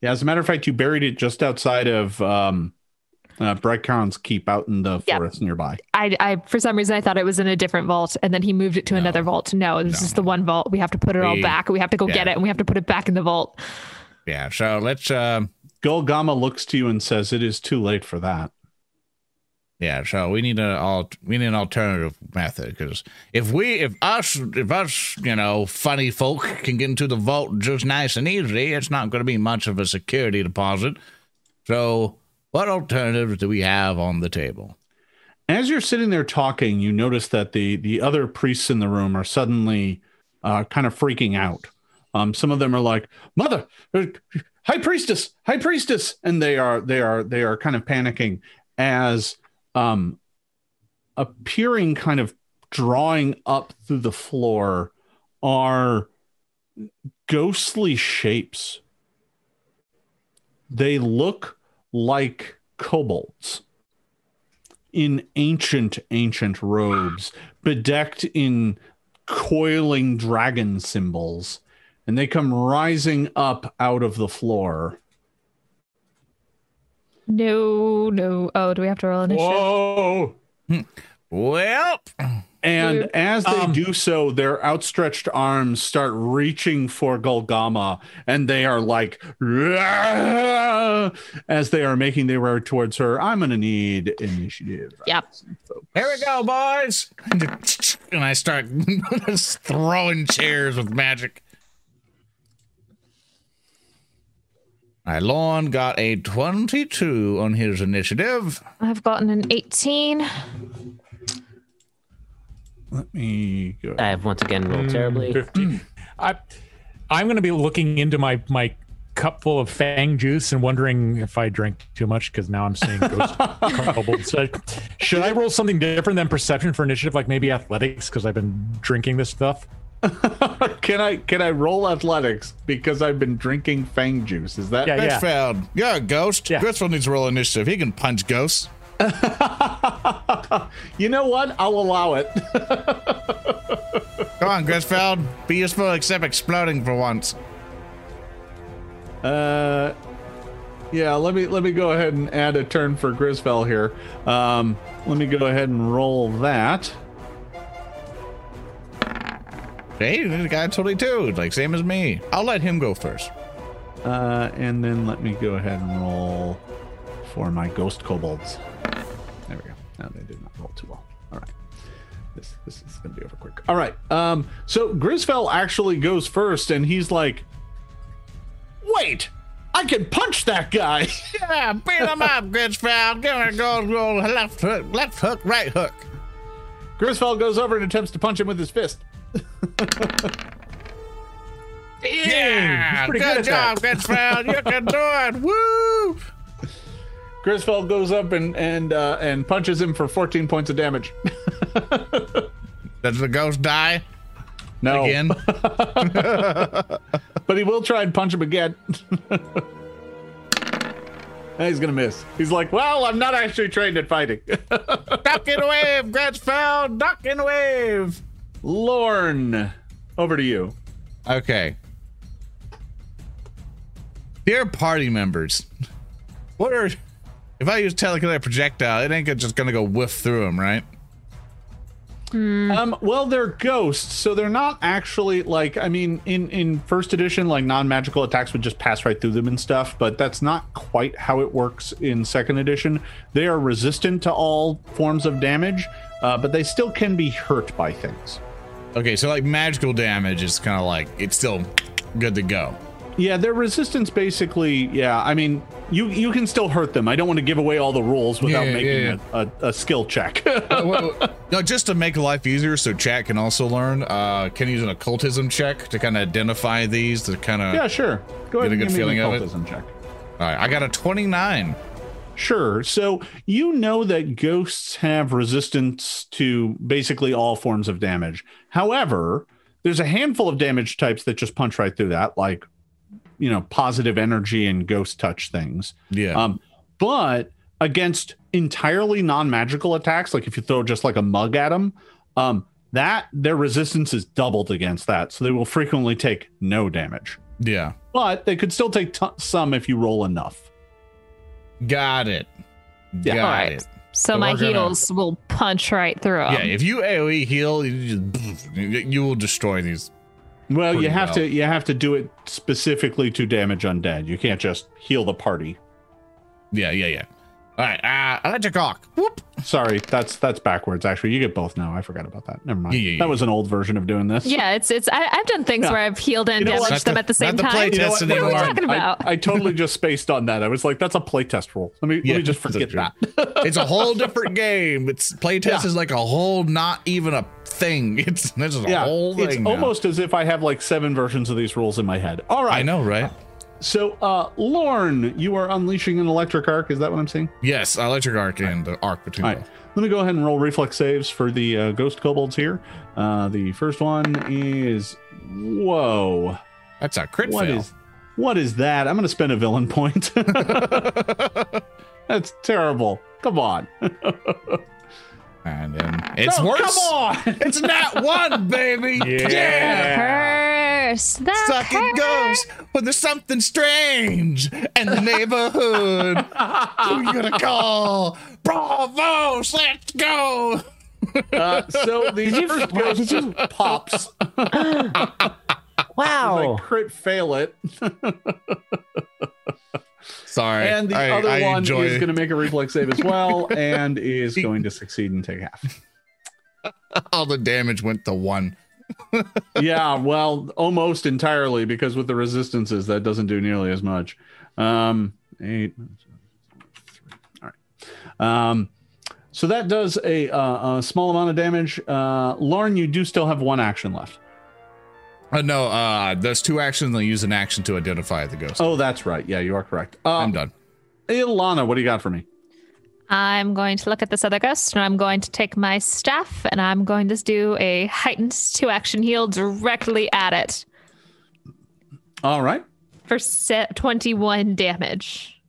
Yeah, as a matter of fact, you buried it just outside of um, uh, Bright Crown's keep out in the Yep. forest nearby. I, I, for some reason, I thought it was in a different vault, and then he moved it to another vault. No, this No, is the one vault. We have to put it all back. We have to go get it, and we have to put it back in the vault. Yeah. So let's. Uh, Golgama looks to you and says, "It is too late for that." yeah. So we need an alt. We need an alternative method because if we, if us, if us, you know, funny folk can get into the vault just nice and easy, it's not going to be much of a security deposit. So, what alternatives do we have on the table? As you're sitting there talking, you notice that the the other priests in the room are suddenly uh, kind of freaking out. Um, some of them are like, "Mother, uh, High Priestess, High Priestess," and they are they are they are kind of panicking as um, appearing kind of drawing up through the floor are ghostly shapes. They look like kobolds in ancient, ancient robes, bedecked in coiling dragon symbols, and they come rising up out of the floor. No, no. Oh, do we have to roll initiative? Whoa! Hmm. Well, And Weird. as they Um, do so, their outstretched arms start reaching for Golgama, and they are like, "Rah!" as they are making their way towards her. I'm going to need initiative. Yep. here we go, boys. And I start throwing chairs with magic. All right, Lorne got a 22 on his initiative. I've gotten an 18. Let me go. I have once again rolled hmm, terribly. 15. Hmm. I, I'm going to be looking into my my cup full of fang juice and wondering if I drank too much because now I'm seeing ghost kobolds. So should I roll something different than perception for initiative, like maybe athletics, because I've been drinking this stuff? Can I can I roll athletics because I've been drinking fang juice? Is that Yeah, yeah. Grisfeld, you're a ghost. Yeah. Grisfeld needs to roll initiative. He can punch ghosts. you know what? I'll allow it. Come on, Grisfeld. Be useful except exploding for once. Uh, yeah. Let me let me go ahead and add a turn for Grisfeld here. Um, let me go ahead and roll that. Hey, the guy totally too. Like same as me. I'll let him go first. Uh, and then let me go ahead and roll for my ghost kobolds. There we go. No, they did not roll too well. All right. This this is gonna be over quick. All right. Um, so Grisfeld actually goes first, and he's like, "Wait, I can punch that guy." Yeah, beat him up, Grisfeld. Give him a go, go left hook, left hook, right hook. Grisfeld goes over and attempts to punch him with his fist. Yeah, pretty good, good job, Grisfeld. You can do it. Woo! Grisfeld goes up and and uh, and punches him for 14 points of damage. Does the ghost die No, again? but he will try and punch him again. And he's gonna miss. He's like, "Well, I'm not actually trained at fighting." Duck and wave, Grisfeld. Duck and wave. Lorne, over to you. Okay. Dear party members, what are if I use telekinetic projectile? It ain't just gonna go whiff through them, right? Um, well, they're ghosts, so they're not actually like. I mean, in in first edition, like non-magical attacks would just pass right through them and stuff. But that's not quite how it works in second edition. They are resistant to all forms of damage, uh, but they still can be hurt by things. Okay, so like magical damage is kind of like it's still good to go. Yeah, their resistance basically. Yeah, I mean, you you can still hurt them. I don't want to give away all the rules without Yeah, making yeah, A, a, a skill check. no, just to make life easier, so chat can also learn. Uh, can use an occultism check to kind of identify these to kind of. yeah, sure. Go Get a good feeling of it? occultism check. All right, I got a twenty-nine. Sure. So you know that ghosts have resistance to basically all forms of damage. However, there's a handful of damage types that just punch right through that, like you know, positive energy and ghost touch things. Yeah. Um, but against entirely non-magical attacks, like if you throw just like a mug at them, um, that their resistance is doubled against that, so they will frequently take no damage. yeah. But they could still take t- some if you roll enough. Got it. Yeah. Got Alright. it. So So my we're gonna- will punch right through them. Yeah, if you AOE heal, you, just, you will destroy these. Well, you have well. to you have to do it specifically to damage undead. You can't just heal the party. Yeah, yeah, yeah. All right, uh, electric arc. Whoop. Sorry, that's that's backwards. Actually, you get both now. I forgot about that. Never mind. Yeah, yeah, yeah. That was an old version of doing this. Yeah, it's it's. I, I've done things Yeah. where I've healed and You know damaged them the- at the same not the time. You know what? What are we talking about? I, I totally just spaced on that. I was like, that's a playtest rule. Let me Yeah, let me just forget that. It's a whole different game. It's playtest Yeah. is like a whole, not even a thing. It's this is a yeah, whole thing. it's now. almost as if I have like seven versions of these rules in my head. All right. I know, right? So, uh, Lorne, you are unleashing an electric arc. Is that what I'm saying? Yes, electric arc and the arc between All right. Let me go ahead and roll reflex saves for the uh, ghost kobolds here. Uh, the first one is whoa. That's a crit What fail. is what is that? I'm going to spend a villain point. That's terrible. Come on. and then it's No, worse. Come on. It's not one, baby. Yeah. Curse. The Suck it goes when there's something strange in the neighborhood. Who you gonna call? Bravo! Let's go. Uh, so the first ghost pops. Wow. I crit fail it, Sorry. and the I, other I one is going to make a reflex save as well, and is going to succeed and take half. all the damage went to one. yeah, well, almost entirely because with the resistances, that doesn't do nearly as much. Um, eight. All right. Um, so that does a, uh, a small amount of damage. Uh, Lorne, you do still have one action left. Uh, no, uh, there's two actions. They'll use an action to identify the ghost. Oh, that's right. Yeah, you are correct. Uh, I'm done. Alana, what do you got for me? I'm going to look at this other ghost and I'm going to take my staff and I'm going to do a heightened two action heal directly at it All right. for se- 21 damage.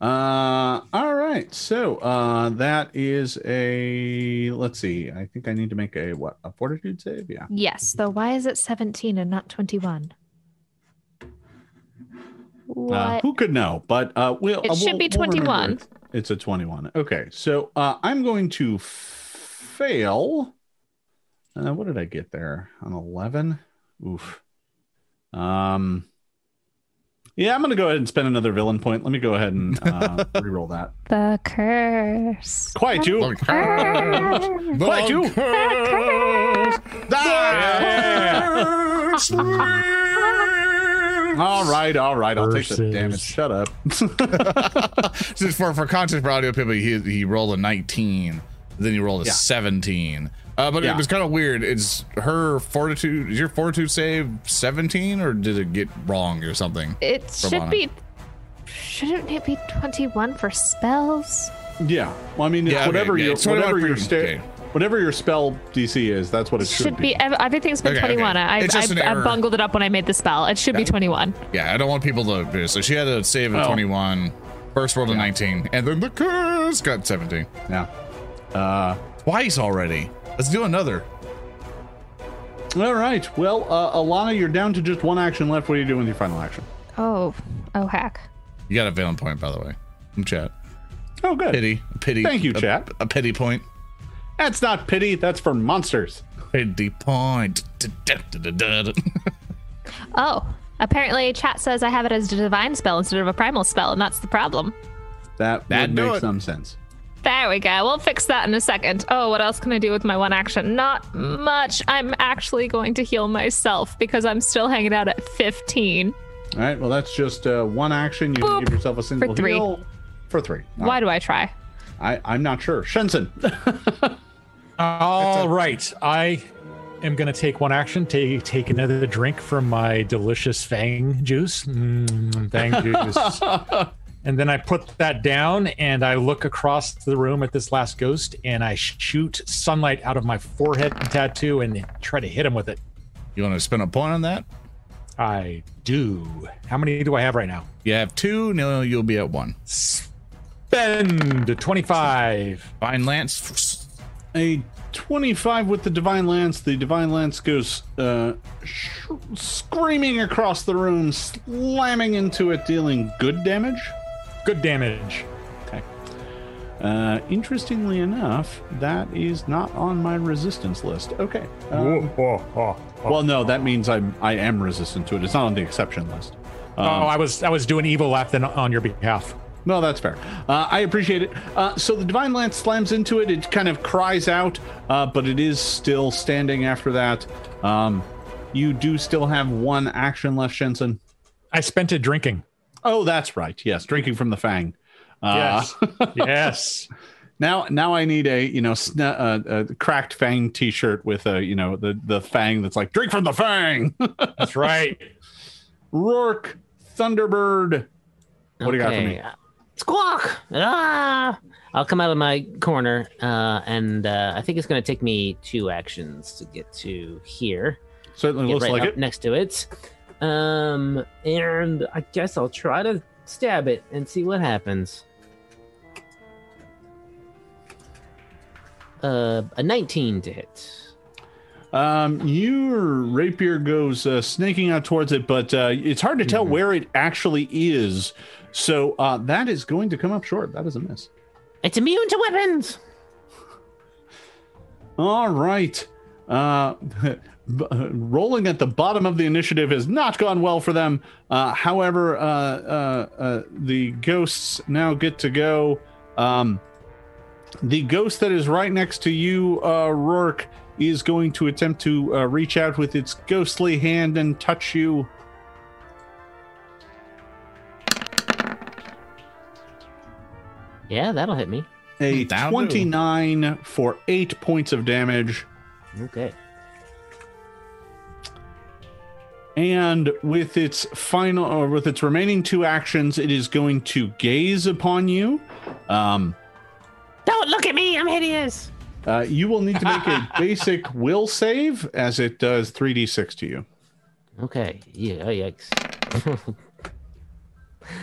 Uh, all right. So uh, that is a. Let's see. I think I need to make a what? A fortitude save? Yeah. Yes, though why is it 17 and not 21? Uh, who could know? But uh, we'll. It uh, should we'll- be we'll 21. It's a twenty-one. Okay. So uh, I'm going to f- fail. Uh, what did I get there? An eleven. Oof. Um. Yeah, I'm going to go ahead and spend another villain point. Let me go ahead and uh, reroll that. the curse. Quite you. The curse. Quite The you. curse. The curse. All right, all right. I'll take the damage. Shut up. Just for for context for audio people, he he rolled a 19, then he rolled a Yeah. 17. Uh, but Yeah. it was kind of weird. Is her fortitude? Is your fortitude save 17, or did it get wrong or something? It should Lana. be. Shouldn't it be 21 for spells? Yeah. Well, I mean, it's Yeah, okay, whatever yeah, your it's 21 whatever your sta- okay. whatever your spell DC is, that's what it should, Should be. ev- Everything's been Okay, okay. 21. I, I, I bungled it up when I made the spell. It should be 21. Yeah, I don't want people to. So she had a save of Oh. 21, first rolled a 19, and then the curse got 17. Yeah. Uh, Twice already. Let's do another. all right. Well, uh, Alana, you're down to just one action left. What are you doing with your final action? Oh, oh heck. You got a villain point, by the way, in chat. Oh, good. Pity, pity. Thank you, a, chat. A pity point. That's not pity. That's for monsters. Pity point. Oh, apparently chat says I have it as a divine spell instead of a primal spell, and that's the problem. That That'd make it. some sense. There we go. We'll fix that in a second. Oh, what else can I do with my one action? Not much. I'm actually going to heal myself because I'm still hanging out at 15. All right. Well, that's just uh, one action. You can give yourself a single three. heal for three. All Why do I try? I, I'm not sure. Shenson. All right. I am going to take one action, take, take another drink from my delicious Fang juice. Mm, fang juice. And then I put that down and I look across the room at this last ghost and I shoot sunlight out of my forehead tattoo and try to hit him with it. You want to spend a point on that? I do. How many do I have right now? You have two. No, you'll be at one. Spend 25. Fine, Lance. a 25 with the divine lance the divine lance goes uh sh- screaming across the room slamming into it dealing good damage Good damage. okay Uh, interestingly enough, that is not on my resistance list. Okay. Um, well, no, that means I'm I am resistant to it. It's not on the exception list. oh, I was I was doing evil then on your behalf. No, that's fair. Uh, I appreciate it. Uh, so the divine lance slams into it. It kind of cries out, uh, but it is still standing after that. Um, you do still have one action left, Shenson. I spent it drinking. Oh, that's right. Yes, drinking from the fang. Uh, Yes. yes. Now, now I need a you know sn- uh, a cracked fang T-shirt with a you know the the fang that's like drink from the fang. That's right. Rourke, Thunderbird. What do you got for me? uh, Squawk! Ah! I'll come out of my corner, uh, and uh, I think it's going to take me two actions to get to here. Certainly Get looks right like up it. next to it. Um, and I guess I'll try to stab it and see what happens. Uh, a 19 to hit. Um, your rapier goes uh, snaking out towards it, but uh, it's hard to tell Mm-hmm. where it actually is. So uh, that is going to come up short. That is a miss. It's immune to weapons. All right. Uh, uh, rolling at the bottom of the initiative has not gone well for them. Uh, however, uh, uh, uh, the ghosts now get to go. Um, the ghost that is right next to you, uh, Rourke, is going to attempt to uh, reach out with its ghostly hand and touch you. Yeah, that'll hit me. A That'll do. 29 for eight points of damage. Okay. And with its final, or with its remaining two actions, it is going to gaze upon you. Um, Don't look at me. I'm hideous. uh, you will need to make a basic will save as it does 3d6 to you. Okay. Yeah. Oh, yikes.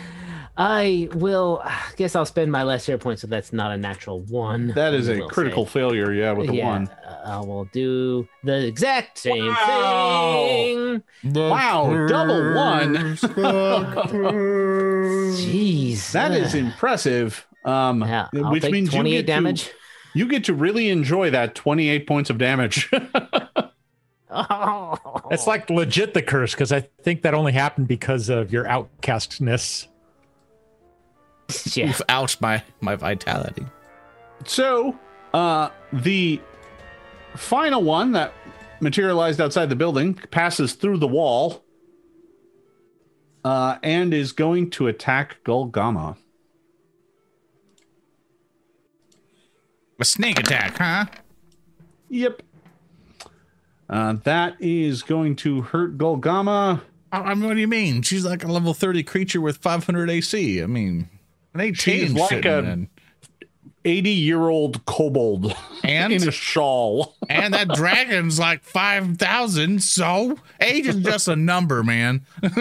I will. I guess I'll spend my last hero point, so that's not a natural one. that is a critical say. failure, yeah, with the yeah, one. I will do the exact same Wow. thing. Wow, double one. Jeez. That is impressive. Um, Yeah, I'll which take means you 28 get damage. To, you get to really enjoy that 28 points of damage. Oh. It's like legit the curse because I think that only happened because of your outcastness. yeah. You've ouched my my vitality. So, uh, the final one that materialized outside the building passes through the wall uh, and is going to attack Golgama. A snake attack, huh? Yep. Uh, that is going to hurt Golgama. I, mean, what do you mean? She's like a level 30 creature with 500 AC. I mean, an 18 She's like a- in. 80 year old kobold And in a shawl. and that dragon's like 5,000. So age is just a number, man.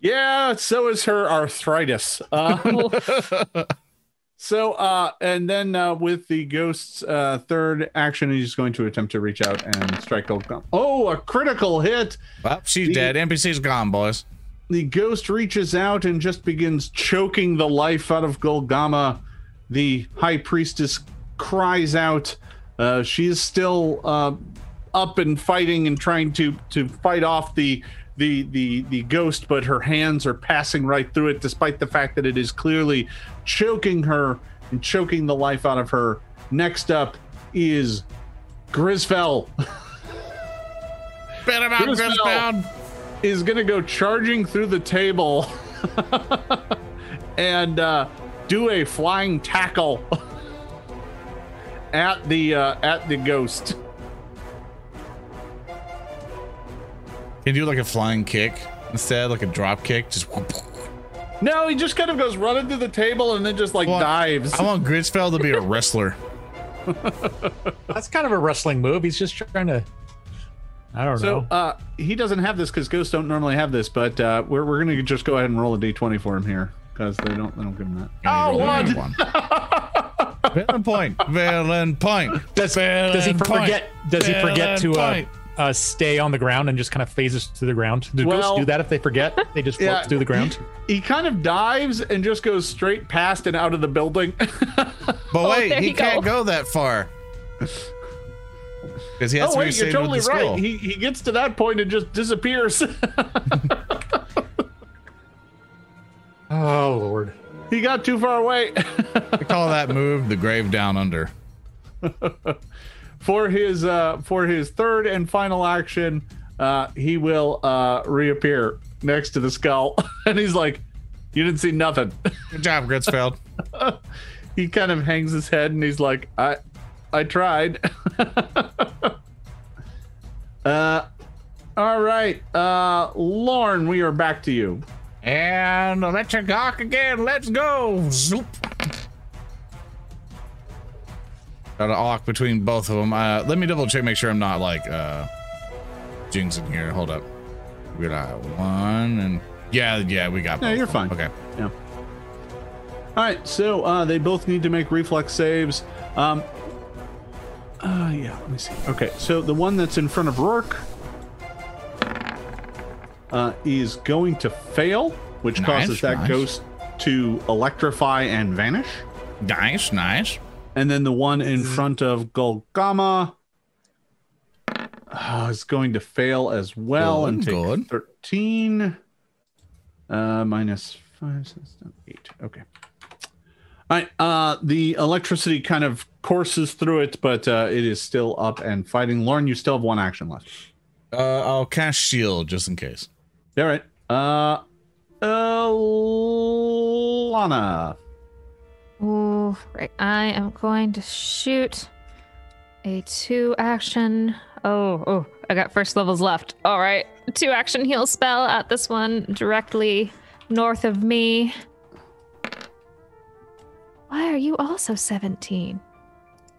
Yeah, so is her arthritis. Uh, so, uh, and then uh, with the ghost's uh, third action, he's going to attempt to reach out and strike Golgama. Oh, a critical hit! Well, she's The- dead. NPC's gone, boys. The ghost reaches out and just begins choking the life out of Golgama. The high priestess cries out. Uh, she is still uh, up and fighting and trying to to fight off the the the the ghost, but her hands are passing right through it, despite the fact that it is clearly choking her and choking the life out of her. Next up is Grisfeld. Bet about Griswold. Griswold. Is gonna go charging through the table and uh, do a flying tackle at the uh, at the ghost. Can you do like a flying kick instead, like a drop kick? Just No, he just kind of goes running through the table and then just like I want- dives. I want Grisfeld to be a wrestler. That's kind of a wrestling move. He's just trying to. I don't So know. uh, he doesn't have this because ghosts don't normally have this, but uh, we're, we're gonna just go ahead and roll a d20 for him here because they don't they don't give him that. Oh, one. Villain point. Villain point. Does, does he Villain point. forget? Does he forget to uh, uh, stay on the ground and just kind of phases to the ground. Do Well- ghosts do that if they forget? They just float Yeah. through the ground. He kind of dives and just goes straight past and out of the building. But wait, there he you can't go. go that far. Because he has oh wait, you're totally right. skull. He he gets to that point and just disappears. Oh lord. he got too far away. We call that move the grave down under. for his uh for his third and final action, uh he will uh reappear next to the skull and he's like you didn't see nothing. Good job, Gritzfeld. he kind of hangs his head and he's like I I tried. uh all right. Uh Lorne, we are back to you. And electric arc again. Let's go. Zoop. Got an arc between both of them. Uh, let me double check, make sure I'm not like uh, jinxing here. Hold up. We got one and yeah, yeah, we got. No, both you're fine. Okay. Yeah. All right, so uh, they both need to make reflex saves. Um, uh, yeah, let me see. Okay, so the one that's in front of Rourke uh, is going to fail, which Nice, causes that nice. ghost to electrify and vanish. Nice, nice. And then the one in front of Golgama uh, is going to fail as well and take good. 13 uh, minus 5, six, seven, 8. Okay. All right. Uh, the electricity kind of courses through it, but uh, it is still up and fighting. Lorne, you still have one action left. Uh, I'll cast shield just in case. All right. Uh, uh, Lana. Ooh, right. I am going to shoot a two action. Oh, oh, I got first levels left. All right. Two action heal spell at this one directly north of me. Why are you also 17?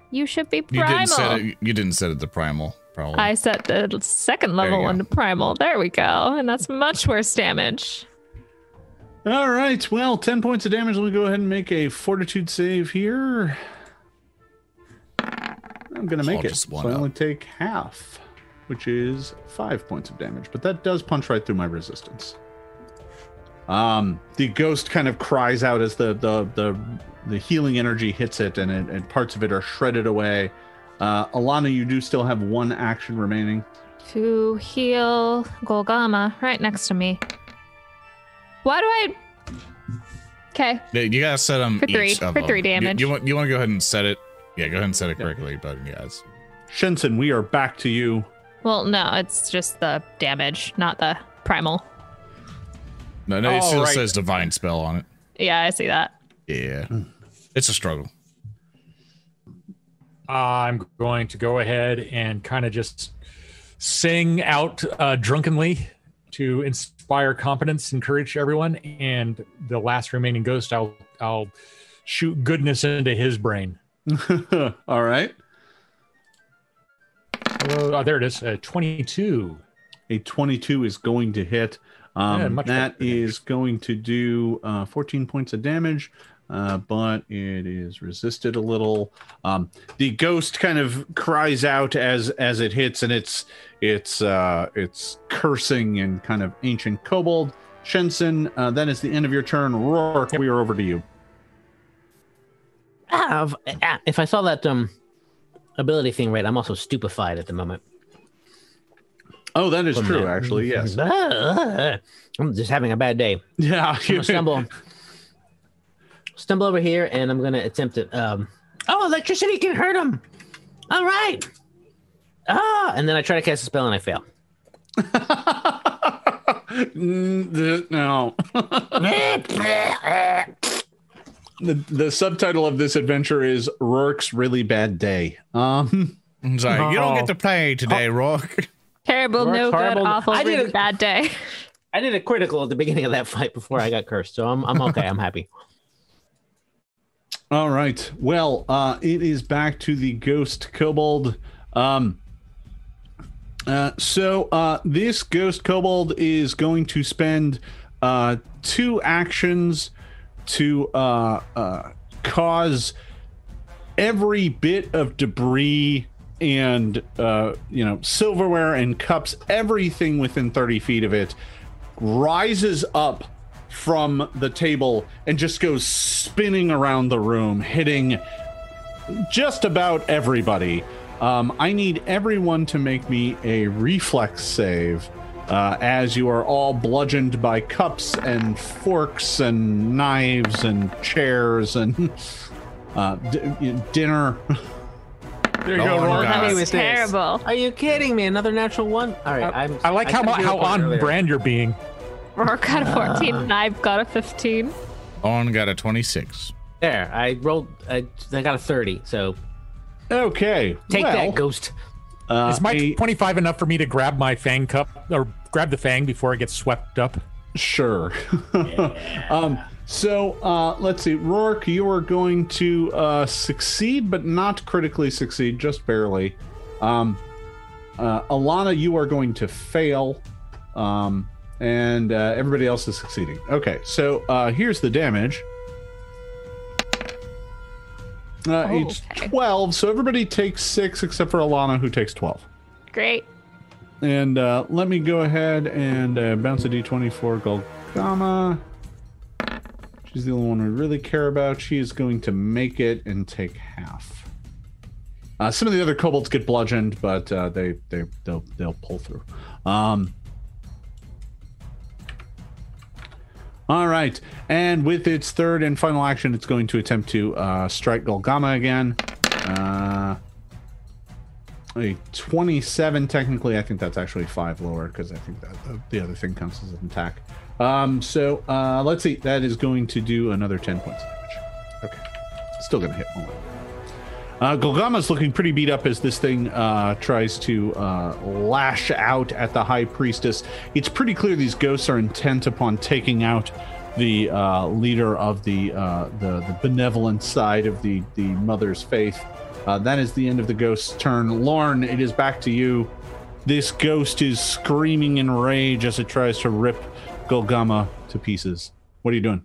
You should be primal. You primal. didn't set it. You didn't set it to primal. Probably. I set the second level you one to primal. There we go. And that's much worse damage. All right. Well, 10 points of damage. Let me go ahead and make a fortitude save here. I'm going to make it. just So one I only take half, which is five points of damage, but that does punch right through my resistance. Um, the ghost kind of cries out as the the the, the healing energy hits it, and, it, and parts of it are shredded away. Uh, Alana, you do still have one action remaining. To heal Golgama right next to me. Why do I. Okay. Yeah, you gotta set them For three- for three damage. You, want you want to go ahead and set it? Yeah, go ahead and set it correctly. But yeah, it's, Shenson, we are back to you. Well, no, it's just the damage, not the primal. No, no, it Oh, still right. says divine spell on it. Yeah, I see that. Yeah, it's a struggle. I'm going to go ahead and kind of just sing out uh, drunkenly to inspire confidence, encourage everyone, and the last remaining ghost, I'll I'll shoot goodness into his brain. All right. Oh, there it is, A 22. A 22 is going to hit. Um, Yeah, much that going to do uh, 14 points of damage, uh, but it is resisted a little. Um, the ghost kind of cries out as as it hits, and it's it's uh, it's cursing and kind of ancient kobold. Shenson, uh, that is the end of your turn. Rourke, we are over to you. If, ah, if I saw that um ability thing right, I'm also stupefied at the moment. Oh, that is true, that. actually. Yes. I'm just having a bad day. Yeah. I'm gonna stumble, stumble over here, and I'm gonna attempt it. Um, oh, electricity can hurt him. All right. Ah, and then I try to cast a spell and I fail. No. the the subtitle of this adventure is Rourke's really bad day. Um. It's like, you don't Oh. get to play today, Rourke. Terrible, Works no good, awful, I did really it- bad day. I did a critical at the beginning of that fight before I got cursed, so I'm I'm okay. I'm happy. All right. Well, uh, it is back to the ghost kobold. Um. Uh, so uh, this ghost kobold is going to spend uh, two actions to uh, uh, cause every bit of debris and uh, you know silverware and cups, everything within 30 feet of it rises up from the table and just goes spinning around the room, hitting just about everybody. Um, I need everyone to make me a reflex save. Uh, as you are all bludgeoned by cups and forks and knives and chairs and uh, d- dinner. There you Oh go, my Rourke. God. Hit me That was terrible. Are you kidding me? Another natural one? All right. I'm, I like how tried mu- to do how on earlier. brand you're being. Rourke got a 14 and I've got a 15. On got a 26. There. I rolled. I, I got a 30. So Okay. take well, that, ghost. Uh, Is my a- 25 enough for me to grab my fang cup or grab the fang before it gets swept up? Sure. um, so uh, let's see. Rourke, you are going to uh, succeed, but not critically succeed, just barely. Um, uh, Alana, you are going to fail. Um, and uh, everybody else is succeeding. Okay, so uh, here's the damage. Uh, Oh, Each okay. 12, so everybody takes six except for Alana, who takes 12. Great. And uh, let me go ahead and uh, bounce a d20 for Golgama. She's the only one we really care about. She is going to make it and take half. Uh, some of the other kobolds get bludgeoned, but uh, they they they'll they'll pull through. Um, all right, and with its third and final action, it's going to attempt to uh, strike Golgama again. Uh, a 27 technically i think that's actually five lower because i think that the, the other thing counts as an attack um so uh let's see that is going to do another 10 points of damage okay still gonna hit Hold on. uh golgama's looking pretty beat up as this thing uh tries to uh lash out at the high priestess it's pretty clear these ghosts are intent upon taking out the uh, leader of the, uh, the the benevolent side of the the mother's faith. Uh, that is the end of the ghost's turn. Lorne, it is back to you. This ghost is screaming in rage as it tries to rip Golgama to pieces. What are you doing?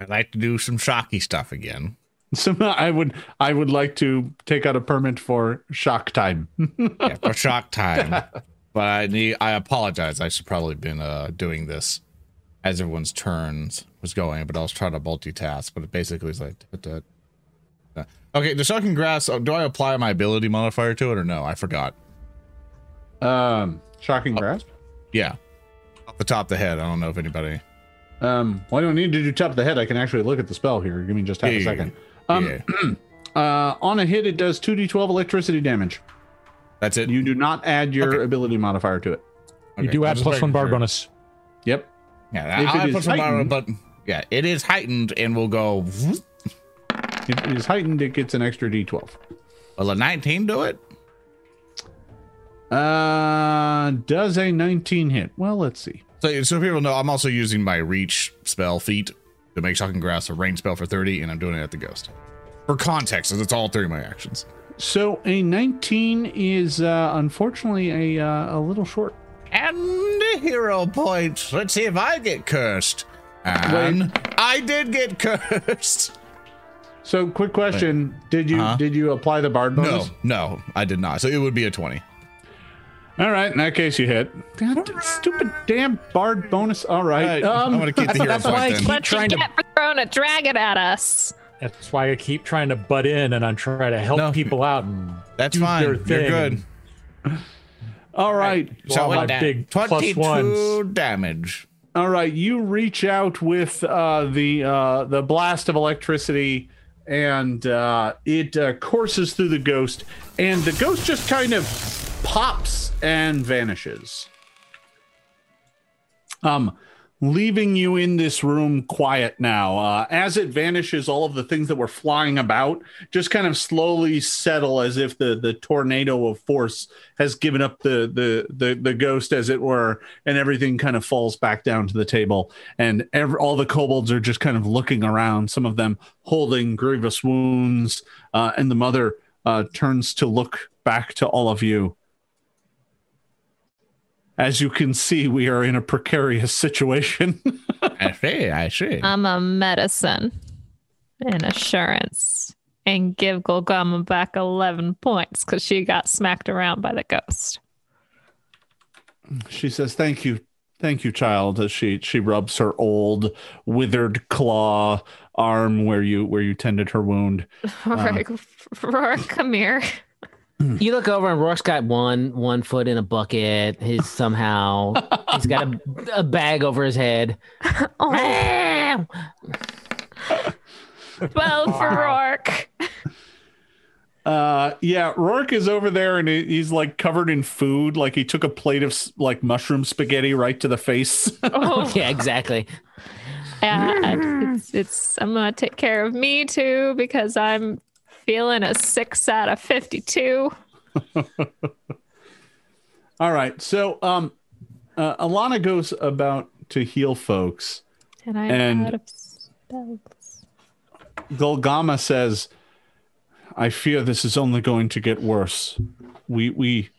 I'd like to do some shocky stuff again. So I would I would like to take out a permit for shock time. Yeah, for shock time. but I need I apologize. I should probably been uh doing this as everyone's turns was going, but I was trying to multitask, but it basically is like da- da- da. Okay, the shocking grasp, uh, do I apply my ability modifier to it or no? I forgot. um, shocking grasp. Yeah. Off the top of the head. I don't know if anybody Um, well, I don't need to do top of the head. I can actually look at the spell here. Give me just half a second. Um, yeah. uh, on a hit, it does 2d12 electricity damage. That's it. You do not add your Okay. ability modifier to it. You do add plus one bar sure. bonus. Yep. Yeah, If it I, I is put some bar, heightened- but yeah, it is heightened and will go. If it is heightened, it gets an extra d12. Will a 19 do it? Uh, does a 19 hit? Well, let's see. So, so people know I'm also using my reach spell feat to make shocking grasp a range spell for 30, and I'm doing it at the ghost. For context, it's all three of my actions. So a 19 is uh, unfortunately a uh, a little short. And hero points. Let's see if I get cursed. And I did get cursed. So, quick question: Did you Uh-huh. did you apply the bard bonus? No, no, I did not. So it would be a 20. All right, in that case, you hit. God, stupid damn bard bonus. All right. Alright, Um, I'm gonna keep the hero that's why I then. keep- trying to- get for throwing a dragon at us? That's why I keep trying to butt in and I'm trying to help No. people out and That's do fine. their You're thing. good. all right. So with my that, big plus 22 ones. damage. All right, you reach out with uh, the uh, the blast of electricity, and uh, it uh, courses through the ghost, and the ghost just kind of pops and vanishes. Um, leaving you in this room quiet now. Uh, as it vanishes, all of the things that were flying about just kind of slowly settle, as if the the tornado of force has given up the the the, the ghost, as it were, and everything kind of falls back down to the table. And all the kobolds are just kind of looking around. Some of them holding grievous wounds, uh, and the mother uh, turns to look back to all of you. As you can see, we are in a precarious situation. I see. I see. I'm a medicine and assurance and give Golgama back 11 points because she got smacked around by the ghost. She says, "Thank you, thank you, child." As she she rubs her old withered claw arm where you where you tended her wound. Rourke, uh, Rourke, come here. You look over and Rourke's got one one foot in a bucket. He's somehow he's got a, a bag over his head. Oh, 12 for Rourke. Uh, yeah, Rourke is over there and he's like covered in food. Like he took a plate of like mushroom spaghetti right to the face. Oh, Yeah, exactly. yeah, it's, it's, I'm going to take care of me too because I'm feeling a six out of 52. All right, so um, uh, Alana goes about to heal folks. And I'm And- out of spells. Golgama says, "I fear this is only going to get worse. We we."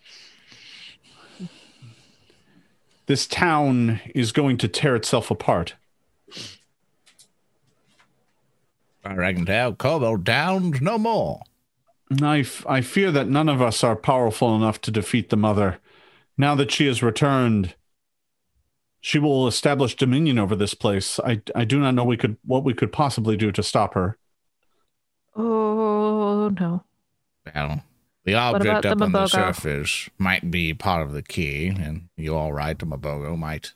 This town is going to tear itself apart. I can tell Kobold Town's no more. I, f- I fear that none of us are powerful enough to defeat the mother. Now that she has returned, she will establish dominion over this place. I, I do not know we could what we could possibly do to stop her. Oh, no. Well, the about object the up on the surface might be part of the key, and you're all right. The Mabogo might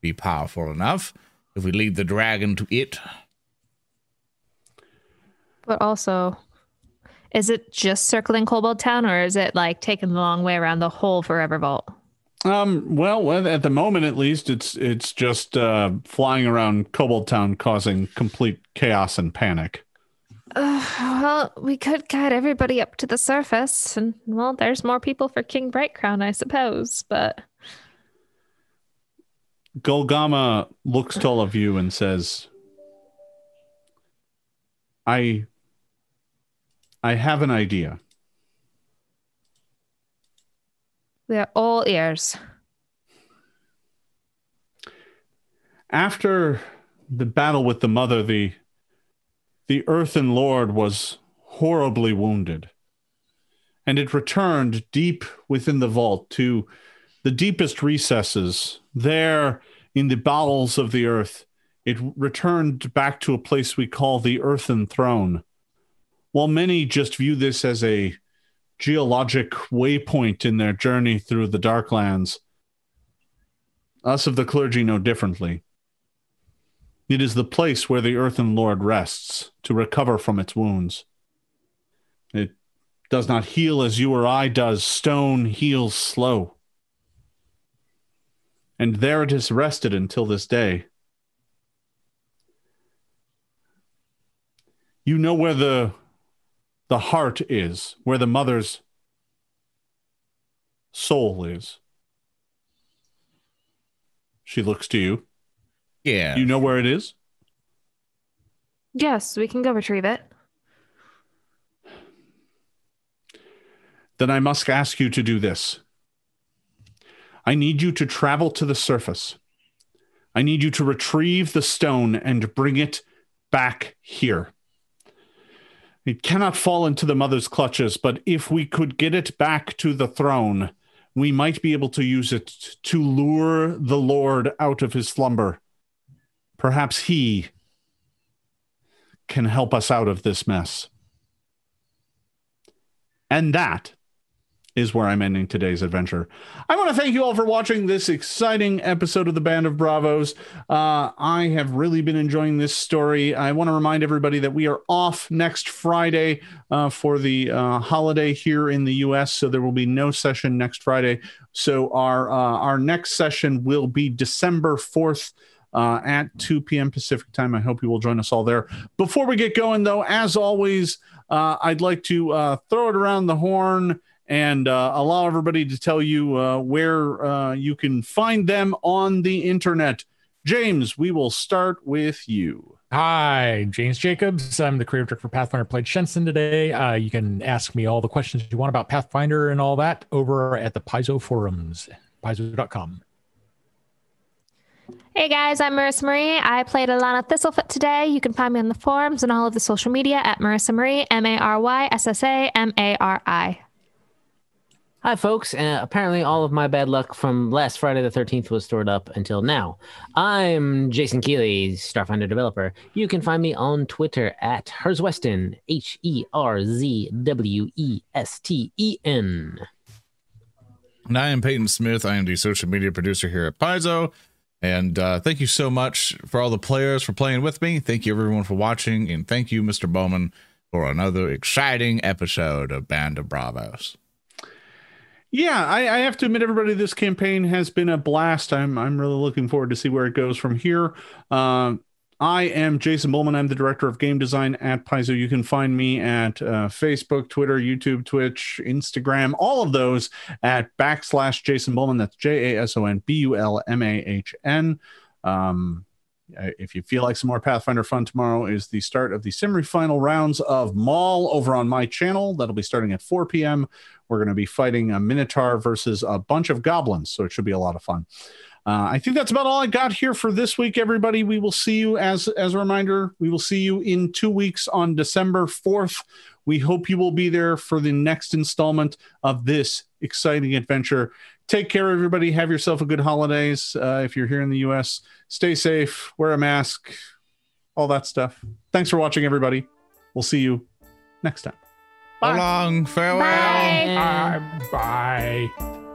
be powerful enough if we lead the dragon to it. But also, is it just circling Kobold Town or is it like taking the long way around the whole Forever Vault? Um, well, at the moment at least, it's it's just uh, flying around Kobold Town, causing complete chaos and panic. Uh, well, we could guide everybody up to the surface, and well, there's more people for King Brightcrown, I suppose. But Golgama looks to all of you and says, "I, I have an idea." we are all ears. after the battle with the mother the the earthen lord was horribly wounded and it returned deep within the vault to the deepest recesses there in the bowels of the earth it returned back to a place we call the earthen throne while many just view this as a geologic waypoint in their journey through the darklands us of the clergy know differently it is the place where the earthen lord rests to recover from its wounds. It does not heal as you or I does. Stone heals slow. And there it has rested until this day. You know where the the heart is, where the mother's soul is. She looks to you. Yeah. You know where it is? Yes, we can go retrieve it. then I must ask you to do this. I need you to travel to the surface. I need you to retrieve the stone and bring it back here. It cannot fall into the mother's clutches, but if we could get it back to the throne, we might be able to use it to lure the Lord out of his slumber. Perhaps he can help us out of this mess. And that is where I'm ending today's adventure. I want to thank you all for watching this exciting episode of the Band of Bravos. Uh, I have really been enjoying this story. I want to remind everybody that we are off next Friday uh, for the uh, holiday here in the U.S., so there will be no session next Friday. So our uh, our next session will be December fourth. Uh, at 2 p.m. Pacific time. I hope you will join us all there. Before we get going, though, as always, uh, I'd like to uh, throw it around the horn and uh, allow everybody to tell you uh, where uh, you can find them on the internet. James, we will start with you. Hi, James Jacobs. I'm the creative director for Pathfinder. Played Shenson today. Uh, you can ask me all the questions you want about Pathfinder and all that over at the Paizo forums, paizo.com. Hey guys, I'm Marissa Marie. I played Alana Thistlefoot today. You can find me on the forums and all of the social media at Marissa Marie, M A R Y S S A M A R I. Hi, folks. Uh, apparently, all of my bad luck from last Friday the 13th was stored up until now. I'm Jason Keeley, Starfinder developer. You can find me on Twitter at Herzwesten, H E R Z W E S T E N. And I am Peyton Smith. I am the social media producer here at Paizo. And uh, thank you so much for all the players for playing with me. Thank you, everyone, for watching. And thank you, Mr. Bulmahn, for another exciting episode of Band of Bravos. Yeah, I, I, have to admit, everybody, this campaign has been a blast. I'm I'm really looking forward to see where it goes from here. Uh, I am Jason Bulmahn. I'm the director of game design at Paizo. You can find me at uh, Facebook, Twitter, YouTube, Twitch, Instagram, all of those at backslash Jason Bulmahn. That's J A S O N B U L M A H N. Um, if you feel like some more Pathfinder fun, tomorrow is the start of the semi-final rounds of Maul over on my channel. That'll be starting at 4 p.m. We're going to be fighting a Minotaur versus a bunch of goblins, so it should be a lot of fun. Uh, I think that's about all I got here for this week, everybody. We will see you as as a reminder. We will see you in two weeks on December fourth. We hope you will be there for the next installment of this exciting adventure. Take care, everybody. Have yourself a good holidays. Uh, if you're here in the U.S., stay safe, wear a mask, all that stuff. Thanks for watching, everybody. We'll see you next time. Bye. So long. Farewell. Bye. Bye. Bye.